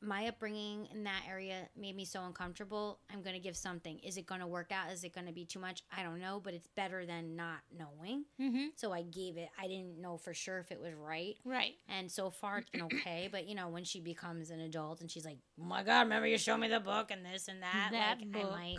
My upbringing in that area made me so uncomfortable. I'm gonna give something. Is it gonna work out? Is it gonna be too much? I don't know, but it's better than not knowing. hmm So I gave it. I didn't know for sure if it was right. Right. And so far, it's been okay. But you know, when she becomes an adult and she's like, "Oh my god, remember you showed me the book and this and that," That like, book. I might.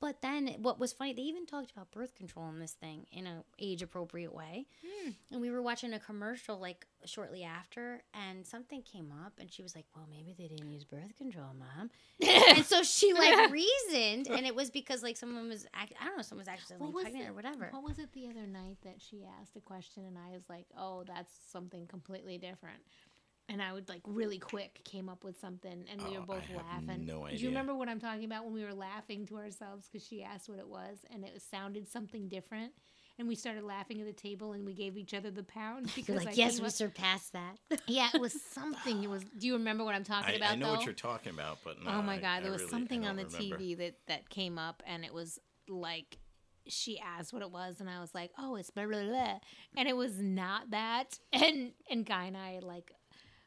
But then, what was funny, they even talked about birth control in this thing in an age appropriate way. Hmm. And we were watching a commercial like shortly after, and something came up, and she was like, "Well, maybe they didn't use birth control, mom." and so she like reasoned, and it was because like someone was, act- I don't know, someone was What was pregnant it? or whatever. What was it the other night that she asked a question and I was like, oh, that's something completely different. And I would like really quick came up with something and we Oh, were both I laughing. no Do idea. you remember what I'm talking about when we were laughing to ourselves because she asked what it was and it sounded something different? And we started laughing at the table and we gave each other the pound because like, yes, we up- surpassed that. yeah, it was something. It was. Do you remember what I'm talking I, about? I know though? what you're talking about, but no, oh my god, I there was really- something on the remember. TV that that came up, and it was like she asked what it was, and I was like, oh, it's blah blah blah, and it was not that, and and Guy and I like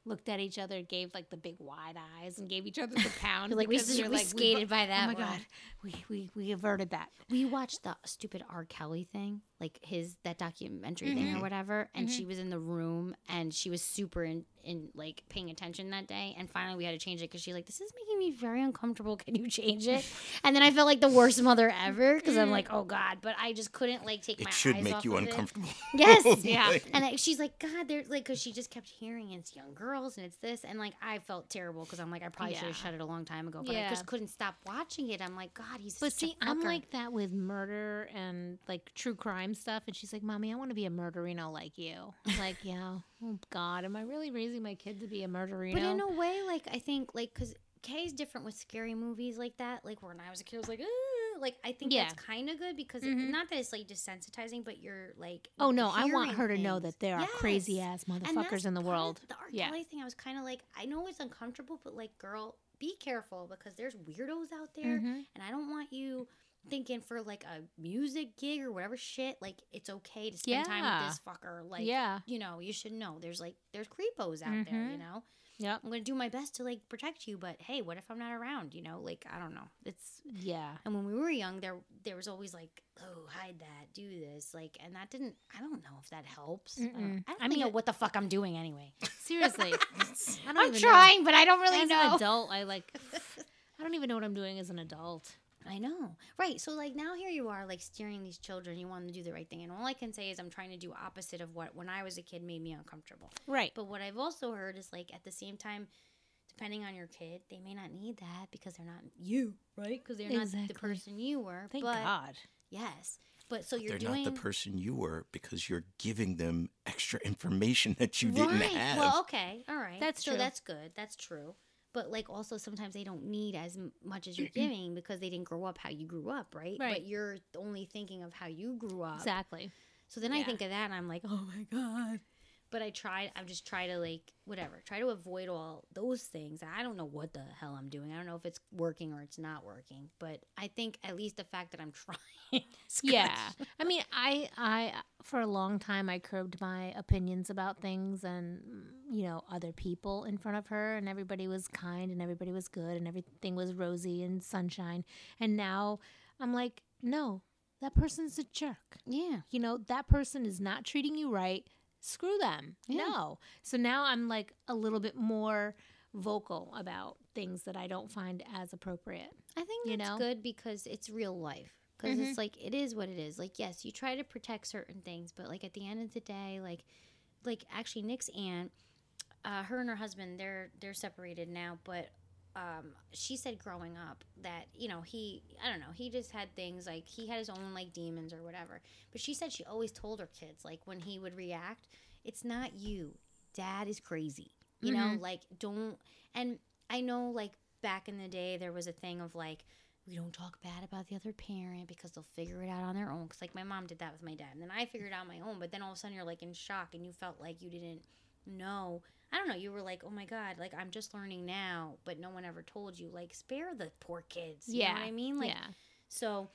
looked at each other, gave like the big wide eyes, and gave each other the pound. Like, we, we, like, skated by that. Oh my one. god, we, we we averted that. We watched the stupid R. Kelly thing, like his that documentary thing or Mhm. whatever, and Mhm. she was in the room and she was super in, in like paying attention that day. And finally, we had to change it because she's like, "This is making me very uncomfortable. Can you change it?" and then I felt like the worst mother ever because I'm like, "Oh God!" But I just couldn't like take my It should eyes make off you of it. uncomfortable. Yes, Yeah. And I, she's like, God, they're like, because she just kept hearing it's young girls and it's this. And like, I felt terrible because I'm like, I probably should have shut it a long time ago. But I just couldn't stop watching it. I'm like, God, he's But see, I'm like that with murder and like true crime stuff. And she's like, Mommy, I want to be a murderino like you. I'm like, yeah. Oh, God. Am I really raising my kid to be a murderino? But in a way, like, I think, like, because Kay's different with scary movies like that. Like, when I was a kid, I was like, "Ugh." like, I think Yeah. that's kind of good because Mhm. not that it's like desensitizing, but you're like, oh, no. I want her to know that there are crazy ass motherfuckers in the world. The R. Yeah. Kelly thing, I was kind of like, I know it's uncomfortable, but like, girl, be careful because there's weirdos out there, Mhm. and I don't want you thinking for like a music gig or whatever shit. Like, it's okay to spend time with this fucker. Like, yeah. you know, you should know. There's like, there's creepos out there. Mm-hmm. You know, Yeah. I'm gonna do my best to like protect you, but hey, what if I'm not around? You know, like I don't know. It's Yeah. and when we were young, there there was always like, oh, hide that, do this, like, and that didn't. I don't know if that helps. I don't, I don't I really know mean- what the fuck I'm doing anyway. Seriously. I don't I'm even trying, but I don't really As know. an adult, I like. I don't even know what I'm doing as an adult. I know, right? So like now here you are, like steering these children. You want them to do the right thing, and all I can say is I'm trying to do opposite of what when I was a kid made me uncomfortable. Right. But what I've also heard is like at the same time, depending on your kid, they may not need that because they're not you, right? Because they're not the person you were. Thank but God. yes, but so you're They're doing not the person you were because you're giving them extra information that you didn't have. Well, okay, all right. That's so true. that's good. That's true. But like also sometimes they don't need as much as you're giving because they didn't grow up how you grew up, right? Right. But you're only thinking of how you grew up. Exactly. So then I think of that and I'm like, oh my God. But I tried, I've just try to like, whatever, try to avoid all those things. I don't know what the hell I'm doing. I don't know if it's working or it's not working. But I think at least the fact that I'm trying. Yeah. I mean, I I for a long time I curbed my opinions about things and you know other people in front of her, and everybody was kind and everybody was good and everything was rosy and sunshine. And now I'm like, no, that person's a jerk. Yeah. You know, that person is not treating you right. Screw them. Yeah. No. So now I'm like a little bit more vocal about things that I don't find as appropriate. I think You that's know? good because it's real life. Because Mhm. it's like it is what it is. Like yes, you try to protect certain things, but like at the end of the day, like like actually Nick's aunt, uh, her and her husband, they're they're separated now, but um, she said growing up that you know he I don't know he just had things like he had his own like demons or whatever. But she said she always told her kids like when he would react, it's not you, Dad is crazy. You know, Mhm. like don't. And I know like back in the day there was a thing of like we don't talk bad about the other parent because they'll figure it out on their own. Because like my mom did that with my dad, and then I figured out my own. But then all of a sudden you're like in shock, and you felt like you didn't know. I don't know. You were like, oh my god, like I'm just learning now, but no one ever told you. Like spare the poor kids. You yeah. know what I mean? Like yeah. so.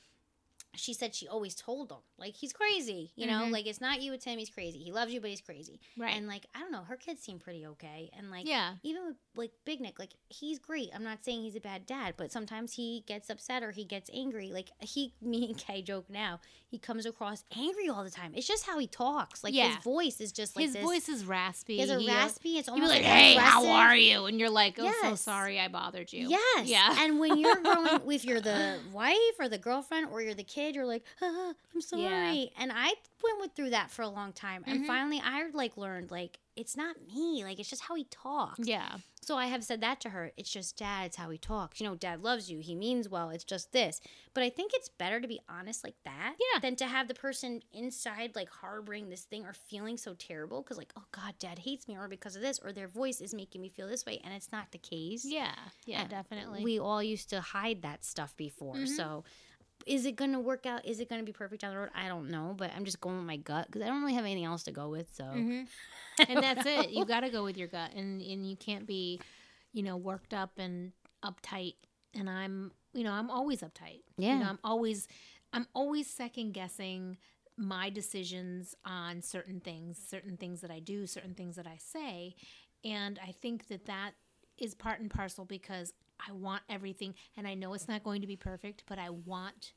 She said she always told him like he's crazy, you know, Mhm. like it's not you, it's him. He's crazy. He loves you, but he's crazy. Right. And like I don't know, her kids seem pretty okay, and like yeah. even with like Big Nick, like he's great. I'm not saying he's a bad dad, but sometimes he gets upset or he gets angry. Like he, me and Kay joke now. He comes across angry all the time. It's just how he talks. Like Yeah. his voice is just like His this. voice is raspy. He has a raspy. It's almost like, like, "Hey, how are you?" And you're like, "Oh, so sorry, I bothered you." Yes. Yeah. And when you're growing, if you're the wife or the girlfriend or you're the kid, you're like, ah, I'm sorry. Yeah. And I went with, through that for a long time. And Mhm. finally, I like learned like it's not me. Like it's just how he talks. Yeah. So I have said that to her. It's just dad, it's how he talks. You know, dad loves you. He means well. It's just this. But I think it's better to be honest like that Yeah. than to have the person inside like harboring this thing or feeling so terrible because like, oh God, dad hates me or because of this or their voice is making me feel this way. And it's not the case. Yeah. Yeah. Uh, definitely. We all used to hide that stuff before. Mhm. So is it going to work out? Is it going to be perfect down the road? I don't know, but I'm just going with my gut because I don't really have anything else to go with. So hmm and that's it. You got to go with your gut, and and you can't be, you know, worked up and uptight. And I'm, you know, I'm always uptight. Yeah. You know, I'm always, I'm always second guessing my decisions on certain things, certain things that I do, certain things that I say, and I think that that is part and parcel because I want everything, and I know it's not going to be perfect, but I want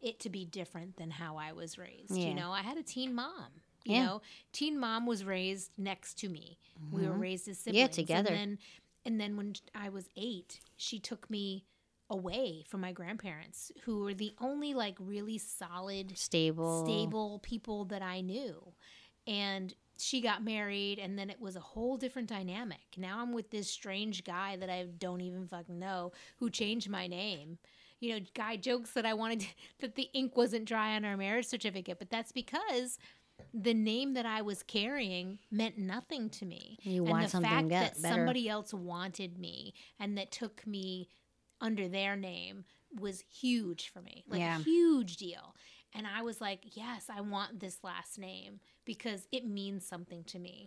it to be different than how I was raised. Yeah. You know, I had a teen mom. You Yeah. know, teen mom was raised next to me. We were Mhm. raised as siblings. Yeah, together. And then, and then when I was eight, she took me away from my grandparents, who were the only like really solid, stable. stable people that I knew. And she got married, and then it was a whole different dynamic. Now I'm with this strange guy that I don't even fucking know who changed my name. You know, guy jokes that I wanted that the ink wasn't dry on our marriage certificate, but that's because the name that I was carrying meant nothing to me. You and want the something fact that better. somebody else wanted me and that took me under their name was huge for me. Like Yeah. a huge deal. And I was like, yes, I want this last name because it means something to me.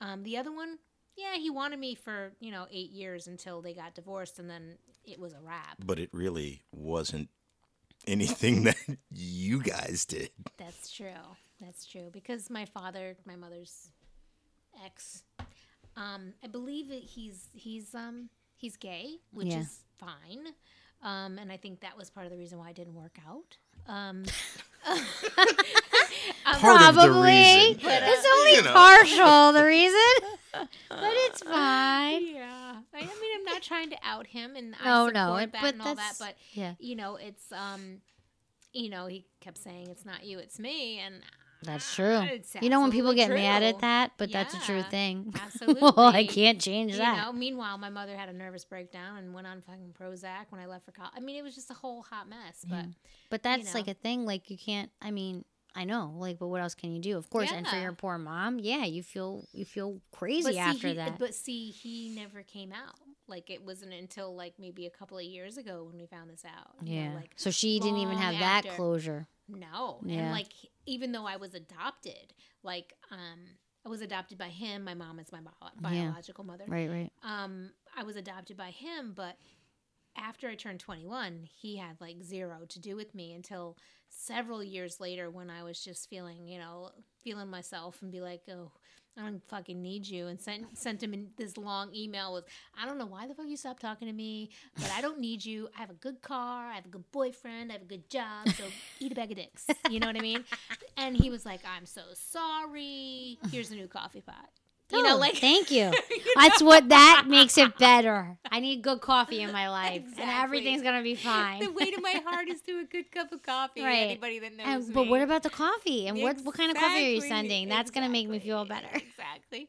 Um, the other one, yeah, he wanted me for, you know, eight years until they got divorced and then it was a wrap. But it really wasn't anything that you guys did. That's true. That's true. Because my father, my mother's ex, um, I believe that he's he's um he's gay, which Yeah. is fine. Um, and I think that was part of the reason why it didn't work out. Um, Part of the Probably. reason. But, uh, it's only you know. partial the reason, but it's fine. yeah. I, I mean, I'm not trying to out him, and I No, support no, it- that but and all that. But Yeah, you know, it's um, you know, he kept saying it's not you, it's me, and that's true. You know when people get absolutely mad at that, but that's a true thing. Absolutely. well, I can't change You that. know, meanwhile, my mother had a nervous breakdown and went on fucking Prozac when I left for college. I mean, it was just a whole hot mess. But Yeah. But that's like know. a thing. Like you can't. I mean, I know. Like, but what else can you do? Of course. And for your poor mom, yeah, you feel you feel crazy but see, after he, that. But see, he never came out. Like it wasn't until like maybe a couple of years ago when we found this out. you know, yeah. like so she didn't even have that closure. no. Yeah. And like even though I was adopted, like um, I was adopted by him. My mom is my bio- Yeah. biological mother. Right. Right. um, I was adopted by him, but after I turned 21, he had like zero to do with me until several years later when I was just feeling, you know, feeling myself and be like, oh, I don't fucking need you. And sent, sent him this long email with, I don't know why the fuck you stopped talking to me, but I don't need you. I have a good car. I have a good boyfriend. I have a good job. So eat a bag of dicks. You know what I mean? And he was like, I'm so sorry. Here's a new coffee pot. You know, Oh, like, thank you. you That's know? what that makes it better. I need good coffee in my life, and everything's gonna be fine. the weight of my heart is to a good cup of coffee. Right. Anybody that knows And, me. but what about the coffee? And what what kind of coffee are you Exactly, sending? That's gonna make me feel better. Exactly.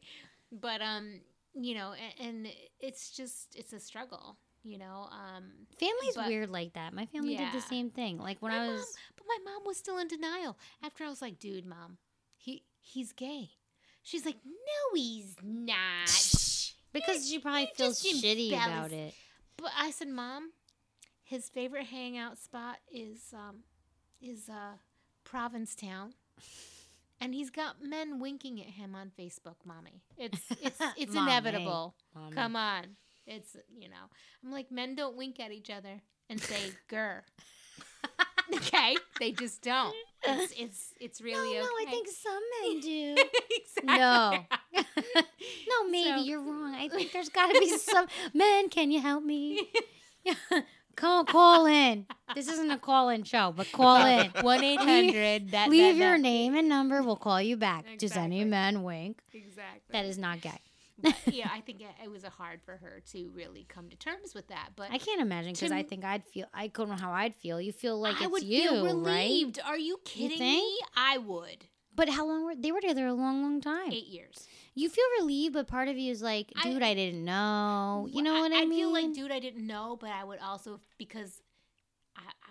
But um, you know, and, and it's just it's a struggle. You know, um, Family's But- weird like that. My family did the same thing. Like when my I mom, was, but my mom was still in denial. After I was like, dude, mom, he he's gay. She's like, no, he's not. because she probably feels just shitty embellish- about it. But I said, mom, his favorite hangout spot is um, is uh, Provincetown, and he's got men winking at him on Facebook. Mommy, it's it's it's inevitable. Mommy. Come on, it's you know. I'm like men don't wink at each other and say "gur." okay, they just don't. It's it's it's really no, no, okay. I think some men do. exactly. No. no, maybe So- you're wrong. I think there's got to be some men. Can you help me? Call call in. This isn't a call in show, but call in. One eight hundred. That Leave that- your that- name and number. We'll call you back. Does any man wink? Exactly. That is not gay. But, yeah, I think it, it was hard for her to really come to terms with that. But I can't imagine because I think I'd feel. I don't know how I'd feel. You feel like I it's would you, feel right? relieved. Are you kidding think? me? I would. But how long were they were together? A long, long time. Eight years. You feel relieved, but part of you is like, dude, I, didn't know. You know what I, I mean? I feel like, dude, I didn't know, but I would also because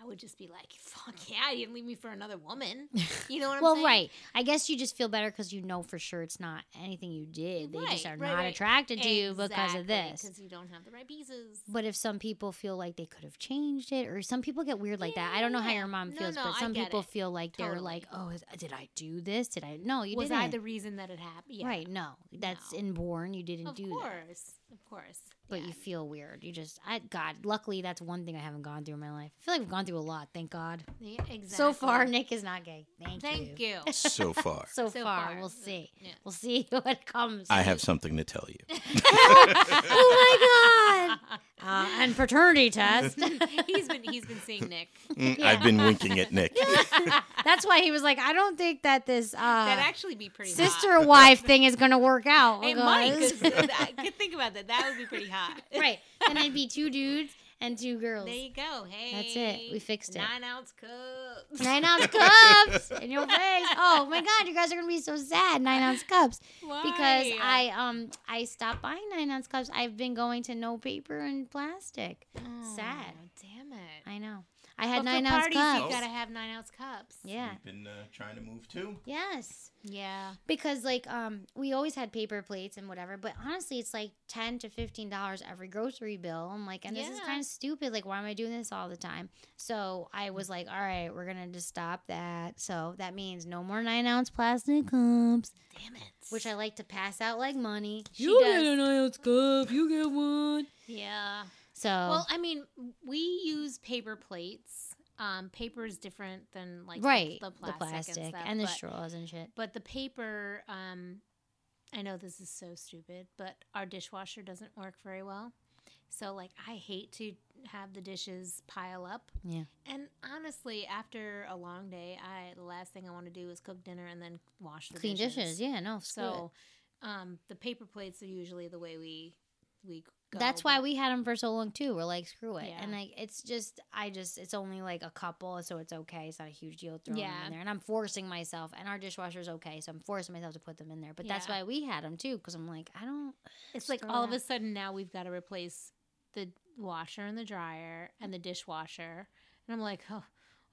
I, would just be like, fuck yeah, you didn't leave me for another woman. You know what I'm well, saying? right. I guess you just feel better because you know for sure it's not anything you did. They just are right, not right. attracted to you because of this. Because you don't have the right pieces. But if some people feel like they could have changed it, or some people get weird like that, I don't know how your mom feels, no, but some people it. feel like they're like, oh, is, did I do this? Did I? No, you was didn't. Was I the reason that it happened? Yeah. Right? No, that's No. inborn. You didn't Of do course. that. Of course. Of course. But yeah. you feel weird. You just, I God, luckily that's one thing I haven't gone through in my life. I feel like I've gone through a lot. Thank God. Yeah, exactly. So far, Nick is not gay. Thank, Thank you. you. So far, So, So far, far, we'll see. yeah. We'll see what comes. I have something to tell you. oh my God! Uh, and paternity test. he's been he's been seeing Nick. Mm, I've been winking at Nick. That's why he was like, I don't think that this uh, That'd actually be pretty hot. sister wife thing is gonna work out. It might. guys." 'cause I could think about that. That would be pretty hot. right, and it'd be two dudes and two girls. There you go. Hey. That's it. We fixed it. Nine ounce cups. Nine ounce cups in your face. Oh my god, you guys are gonna be so sad. Nine ounce cups Why? because I um I stopped buying nine ounce cups. I've been going to no paper and plastic. sad. Oh, Damn it. I know. I had But nine for ounce parties, cups. you gotta have nine ounce cups. yeah. We've been uh, trying to move too. Yes. Yeah. Because like um we always had paper plates and whatever, but honestly it's like ten to fifteen dollars every grocery bill. I'm like, and this is kind of stupid. Like, why am I doing this all the time? So I was like, all right, we're gonna just stop that. So that means no more nine ounce plastic cups, Damn it. which I like to pass out like money. She You does. get a nine ounce cup. You get one. Yeah. So Well, I mean, we use paper plates. Um, paper is different than like right, the, the plastic, plastic and, stuff, and the but- straws and shit. But the paper, um, I know this is so stupid, but our dishwasher doesn't work very well. So, like, I hate to have the dishes pile up. Yeah. And honestly, after a long day, I the last thing I want to do is cook dinner and then wash the Clean dishes. Yeah, no. screw it. So, um, the paper plates are usually the way we we go. That's why we had them for so long too. We're like, screw it, Yeah. and like it's just, I just, it's only like a couple, so it's okay. It's not a huge deal throwing them Yeah. in there, and I'm forcing myself. And our dishwasher's okay, so I'm forcing myself to put them in there. But that's why we had them too, because I'm like, I don't. It's like all it of a sudden now we've got to replace the washer and the dryer and mm. the dishwasher, and I'm like, oh,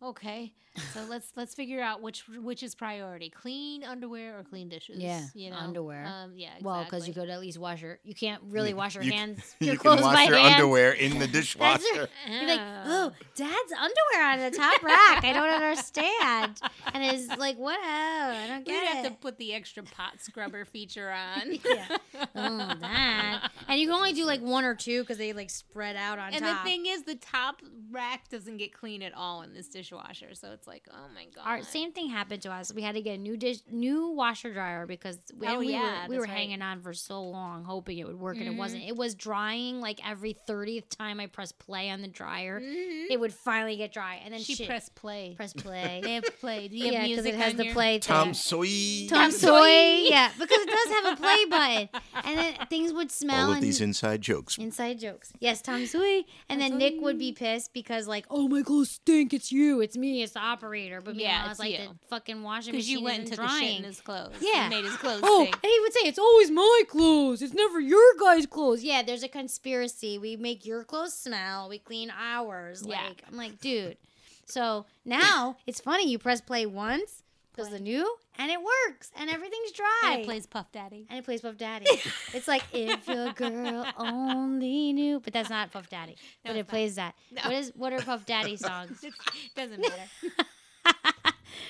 okay. So let's let's figure out which which is priority: clean underwear or clean dishes. Yeah, you know, underwear. Um, yeah, exactly. Well, because you could at least wash your. You can't really wash your You- hands. You your can clothes wash by your hand. underwear in the That's dishwasher. You're like, oh, dad's underwear on the top rack. I don't understand. And it's like, what? Oh, I don't get We'd get have to put the extra pot scrubber feature on. Yeah. oh, that. And you can only do like one or two because they like spread out on top. And top. the thing is, the top rack doesn't get clean at all in this dishwasher. So it's like, oh my god. Our same thing happened to us. We had to get a new dish, new washer dryer because we, Oh, we yeah, were, we were right. hanging on for so long, hoping it would work, and it wasn't. It was drying like every thirtieth time I pressed play on the dryer, Mhm. it would finally get dry, and then She shit, pressed play. press play. They have play. Do you yeah, because it has on the your- play. Tom thing. Sawyer. Tom Tom Soy, Sawyer. yeah, because it does have a play button, and then things would smell. All of and these inside jokes. Inside jokes. Yes, Tom Sui. And then Nick would be pissed because like, oh my clothes stink. It's you. It's me. It's the operator. But Yeah, meanwhile, it's it's like you. the fucking washing Because machine you went and isn't took a shit drying. in his clothes. Yeah. Made his clothes Oh, stink. and he would say it's always my clothes. It's never your guys' clothes. Yeah, there's a conspiracy. We make your clothes smell. We clean ours. Yeah. Like I'm like, dude. So now it's funny. You press play once, because the play. new and it works and everything's dry. And it plays Puff Daddy. And it plays Puff Daddy. it's like if your girl only knew, but that's not Puff Daddy. No, but it not. plays that. No. What is what are Puff Daddy songs? It doesn't matter.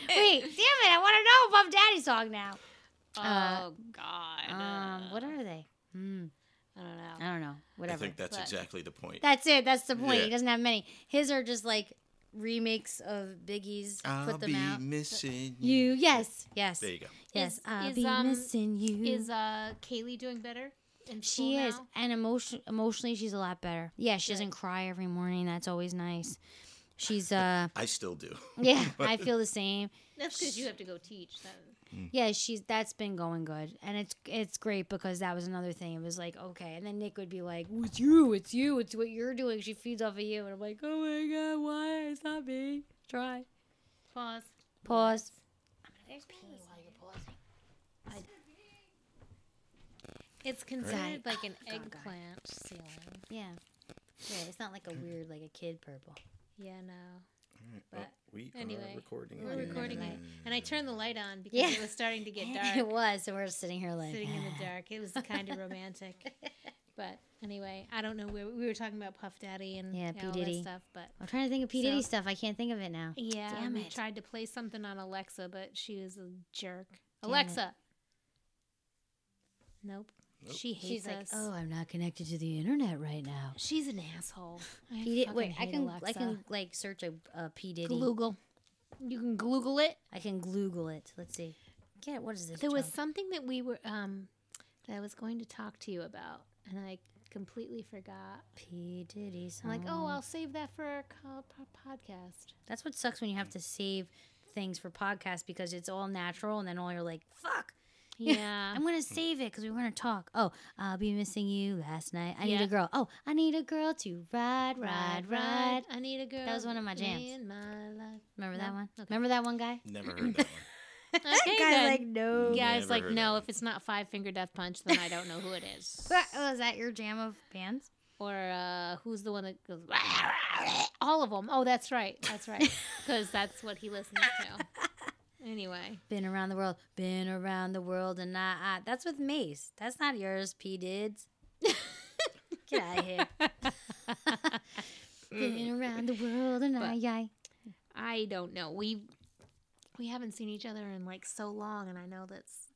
Wait, damn it! I want to know a Puff Daddy song now. Uh, oh God. Um, what are they? Hmm, I don't know. I don't know. Whatever. I think that's But- exactly the point. That's it. That's the point. Yeah. He doesn't have many. His are just like remakes of Biggie's. I'll put them be out. missing You yes yes There you go. yes. Is- I'll is, be um, missing you. Is uh Kaylee doing better? In She is, now? and emotion emotionally, she's a lot better. Yeah, she doesn't cry every morning. That's always nice. She's uh, I still do. yeah, I feel the same. That's because you have to go teach. That, Mm. Yeah, she's that's been going good, and it's it's great because that was another thing. It was like okay, and then Nick would be like, "Oh, "It's you, it's you, it's what you're doing." She feeds off of you, and I'm like, "Oh my god, why? It's not me." Try pause. pause. There's pee while you're pausing. I, It's considered like an oh, God. eggplant ceiling. Yeah, yeah. It's not like a weird like a kid purple. Yeah, no. All right, But well, we anyway, are recording. We're Mm. recording it, and I turned the light on because Yeah. it was starting to get dark. it was, so we're sitting here like sitting in the dark. It was kind of romantic. But anyway, I don't know where we were talking about Puff Daddy and Yeah, yeah, P. all Diddy. that stuff. But I'm trying to think of P So- Diddy stuff. I can't think of it now. yeah, Damn we it. tried to play something on Alexa, but she was a jerk. Damn Alexa. Nope. Nope. She hates She's like, us. "Oh, I'm not connected to the internet right now." She's an asshole. I P. Diddy, fucking wait, I hate can Alexa. I can like search a, a P Diddy. Google. You can Google it. I can Google it. Let's see. Get what is this? There was junk? something that we were um that I was going to talk to you about, and I completely forgot. P Diddy. I'm like, oh. I'll save that for our co- po- podcast. That's what sucks when you have to save things for podcasts because it's all natural, and then all you're like, "Fuck." Yeah. I'm gonna save it because we were gonna talk. Oh, I'll be missing you last night. I need a girl. Oh, I need a girl to ride, ride, ride. I need a girl. That was one of my jams. In my life. Remember No? that one? Okay. Remember that one guy? Never heard that one. Okay, Guy's then. like, no. Guys, Never like, no, if it's not Five Finger Death Punch, then I don't know who it is. Oh, is that your jam of bands? or uh, who's the one that goes, all of them. Oh, that's right. That's right. Because that's what he listens to. Anyway. Been around the world, been around the world, and not. Uh, that's with Mase. That's not yours, P. Dids. Get out of here. been around the world, and But- I, I. I don't know. We we haven't seen each other in like so long, and I know that's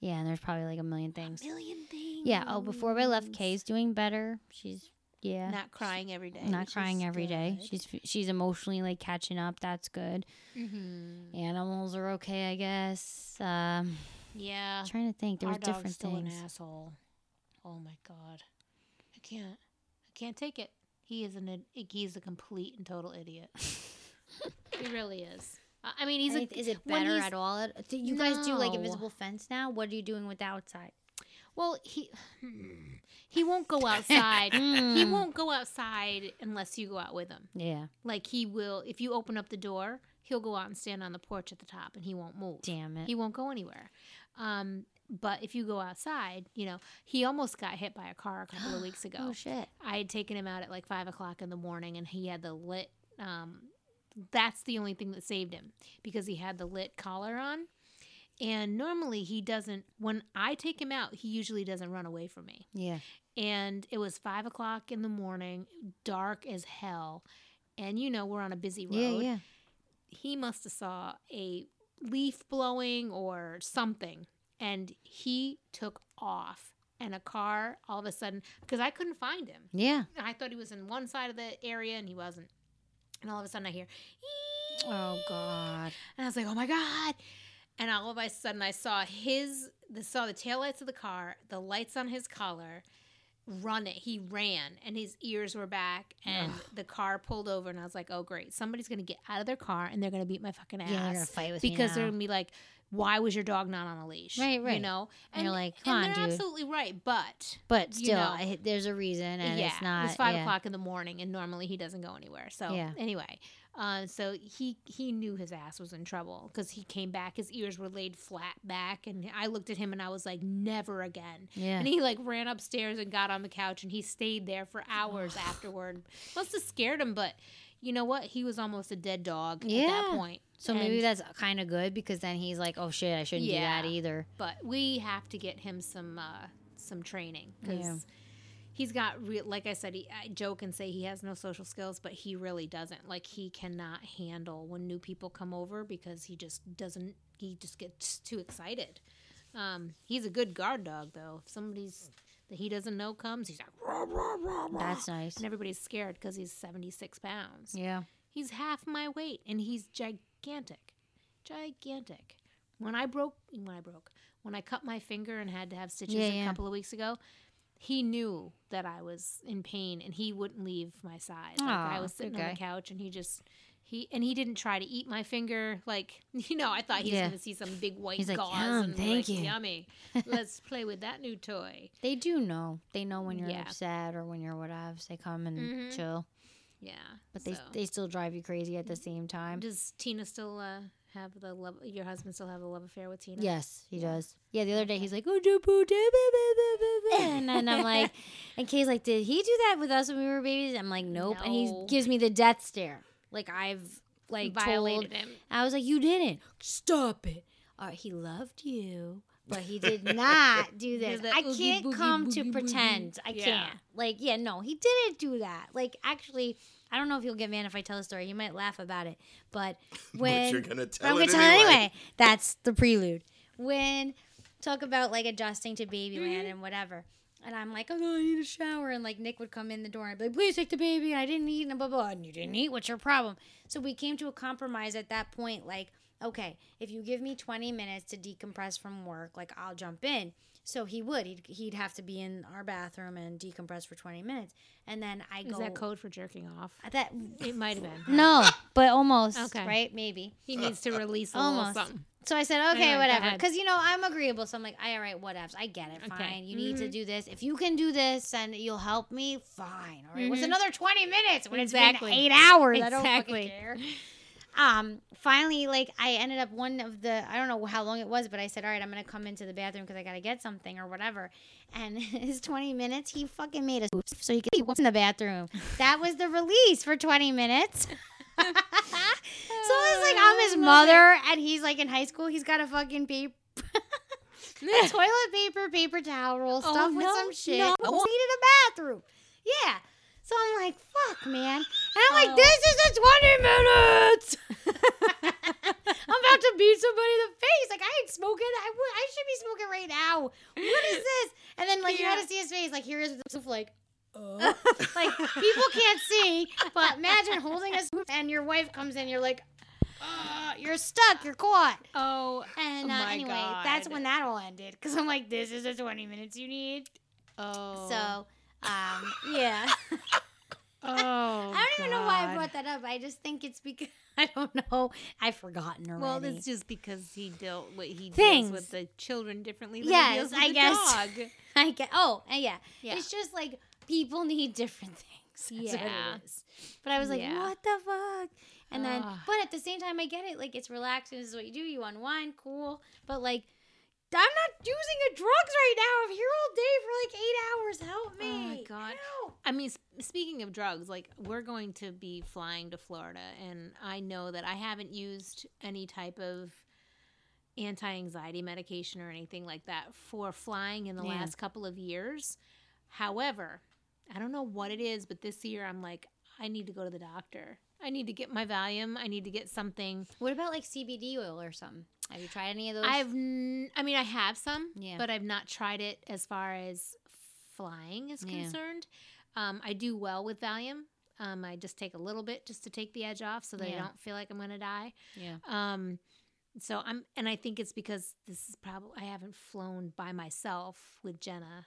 Yeah, and there's probably like a million things. a million things. Yeah. Oh, before we left, Kay's doing better. She's yeah, not crying every day. not crying every day. good. She's she's emotionally like catching up. That's good. Mhm. Animals are okay, I guess. Um, Yeah. trying to think. There Our was dog's different still things. an asshole. Oh my god, I can't. I can't take it. He is an. He's a complete and total idiot. he really is. I mean, he's a. is it better at all? Do you guys do like No. invisible fence now? What are you doing with the outside? Well, he he won't go outside. he won't go outside unless you go out with him. Yeah. Like he will, if you open up the door, he'll go out and stand on the porch at the top, and he won't move. Damn it. He won't go anywhere. Um, but if you go outside, you know, he almost got hit by a car a couple of weeks ago. oh shit. I had taken him out at like five o'clock in the morning, and he had the lit. Um, that's the only thing that saved him because he had the lit collar on. And normally he doesn't. When I take him out, he usually doesn't run away from me. Yeah. And it was five o'clock in the morning, dark as hell, and you know we're on a busy road. Yeah. Yeah. He must have saw a leaf blowing or something, and he took off. And a car all of a sudden, because I couldn't find him. Yeah. I thought he was in one side of the area and he wasn't. And all of a sudden I hear, "Ee!" Oh god. and I was like, oh my God. And all of a sudden I saw his, the, saw the taillights of the car, the lights on his collar, run it. He ran and his ears were back and the car pulled over. And I was like, oh great. Somebody's going to get out of their car and they're going to beat my fucking ass. Yeah, they're gonna fight with because me they're going to be like, why was your dog not on a leash? Right, right. You know? And you're like, come and on, they're dude. absolutely right. But But you still, know. I, there's a reason, and yeah, it's not. It was five yeah. o'clock in the morning, and normally he doesn't go anywhere. So Yeah. anyway, uh, so he he knew his ass was in trouble because he came back. His ears were laid flat back, and I looked at him and I was like, never again. Yeah. And he like ran upstairs and got on the couch, and he stayed there for hours afterward. Must have scared him, but you know what? He was almost a dead dog at that point. So maybe that's kind of good because then he's like, oh shit, I shouldn't Yeah. do that either. but we have to get him some uh, some training because Yeah. He's got re- like I said, he, I joke and say he has no social skills, but he really doesn't. Like he cannot handle when new people come over because he just doesn't. He just gets too excited. Um, he's a good guard dog though. If somebody's that he doesn't know comes, he's like rah, rah, rah, rah. That's nice. and everybody's scared because he's seventy six pounds. Yeah. He's half my weight and he's gigantic. Gigantic. When I broke when I broke, when I cut my finger and had to have stitches Yeah, a yeah. couple of weeks ago, he knew that I was in pain and he wouldn't leave my side. Like I was sitting good on the couch and he just he and he didn't try to eat my finger like you know I thought he was Yeah. going to see some big white He's like, gauze "Yum, and thank like, you." yummy. Let's play with that new toy. They do know. They know when you're Yeah. upset or when you're whatever. They come and Mhm. chill, Yeah, but they so. they still drive you crazy at the same time. does Tina still uh, have the love? Your husband still have a love affair with Tina? Yes, he does. Yeah, the other day he's like, oh, do, boo, do, boo, boo, boo, boo, boo," and then I'm like, and Kay's like, did he do that with us when we were babies? I'm like, nope. And he No. gives me the death stare. Like I've like violated told, him. I was like, you didn't. Stop it. All right, he loved you. But he did not do this. that I oogie can't boogie come to boogie boogie. pretend. I Yeah. can't. Like, yeah, no, he didn't do that. Like, actually, I don't know if he'll get mad if I tell the story. He might laugh about it. But when but you're gonna tell I'm gonna tell anyway. anyway. That's the prelude. When talk about like adjusting to Babyland and whatever. And I'm like, oh, I need a shower. And like Nick would come in the door and be like, please take the baby. And I didn't eat and blah, blah, blah. And you didn't eat. What's your problem? So we came to a compromise at that point. Like, okay, if you give me 20 minutes to decompress from work, like I'll jump in. So he would. He'd, he'd have to be in our bathroom and decompress for 20 minutes. And then I Is go. that code for jerking off? That It might have been. no, but almost. Okay. Right? Maybe. He needs to release a Almost. little something. So I said, okay, Anyway, go whatever. ahead. Because, you know, I'm agreeable. So I'm like, all right, whatevs. I get it. Fine. Okay. You need to Mhm. do this. If you can do this and you'll help me, fine. All right. What's Mhm. another 20 minutes when Exactly. it's been eight hours? I don't Exactly. fucking care. Um, finally, like, I ended up one of the, I don't know how long it was, but I said, all right, I'm going to come into the bathroom because I got to get something or whatever. And his 20 minutes, he fucking made us so he could be in the bathroom. That was the release for 20 minutes. so it's like I'm his mother, and he's like in high school. He's got a fucking paper, toilet paper, paper towel roll, Oh, stuff with some shit. no. No. Needed a bathroom. Yeah. So I'm like, fuck, man. And I'm like, Oh. this is a 20 minutes. I'm about to beat somebody in the face. Like, I ain't smoking. I, would, I should be smoking right now. What is this? And then, like, you Yeah. had to see his face. Like, here is the stuff, like, uh. like people can't see, but imagine holding a spoon and your wife comes in. You're like, uh, you're stuck. You're caught. Oh, And Oh uh, anyway, that's when that all ended. Because I'm like, this is the 20 minutes you need. oh. So, um, yeah. oh. I don't even know why I God. brought that up. I just think it's because I don't know. I've forgotten already. Well, it's just because he dealt what he Things. deals with the children differently than Yes, he deals with I the guess. dog. I get. Oh, uh, yeah. Yeah. It's just like people need different things. That's what Yeah. is. But I was like, Yeah. what the fuck? And then, Ugh. but at the same time, I get it. Like, it's relaxing. This is what you do. You unwind. Cool. But like, I'm not using the drugs right now. I'm here all day for like eight hours. Help me. Oh my God. Help. I mean, speaking of drugs, like we're going to be flying to Florida, and I know that I haven't used any type of anti-anxiety medication or anything like that for flying in the Yeah. last couple of years. However, I don't know what it is, but this year I'm like, I need to go to the doctor. I need to get my Valium. I need to get something. What about like CBD oil or something? Have you tried any of those? I've, n- I mean, I have some, Yeah. but I've not tried it as far as flying is Yeah. concerned. Um, I do well with Valium. Um, I just take a little bit just to take the edge off so that Yeah. I don't feel like I'm going to die. Yeah. Um, so I'm, and I think it's because this is probably I haven't flown by myself with Jenna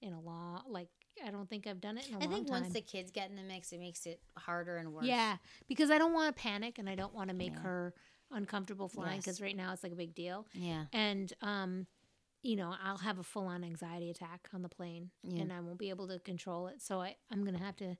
in a long, like I don't think I've done it in a I long time. I think time. once the kids get in the mix, it makes it harder and worse. Yeah, because I don't want to panic and I don't want to make Yeah. her uncomfortable flying Yes. because right now it's like a big deal. Yeah. And um, you know, I'll have a full on anxiety attack on the plane Yeah. and I won't be able to control it. So I, I'm gonna have to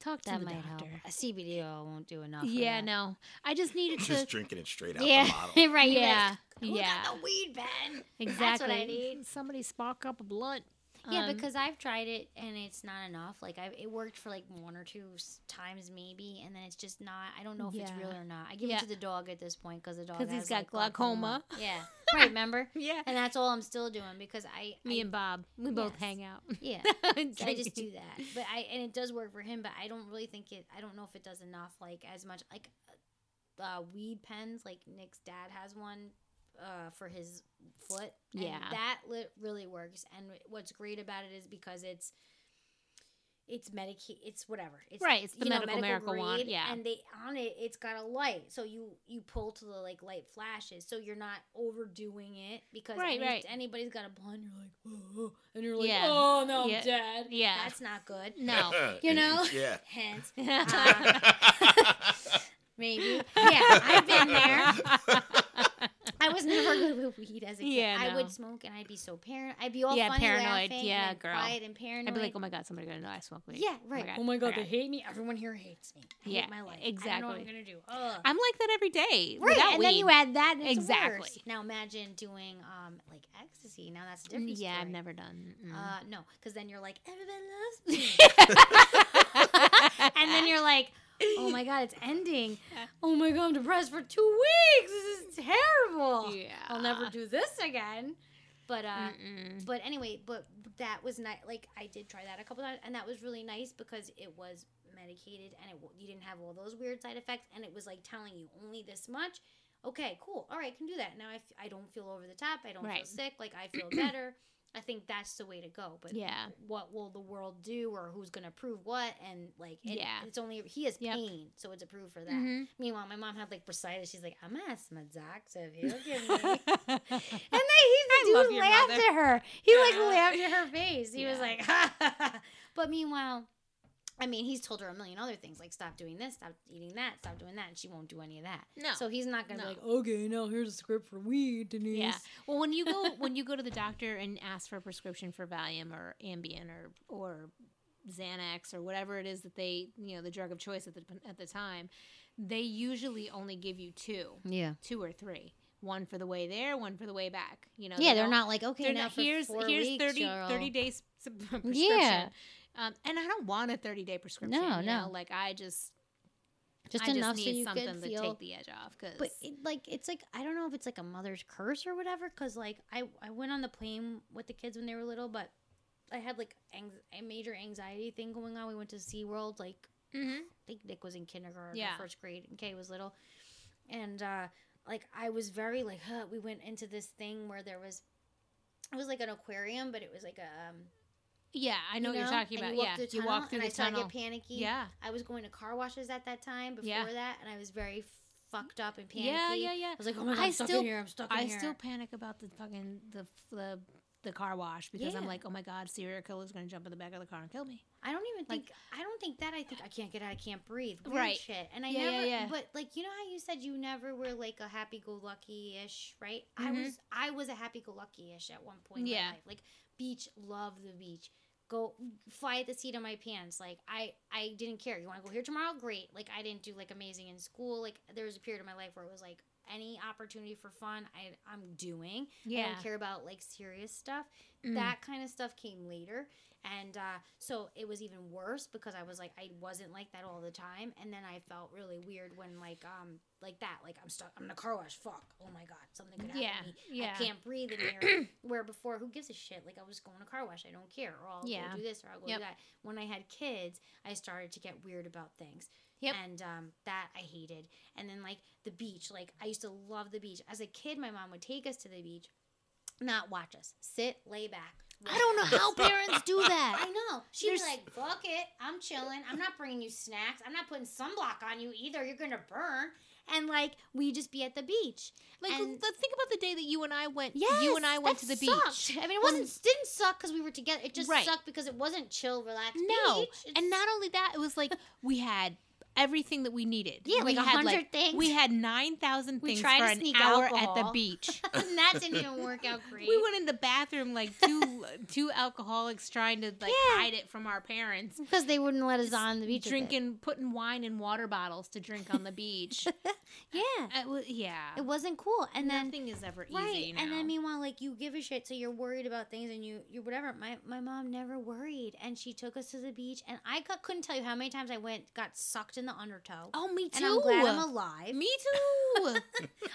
talk to That the might doctor. help. A CBD oil won't do enough. for Yeah, that. no. I just needed Just drinking it straight out Yeah. the bottle. right. you're Yeah. like, Who yeah. got the weed pen? Exactly. That's what I need. Somebody spark up a blunt. Yeah, Um, because I've tried it and it's not enough. Like I, it worked for like one or two times maybe, and then it's just not. I don't know if it's real or not. I give Yeah. it to the dog at this point because the dog because he's got like, glaucoma. glaucoma. Yeah, right. Remember? yeah. And that's all I'm still doing because I, Me I and Bob, we both hang out. yeah. I just do that, but I and it does work for him. But I don't really think it. I don't know if it does enough. Like as much like uh, weed pens. Like Nick's dad has one uh, for his foot. and Yeah. that li- really works. And what's great about it is because it's it's medica- It's whatever. It's Right, it's the you know, medical miracle one, grade, yeah. And they on it, it's got a light, so you you pull to the like light flashes, so you're not overdoing it because Right, any- right. anybody's got a blind. You're like, oh, and you're like, Yeah. oh no, Yeah. I'm dead. Yeah. that's not good. No. You know? Yeah. Hence, Uh, maybe. Yeah, I've been there. I was never good with weed as a kid. Yeah, I would smoke and I'd be so paranoid. I'd be all Yeah, funny paranoid. laughing Yeah, and girl. quiet and paranoid. I'd be like, oh my god, somebody's gonna know I smoke weed. yeah, right. Oh my god, they hate me. Everyone here hates me. I Yeah, hate my life. I don't know what I'm gonna do. Ugh. I'm like that every day. Right, without and then you add that. And it's Exactly. worse. Now imagine doing um like ecstasy. Now that's a different Mm, Yeah, I've never done. mm. Uh, no, because then you're like, everybody loves me. and then you're like, oh my god, it's ending. Oh my god, I'm depressed for two weeks. This is terrible. yeah. I'll never do this again. But uh, Mm-mm. but anyway, but that was nice. Like I did try that a couple times, and that was really nice because it was medicated and it you didn't have all those weird side effects, and it was like telling you only this much. Okay, cool. All right, can do that. Now I, f- I don't feel over the top. I don't feel sick. Like I feel better. I think that's the way to go. But Yeah. what will the world do, or who's gonna prove what? And like, it, Yeah. it's only he has Yep. pain, so it's approved for that. Mhm. Meanwhile, my mom had like bursitis. She's like, I'm gonna ask my doctor if he'll give me and then he the dude laughed mother. at her. He like laughed at her face. He was like, ha, ha, ha. but meanwhile, I mean, he's told her a million other things like stop doing this, stop eating that, stop doing that, and she won't do any of that. No. So he's not gonna No. be like, okay, now here's a script for weed, Denise. Yeah. Well, when you go when you go to the doctor and ask for a prescription for Valium or Ambien or or Xanax or whatever it is that they you know the drug of choice at the at the time, they usually only give you two, Yeah. two or three. One for the way there, one for the way back. You know. Yeah, they they're don't- like okay now not, here's here's weeks, 30, you're 30 days prescription. Yeah. Um, and I don't want a 30 day prescription. No, you no. know? Like I just just I enough just so you something can to take the edge off cuz But it, like it's like I don't know if it's like a mother's curse or whatever. Cause like I I went on the plane with the kids when they were little, but I had like ang- a major anxiety thing going on. We went to SeaWorld like Mhm. I think Nick was in kindergarten Yeah. first grade and Kay was little. And uh like I was very like huh, we went into this thing where there was it was like an aquarium, but it was like a um Yeah, I know, you what you're talking and about. You yeah. the you walk through and the I started tunnel. to get panicky. Yeah. I was going to car washes at that time before Yeah. that, and I was very fucked up and panicky. Yeah, yeah, yeah. I was like, oh my god, I I'm stuck still- in here. I'm stuck in I here. I still panic about the fucking the the the car wash because I'm like, oh my god, serial killer's gonna jump in the back of the car and kill me. I don't even Like- think. I don't think that. I think I can't get out. I can't breathe. Weird Right. shit. And I Yeah, yeah, never. yeah. But like you know how you said you never were like a happy-go-lucky ish, right? I Mhm. was. I was a happy-go-lucky ish at one point. Yeah. In my life. Like beach, love the beach. Go fly at the seat of my pants. Like I, I didn't care. You want to go here tomorrow? Great. Like I didn't do like amazing in school. Like there was a period of my life where it was like any opportunity for fun, I, I'm doing. I Yeah. don't care about like serious stuff. Mm. That kind of stuff came later. And uh, so it was even worse because I was like, I wasn't like that all the time. And then I felt really weird when, like, um, like that, like I'm stuck, I'm in a car wash. Fuck. Oh my God. Something could happen Yeah, to me. yeah. I can't breathe in here. Where before, who gives a shit? Like, I was going to car wash. I don't care. Or I'll Yeah. go do this or I'll go Yep. do that. When I had kids, I started to get weird about things. Yep. And um, that I hated. And then, like, the beach. Like, I used to love the beach. As a kid, my mom would take us to the beach, not watch us, sit, lay back. I don't know how parents do that. I know. She'd There's- be like, fuck it. I'm chilling. I'm not bringing you snacks. I'm not putting sunblock on you either. You're going to burn. And, like, we just be at the beach. Like, And- let's think about the day that you and I went. Yes, you and I went to the sucked. beach. I mean, it wasn't didn't suck because we were together. It just Right. sucked because it wasn't chill, relaxed No, beach. and not only that, it was like we had everything that we needed. Yeah, we like a had, hundred things. We had nine thousand things tried for to an hour at the beach. and that didn't even work out great. we went in the bathroom like two two alcoholics trying to like Yeah. hide it from our parents. because they wouldn't let us on the beach. it. Drinking, putting wine in water bottles to drink on the beach. Yeah, Uh, well, yeah, it wasn't cool. And then nothing is ever easy now. and then meanwhile, like you give a shit, so you're worried about things, and you you whatever. My my mom never worried, and she took us to the beach, and I couldn't tell you how many times I went, got sucked in the undertow. oh, me too. And I'm glad I'm alive. Me too.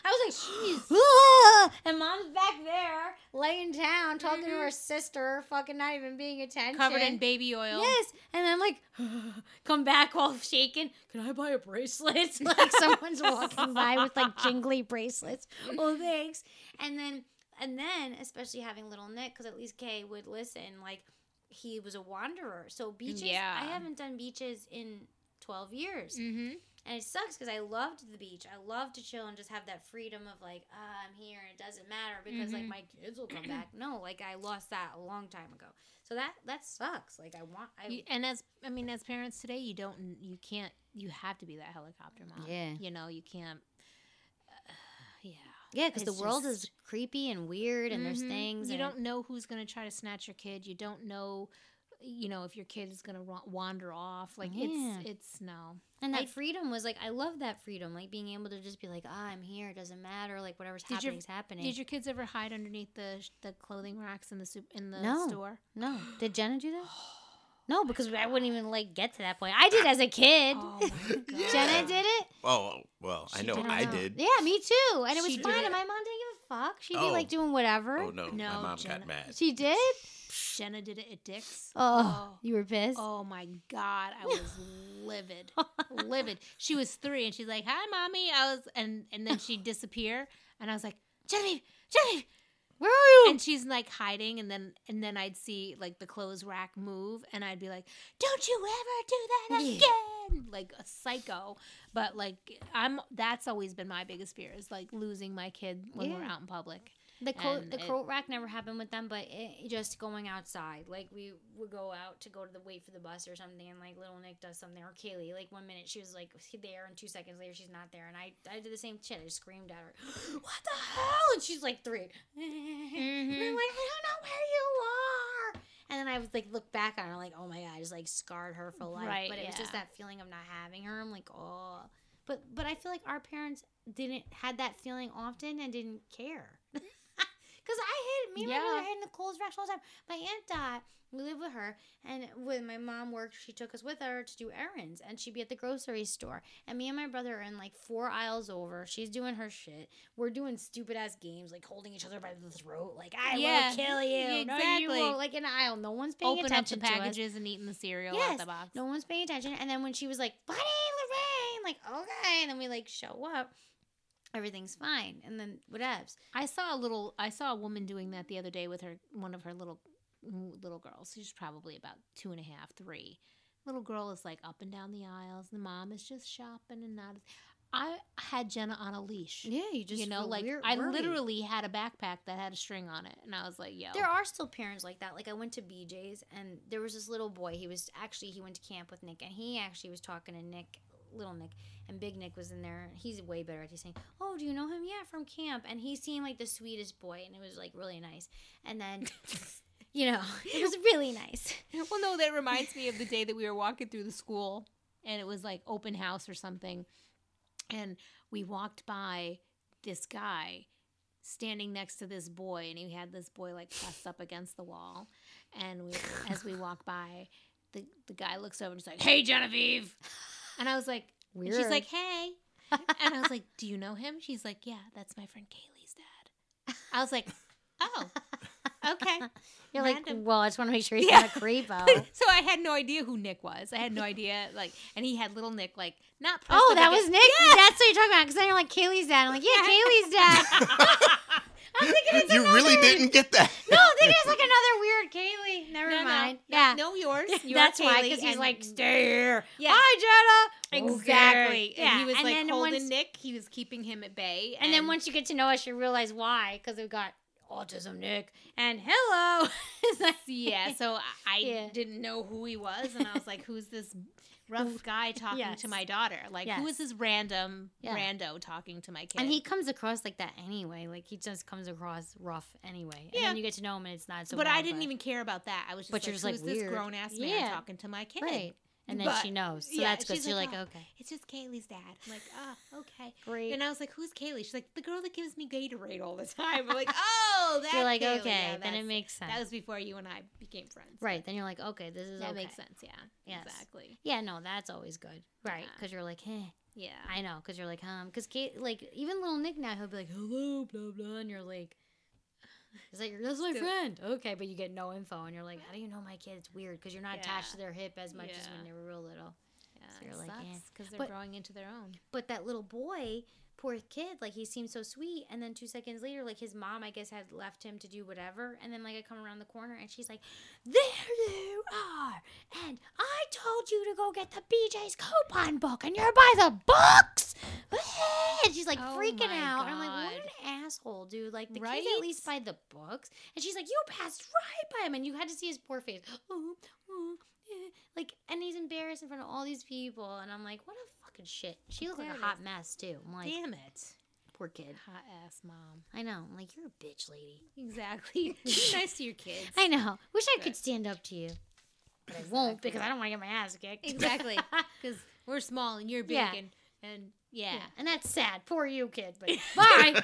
I was like, "Ah!" and mom's back there laying down, talking to Mhm. her sister, fucking not even paying attention. Covered in baby oil. Yes, and I'm like, come back all shaken. Can I buy a bracelet? like someone's walking by with like jingly bracelets. Oh, thanks. And then, and then, especially having little Nick, because at least Kay would listen. Like, he was a wanderer, so beaches. Yeah. I haven't done beaches in twelve years, Mm-hmm. and it sucks because I loved the beach. I love to chill and just have that freedom of like, ah, I'm here and it doesn't matter because like Mhm. my kids will come back. No, like I lost that a long time ago. So that that sucks. Like I want. I You, and as I mean, as parents today, you don't, you can't, you have to be that helicopter mom. Yeah. You know, you can't. Uh, yeah. Yeah, because the world is creepy and weird, and there's Mhm. things you don't know who's gonna try to snatch your kid. You don't know, you know, if your kid is gonna wa- wander off. Like Yeah. it's, it's no. and that I- freedom was like I love that freedom, like being able to just be like, ah, I'm here. It doesn't matter. Like whatever's happening your- is happening. Did your kids ever hide underneath the the clothing racks in the soup in the No. store? no, did Jenna do that? No, because I wouldn't even like get to that point. I did as a kid. Oh my god. Jenna did it. Oh well, I know did I it. did. Yeah, me too. And it was She fine. did And my mom didn't give a fuck. She'd be Oh. like doing whatever. Oh no, No, my mom Jenna- got mad. She did. Jenna did it at Dick's. Oh, oh, you were pissed. Oh my god, I was livid, livid. She was three, and she's like, "Hi, mommy." I was, and and then she'd disappear, and I was like, "Genevieve, Genevieve," Where are you? and she's like hiding, and then and then I'd see like the clothes rack move, and I'd be like, "Don't you ever do that Yeah. again!" Like a psycho. But like I'm, that's always been my biggest fear is like losing my kid when we're out in public. The coat, the it- coat rack never happened with them, but it, just going outside. Like we would go out to go to the wait for the bus or something, and like little Nick does something, or Kaylee. Like one minute she was like there, and two seconds later she's not there, and I I did the same shit. I just screamed at her, "What the hell?" And she's like 3 and I'm Mhm. like, "I don't know where you are." And then I was like, look back on her, like, "Oh my god," I just like scarred her for life. Right, but it was just that feeling of not having her. I'm like, oh. But but I feel like our parents didn't had that feeling often and didn't care. Cause I hid me and my brother Yeah. hid in the clothes racks all the time. My aunt died. We lived with her, and when my mom worked, she took us with her to do errands, and she'd be at the grocery store. And me and my brother are in like four aisles over. She's doing her shit. We're doing stupid ass games, like holding each other by the throat, like I Yeah, will kill you. No, you won't. Like in an aisle, no one's paying Open up the attention packages and eating the cereal Yes, out the box. No one's paying attention. And then when she was like, Bunny, Lorraine, like, okay. And then we like show up. Everything's fine. And then whatevs. I saw a little. I saw a woman doing that the other day with her one of her little little girls. She's probably about two and a half, three. Little girl is like up and down the aisles. The mom is just shopping and not. I had Jenna on a leash. Yeah, you just you know, like weird- I literally had a backpack that had a string on it, and I was like, "Yo, There are still parents like that. Like I went to BJ's and there was this little boy. He was actually he went to camp with Nick and he actually was talking to Nick, little Nick, and Big Nick was in there. He's way better at saying, "Oh, do you know him? Yeah, from camp." And he seemed like the sweetest boy, and it was like really nice. And then, you know, it was really nice. Well, no, that reminds me of the day that we were walking through the school and it was like open house or something. And we walked by this guy standing next to this boy and he had this boy like pressed up against the wall. And we as we walk by, the, the guy looks over and he's like, Hey Genevieve And I was like and she's like, Hey and I was like, Do you know him? She's like, Yeah, that's my friend Kaylee's dad. I was like, Oh, okay. You're like, well, I just want to make sure he's Yeah. not a creepo. so I had no idea who Nick was. I had no idea, like, and he had little Nick, like, not. Oh, that was Nick. Yeah. That's what you're talking about. Because then you're like Kaylee's dad. I'm like, yeah, Kaylee's dad. I'm thinking it's You really didn't get that. No, I'm it's like another weird Kaylee. Never No, mind. no, yeah, no, yours. You that's why. Because he's like, stay here. Yeah. Hi, Jenna. Oh, exactly. Okay. And he was and like then holding once, Nick. He was keeping him at bay. And then once you get to know us, you realize why. Because we've got autism, Nick, and hello. Yeah, so I, I Yeah. didn't know who he was, and I was like, "Who's this rough guy talking Yes. to my daughter. Like, who Yes. is this random Yeah. rando talking to my kid? And he comes across like that anyway. Like he just comes across rough anyway. And Yeah. then you get to know him and it's not so but I didn't even care about that. I was just But like, you're just like, who's this grown ass man Yeah. talking to my kid? Right. And then But- she knows. So yeah, that's good. you're like, like, "Oh, okay. It's just Kaylee's dad. I'm like, oh, okay. Great. And I was like, who's Kaylee? She's like, the girl that gives me Gatorade all the time. I'm like, oh, that's You're like, Kaylee. okay, Yeah, then it makes sense. That was before you and I became friends. right. Then you're like, okay, this is That okay. makes sense. Yeah. Yes. Exactly. Yeah, no, that's always good. Right. Yeah. Because you're like, eh. Yeah. I know. Because you're like, um, because Kate, like, even little Nick now, he'll be like, hello, blah, blah. And you're like, that your, that's my So- friend. Okay. But you get no info. And you're like, how do you know my kid? It's weird because you're not attached to their hip as much as when they were real little. yeah. So you're like, eh. because they're But- growing into their own. But that little boy, poor kid, like he seemed so sweet. And then two seconds later, like his mom, I guess, had left him to do whatever. And then like I come around the corner and she's like, "There you are!" And I told you to go get the BJ's coupon book, and you're by the books. And she's like Oh freaking out. And I'm like, what an asshole, dude! Like the kid's at least by the books. And she's like, you passed right by him, and you had to see his poor face. Oh, oh, yeah. Like, and he's embarrassed in front of all these people, and I'm like, what a fucking shit. She looked like a hot mess too. I'm like, Damn it. poor kid. Hot ass mom. I know. I'm like, you're a bitch, lady. Exactly. Be nice to your kids. I know. Wish I could stand up to you, but I won't because I don't want to get my ass kicked. Exactly. Because we're small and you're big Yeah. and, and yeah. yeah, and that's sad. Poor you, kid. But bye.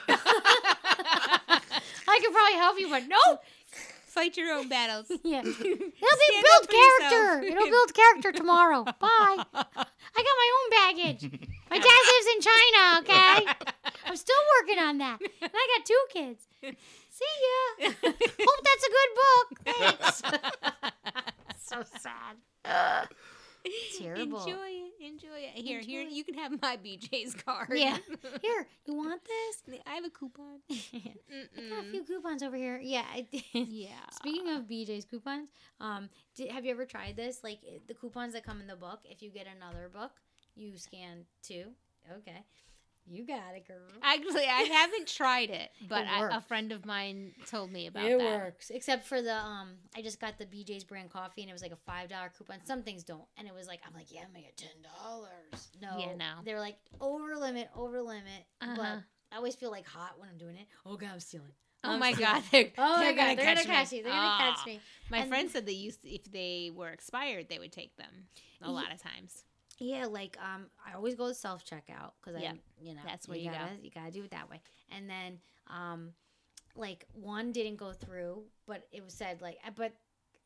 I could probably help you, but no. Fight your own battles. Yeah. It'll be build up for yourself. character. It'll build character tomorrow. Bye. I got my own baggage. My dad lives in China, okay? I'm still working on that. And I got two kids. See ya. Hope that's a good book. Thanks. so sad. Terrible. Enjoy it. Enjoy it. Here, here, Enjoy. you can have my BJ's card. Yeah. Here, you want this? I have a coupon. I got a few coupons over here. Yeah. Yeah. Speaking of BJ's coupons, um, did, have you ever tried this? Like the coupons that come in the book. If you get another book, you scan two. Okay, you got it, girl. Actually, I haven't tried it, but It I, a friend of mine told me about it that. works, except for the um. I just got the BJ's brand coffee, and it was like a five dollar coupon. Some things don't, and it was like I'm like, yeah, I'm gonna get ten dollars. No, Yeah, no. They're like over limit, over limit. Uh-huh. But I always feel like hot when I'm doing it. Oh god, I'm stealing. Oh I'm my stealing. god, they're, Oh they're my gonna god, they're catch gonna me. catch you. They're gonna Ah. catch me. My And- friend said they used to, if they were expired, they would take them a lot of times. Yeah, like um, I always go to self checkout because. I, you know, That's where you go. gotta, You gotta do it that way. And then um, like one didn't go through, but it was said like, uh, but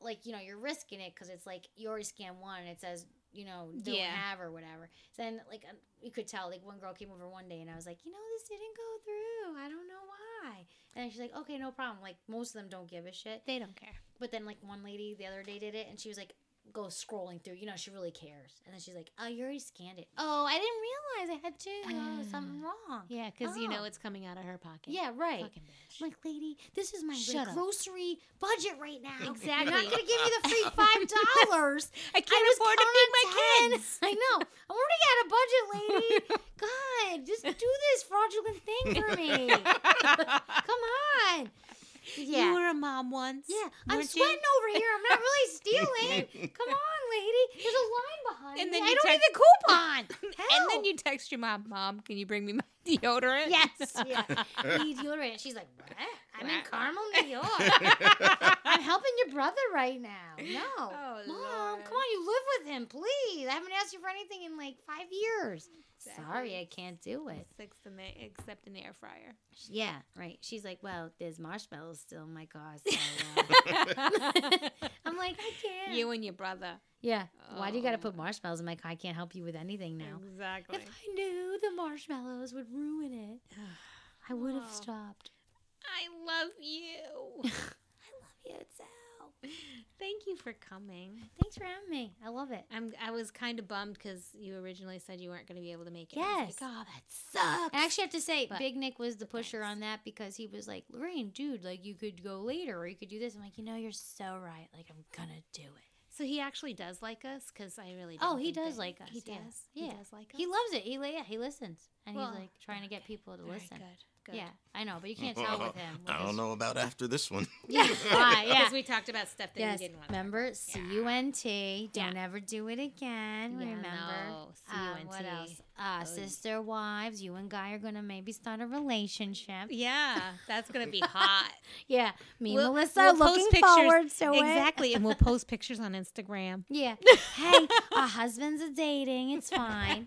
like you know, you're risking it because it's like you already scanned one and it says you know don't Yeah. have or whatever. So then like uh, you could tell like one girl came over one day and I was like, you know, this didn't go through. I don't know why. And she's like, okay, no problem. Like most of them don't give a shit. They don't care. But then like one lady the other day did it and she was like go scrolling through, you know, she really cares. And then she's like, Oh, you already scanned it. Oh, I didn't realize I had to. Oh, something ah. wrong. Yeah, because you know Oh. it's coming out of her pocket. Yeah, right. Fucking bitch. Like, lady, this is my like, Shut up. grocery budget right now. You're Exactly. not gonna give me the free five dollars. I can't afford to feed my kids. I know. I'm already at a budget, lady. God, just do this fraudulent thing for me. Come on. Yeah. You were a mom once. Yeah, I'm weren't you? sweating over here. I'm not really stealing. Come on, lady. There's a line behind And me. then I you don't text- need the coupon. And then you text your mom, Mom, can you bring me my deodorant? Yes. Yeah. Need deodorant. She's like, what? I'm in Carmel, New York. I'm helping your brother right now. No. Oh, Mom, Lord. come on. You live with him, please. I haven't asked you for anything in like five years. Sorry, I can't do it. Six in the, except in the air fryer. Yeah, right. She's like, well, there's marshmallows still in my car. So, uh. I'm like, I can't. you and your brother. Yeah. Why do you got to Oh. put marshmallows in my car? I can't help you with anything now. Exactly. If I knew the marshmallows would ruin it, I would have stopped. I love you. I love you too. Thank you for coming. Thanks for having me. I love it. I'm. I was kind of bummed because you originally said you weren't going to be able to make it. I was Yes. like, oh, that sucks. I actually have to say, But- Big Nick was the pusher on that because he was like, Lorraine, dude, like you could go later or you could do this. I'm like, you know, you're so right. Like, I'm gonna do it. So he actually does like us because I really. Oh, he does like us. He does. Yeah. He does like us. He loves it. He, yeah, he listens. And Well, he's like trying to get okay. people to Very listen. good. Good. Yeah, I know, but you can't tell with him. I don't know about after this one. Yeah, why? Yeah. Because we talked about stuff that Yes. we didn't want. Remember, C U N T. Don't Yeah. ever do it again. Yeah, Remember. no, Uh, what else? Uh, sister wives. You and Guy are gonna maybe start a relationship. Yeah, that's gonna be hot. Yeah, me We'll- Melissa we'll looking post pictures- forward to it. exactly, and we'll post pictures on Instagram. Yeah. Hey, our husbands are dating. It's fine.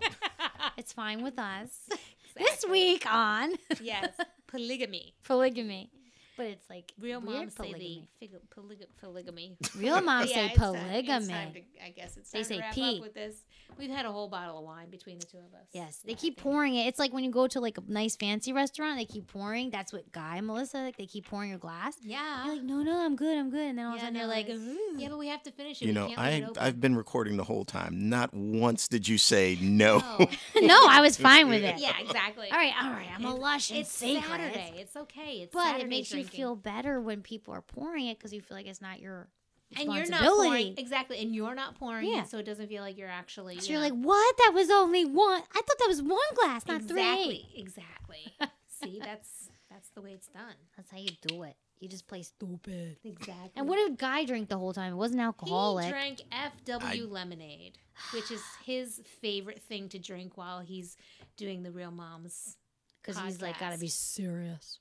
It's fine with us. This week on yes, polygamy. polygamy, but it's like Real weird moms say the polygamy. fig- polyg- polygamy. Real moms Yeah, say it's time- it's time to- I guess it's They time say to wrap P. up with this. We've had a whole bottle of wine between the two of us. Yes, they Yeah, keep pouring it. It's like when you go to like a nice fancy restaurant, they keep pouring. That's what Guy and Melissa like. They keep pouring your glass. Yeah. You're like, no, no, I'm good, I'm good. And then all of a sudden no, you're like, it's- "Ooh." yeah, but we have to finish it. You We know, I I've been recording the whole time. Not once did you say no. Oh. no, I was fine with it. yeah, exactly. All right, all right. I'm a lush It's sacred. Saturday. It's okay. It's But Saturday it makes drinking. you feel better when people are pouring it because you feel like it's not your and you're responsibility. not pouring exactly, and you're not pouring Yeah. it, so it doesn't feel like you're actually. So you you're know- like, what? That was only one. I thought that was one glass, not exactly, three. exactly. See, that's that's the way it's done. That's how you do it. You just play stupid. Exactly. And what did Guy drink the whole time? It wasn't alcoholic. He drank FW I- lemonade, which is his favorite thing to drink while he's doing the Real Moms. Because he's like, gotta be serious.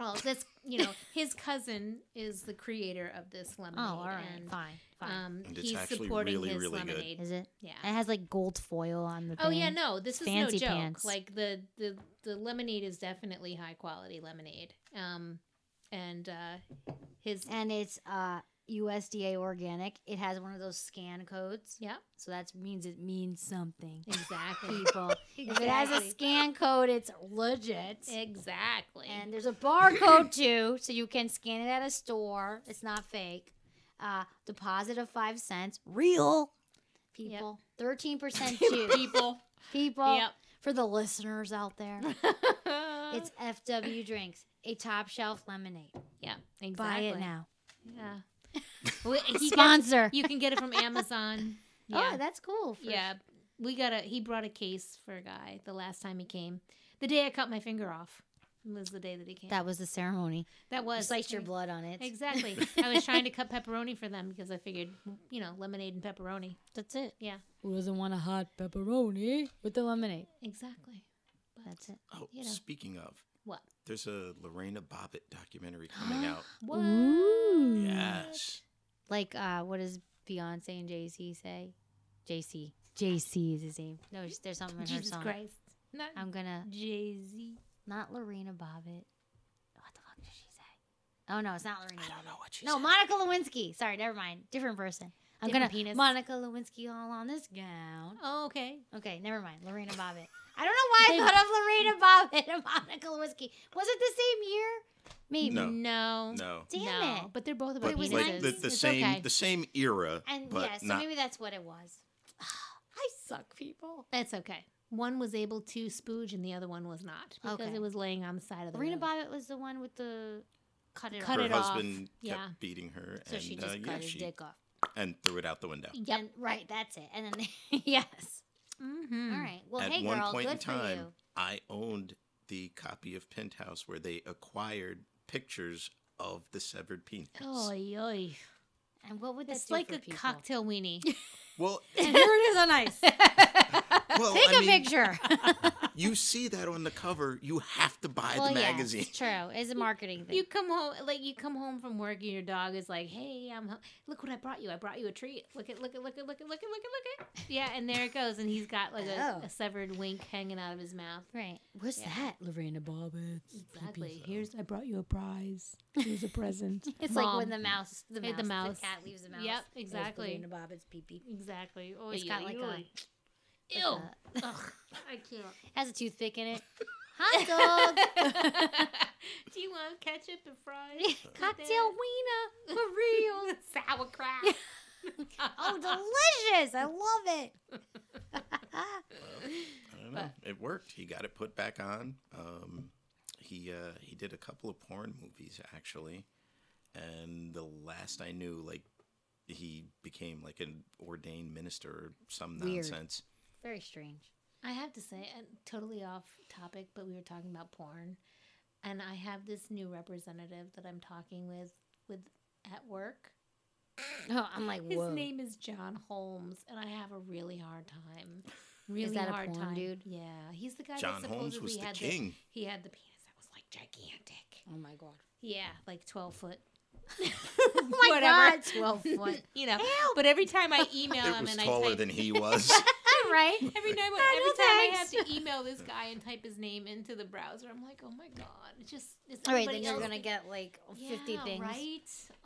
Well, this you know, his cousin is the creator of this lemonade. Oh, all right. and, fine, fine. Um, And he's supporting really, his really good. lemonade. Is it? Yeah. It has like gold foil on the Oh yeah, no, this is fancy no joke. pants. Like the the the lemonade is definitely high quality lemonade. Um, and uh, his And it's uh USDA organic. It has one of those scan codes. yeah, So that means it means something. exactly, People. If it has a scan code, it's legit. exactly. And there's a barcode too, so you can scan it at a store. It's not fake. Uh, deposit of five cents, real. People, thirteen percent juice. people. People, Yep. for the listeners out there, it's FW drinks, a top shelf lemonade. yeah, exactly. Buy it now. Yeah. He gets- Sponsor. you can get it from Amazon. Yeah. Oh, that's cool. for- yeah. We got a he brought a case for a guy the last time he came. The day I cut my finger off was the day that he came. that was the ceremony. that You was sliced your blood on it. Exactly. I was trying to cut pepperoni for them because I figured, you know, lemonade and pepperoni. That's it. Yeah, Who doesn't want a hot pepperoni with the lemonade? exactly. But That's it. Oh, You know. speaking of, What? there's a Lorena Bobbitt documentary coming out. What? Ooh. Yes. Like, uh, what does Beyonce and Jay Z say? JC. JC is his name. No, just- there's something in her Jesus song. Christ. Not I'm gonna Jay Z. not Lorena Bobbitt. What the fuck did she say? Oh no, it's not Lorena. I don't know what she No, said. Monica Lewinsky. Sorry, never mind. Different person. I'm Different gonna penis. Monica Lewinsky all on this gown. Oh, okay. Okay, never mind. Lorena Bobbitt. I don't know why I thought of Lorena Bobbitt and Monica Lewinsky. Was it the same year? Maybe. No. No. No. Damn no. it. But they're both But about it was like the, the It's same okay. the same era, And but yeah, so not maybe that's what it was. I suck, people. That's okay. One was able to spooge and the other one was not because Okay. it was laying on the side of the Lorena road. Bobbitt was the one with the cut it Cut her off. it off. husband kept Yeah. beating her So and she uh, just yeah, cut his she dick off. and threw it out the window. Yep. And, right, that's it. And then yes. Mm-hmm. All right. Well, At hey one girl, point good in time, for you. I owned the copy of Penthouse where they acquired pictures of the severed penis. Oy, oy. And what would that It's do like for a people? cocktail weenie. Well, And here it is on ice. well, Take I a mean, picture. You see that on the cover, you have to buy well, the yeah, magazine. it's true. It's a marketing thing. you come home like you come home from work and your dog is like, "Hey, I'm ho- look what I brought you. I brought you a treat. Look at look at look at look at look at look at look at." Yeah, and there it goes, and he's got like a, Oh. a severed wink hanging out of his mouth. right. What's Yeah. that? Lorena Bobbitt. Exactly. Here's I brought you a prize. Here's a present. It's like when the mouse, the Hey, mouse, the the, cat leaves the mouse. Yep, exactly. Lorena Bobbitt's pee pee. Exactly. Oh, It's got like a, like Ew. a- Ugh, I can't. has a toothpick in it. Hot dog. Do you want ketchup and fries? Cocktail wiener for real. Sauerkraut. Oh, delicious! I love it. I don't know. It worked. He got it put back on. Um, he uh, he did a couple of porn movies actually, and the last I knew, like he became like an ordained minister or some Weird. nonsense. Very strange. I have to say, and totally off topic, but we were talking about porn. and I have this new representative that I'm talking with with at work. Oh, I'm like, His name is John Holmes, and I have a really hard time. Really that a hard porn time. dude? Yeah, he's the guy John that Holmes supposedly was the had king. he had the penis that was like gigantic. oh my god. Yeah, like twelve foot. Oh my Whatever. god, 12 foot. You know, but every time I email It him was and I taller type, than he was. Right? every time, every time I have to email this guy and type his name into the browser, I'm like, oh my god, it's just. Is All right, then you're gonna get like 50 Yeah, things. right?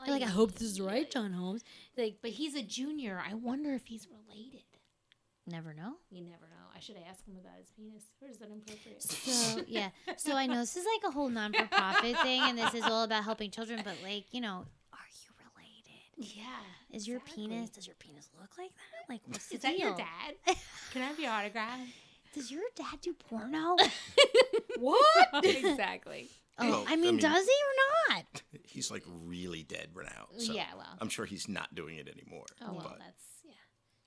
You're like, I hope this is right, John Holmes. Like, But he's a junior. I wonder if he's related. never know. You never know. I should ask him about his penis. Or is that inappropriate? So yeah, so I know this is like a whole non-for-profit thing, and this is all about helping children. But like, you know, are you related? Yeah. Is your exactly. penis? Does your penis look like that? Like, what's the Is that your dad? Can I have your autograph? Does your dad do porno? what? exactly. Oh, Well, I I mean, mean- does he or not? he's like really dead right now. So yeah, well. I'm sure he's not doing it anymore. Oh, well, but that's, yeah.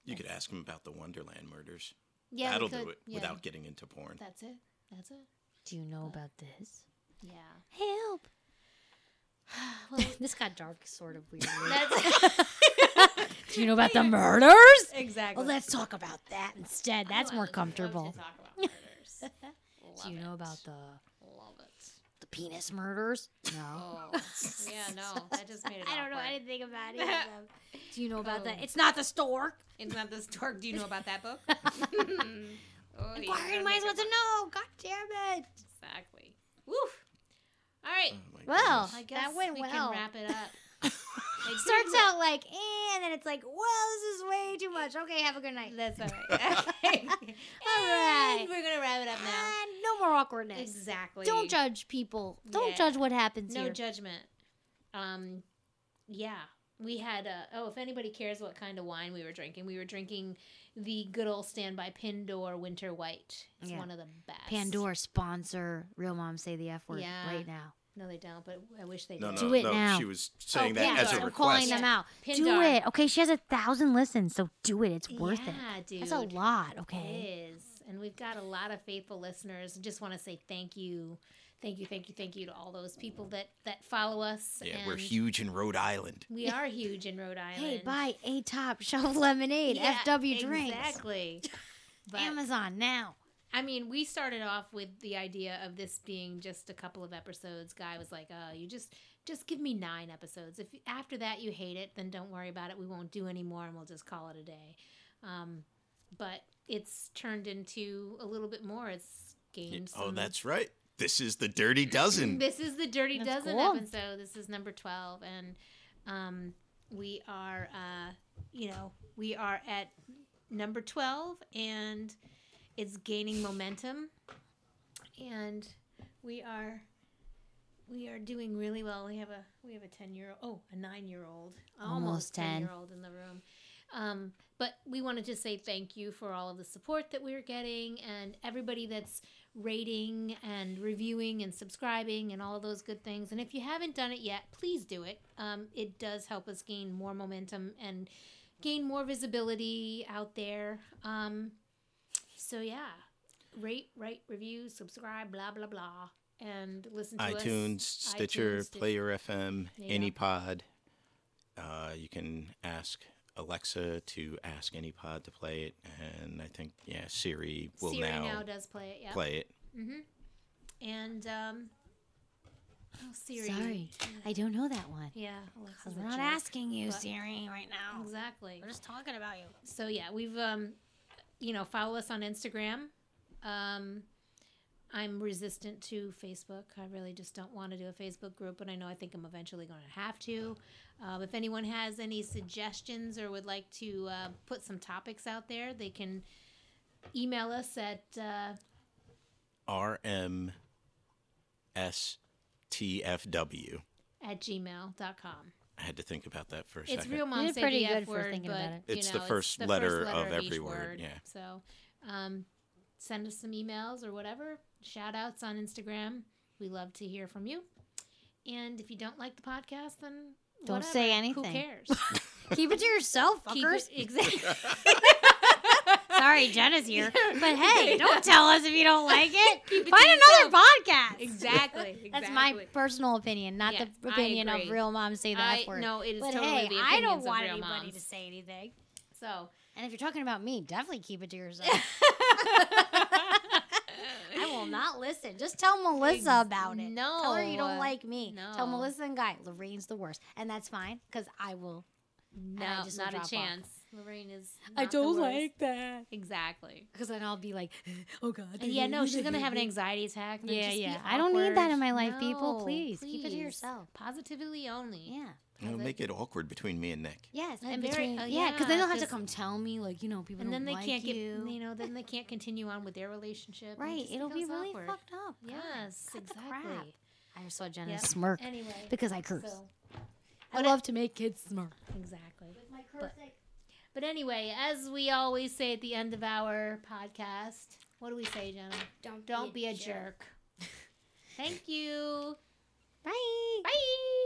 you could ask him about the Wonderland murders. Yeah, That'll could- do it yeah. without getting into porn. That's it. That's it. Do you know about this? Yeah. Help! Well, this got dark, sort of weird. Do you know about the murders? exactly. Well, let's talk about that instead. That's I more comfortable. talk about murders. Do you know about the Love it. the penis murders? No. Oh, yeah, no, that just made it. I don't know awkward. anything about it. Do you know about Oh. that? It's not the stork. It's not the stork. Do you know about that book? oh, yeah, minds make want to know. God damn it. Exactly. Woof. All right. Oh Well. I guess that went we well. can wrap it up. It starts out like, eh, and then it's like, well, this is way too much. Okay, have a good night. That's all right. Okay. All right. We're gonna wrap it up now. And no more awkwardness. Exactly. Don't judge people. Don't Yeah. judge what happens No here. judgment. Um, yeah, we had. Uh, oh, if anybody cares what kind of wine we were drinking, we were drinking the good old standby Pindar Winter White. It's Yeah. one of the best. Pandora sponsor Real Moms Say the F word Yeah. right now. No, they don't. But I wish they No, did. no, Do it no. now. She was saying Oh, that yeah, as a I'm I'm calling them out. Do it. Okay, she has a thousand listens, so do it. It's worth it. yeah, dude. That's a lot, okay? It is. And we've got a lot of faithful listeners. Just want to say thank you. Thank you, thank you, thank you to all those people that that follow us. Yeah, and we're huge in Rhode Island. We are huge in Rhode Island. Hey, buy a top shelf lemonade, Yeah, FW drinks. Exactly. But Amazon now. I mean, we started off with the idea of this being just a couple of episodes. Guy was like, "Oh, you just just give me 9 episodes. If after that you hate it, then don't worry about it. We won't do any more and we'll just call it a day." Um, but it's turned into a little bit more. It's gained Oh, that's right. This is the Dirty Dozen. This is the Dirty That's Dozen cool. episode. This is number 12 and um we are uh you know, we are at number 12 and it's gaining momentum and we are we are doing really well. We have a we have a 10 year old oh, a 9 year old. Almost 10. year old in the room. Um, but we wanted to say thank you for all of the support that we're getting and everybody that's rating and reviewing and subscribing and all of those good things. And if you haven't done it yet, please do it. Um, it does help us gain more momentum and gain more visibility out there. Um, so yeah, rate, rate, review, subscribe, blah blah blah, and listen to us. iTunes, Stitcher, iTunes, Stitcher. Player FM, you. AnyPod. Uh, you can ask Alexa to ask any pod to play it, and I think yeah, Siri will Siri now, now, does play it. Yeah. play it. Mm-hmm. And um, oh Siri. Sorry, I don't know that one. Yeah, Alexa's we're not jerk. asking you, Siri, right now. Exactly. We're just talking about you. So yeah, we've um, you know, follow us on Instagram. Um, I'm resistant to Facebook. I really just don't want to do a Facebook group, but I know I think I'm eventually going to have to. Um, if anyone has any suggestions or would like to uh, put some topics out there, they can email us at uh, RMSTFW. at gmail.com. I had to think about that for a It's second. real You mom did say pretty the good F for word, thinking but about it. you It's know, the first the letter first of each every word, yeah. So, um, send us some emails or whatever. Shout outs on Instagram. We love to hear from you. And if you don't like the podcast, then Don't whatever. say anything. Who cares? Keep it to yourself, Keep fuckers. it exactly. Sorry, Jenna's here. But hey, don't tell us if you don't like it. It Find another podcast. Exactly. exactly. That's my personal opinion, not Yeah, the opinion of real moms say the I F word. no, it is but totally hey, I don't want anybody moms. to say anything. So And if you're talking about me, definitely keep it to yourself. I will not listen. Just tell Melissa about it. Tell her you don't like me. Tell Melissa and Guy, Lorraine's the worst. And that's fine because I will. no, I just not drop a off. chance. Lorraine is. not. I don't like that. Exactly. Because then I'll be like, oh God. And yeah, no, she's gonna have an anxiety attack. and Yeah, just be yeah. I don't need that in my awkward. life, people. No, Please, keep it to yourself. Positively only. Yeah. It'll make it awkward between me and Nick. Yes, And and very- between uh, yeah, because then yeah, they'll have to come tell me like you know people And then don't they like can't get, you. you know, then they can't continue on with their relationship. right, it'll be really awkward. fucked up. Yes, cut exactly. I just saw Jenna Yep. smirk Anyway, because I curse. so I love to make kids smirk. exactly. But anyway, as we always say at the end of our podcast, what do we say, Jenna? Don't Don't be a jerk. Thank you. Bye. Bye.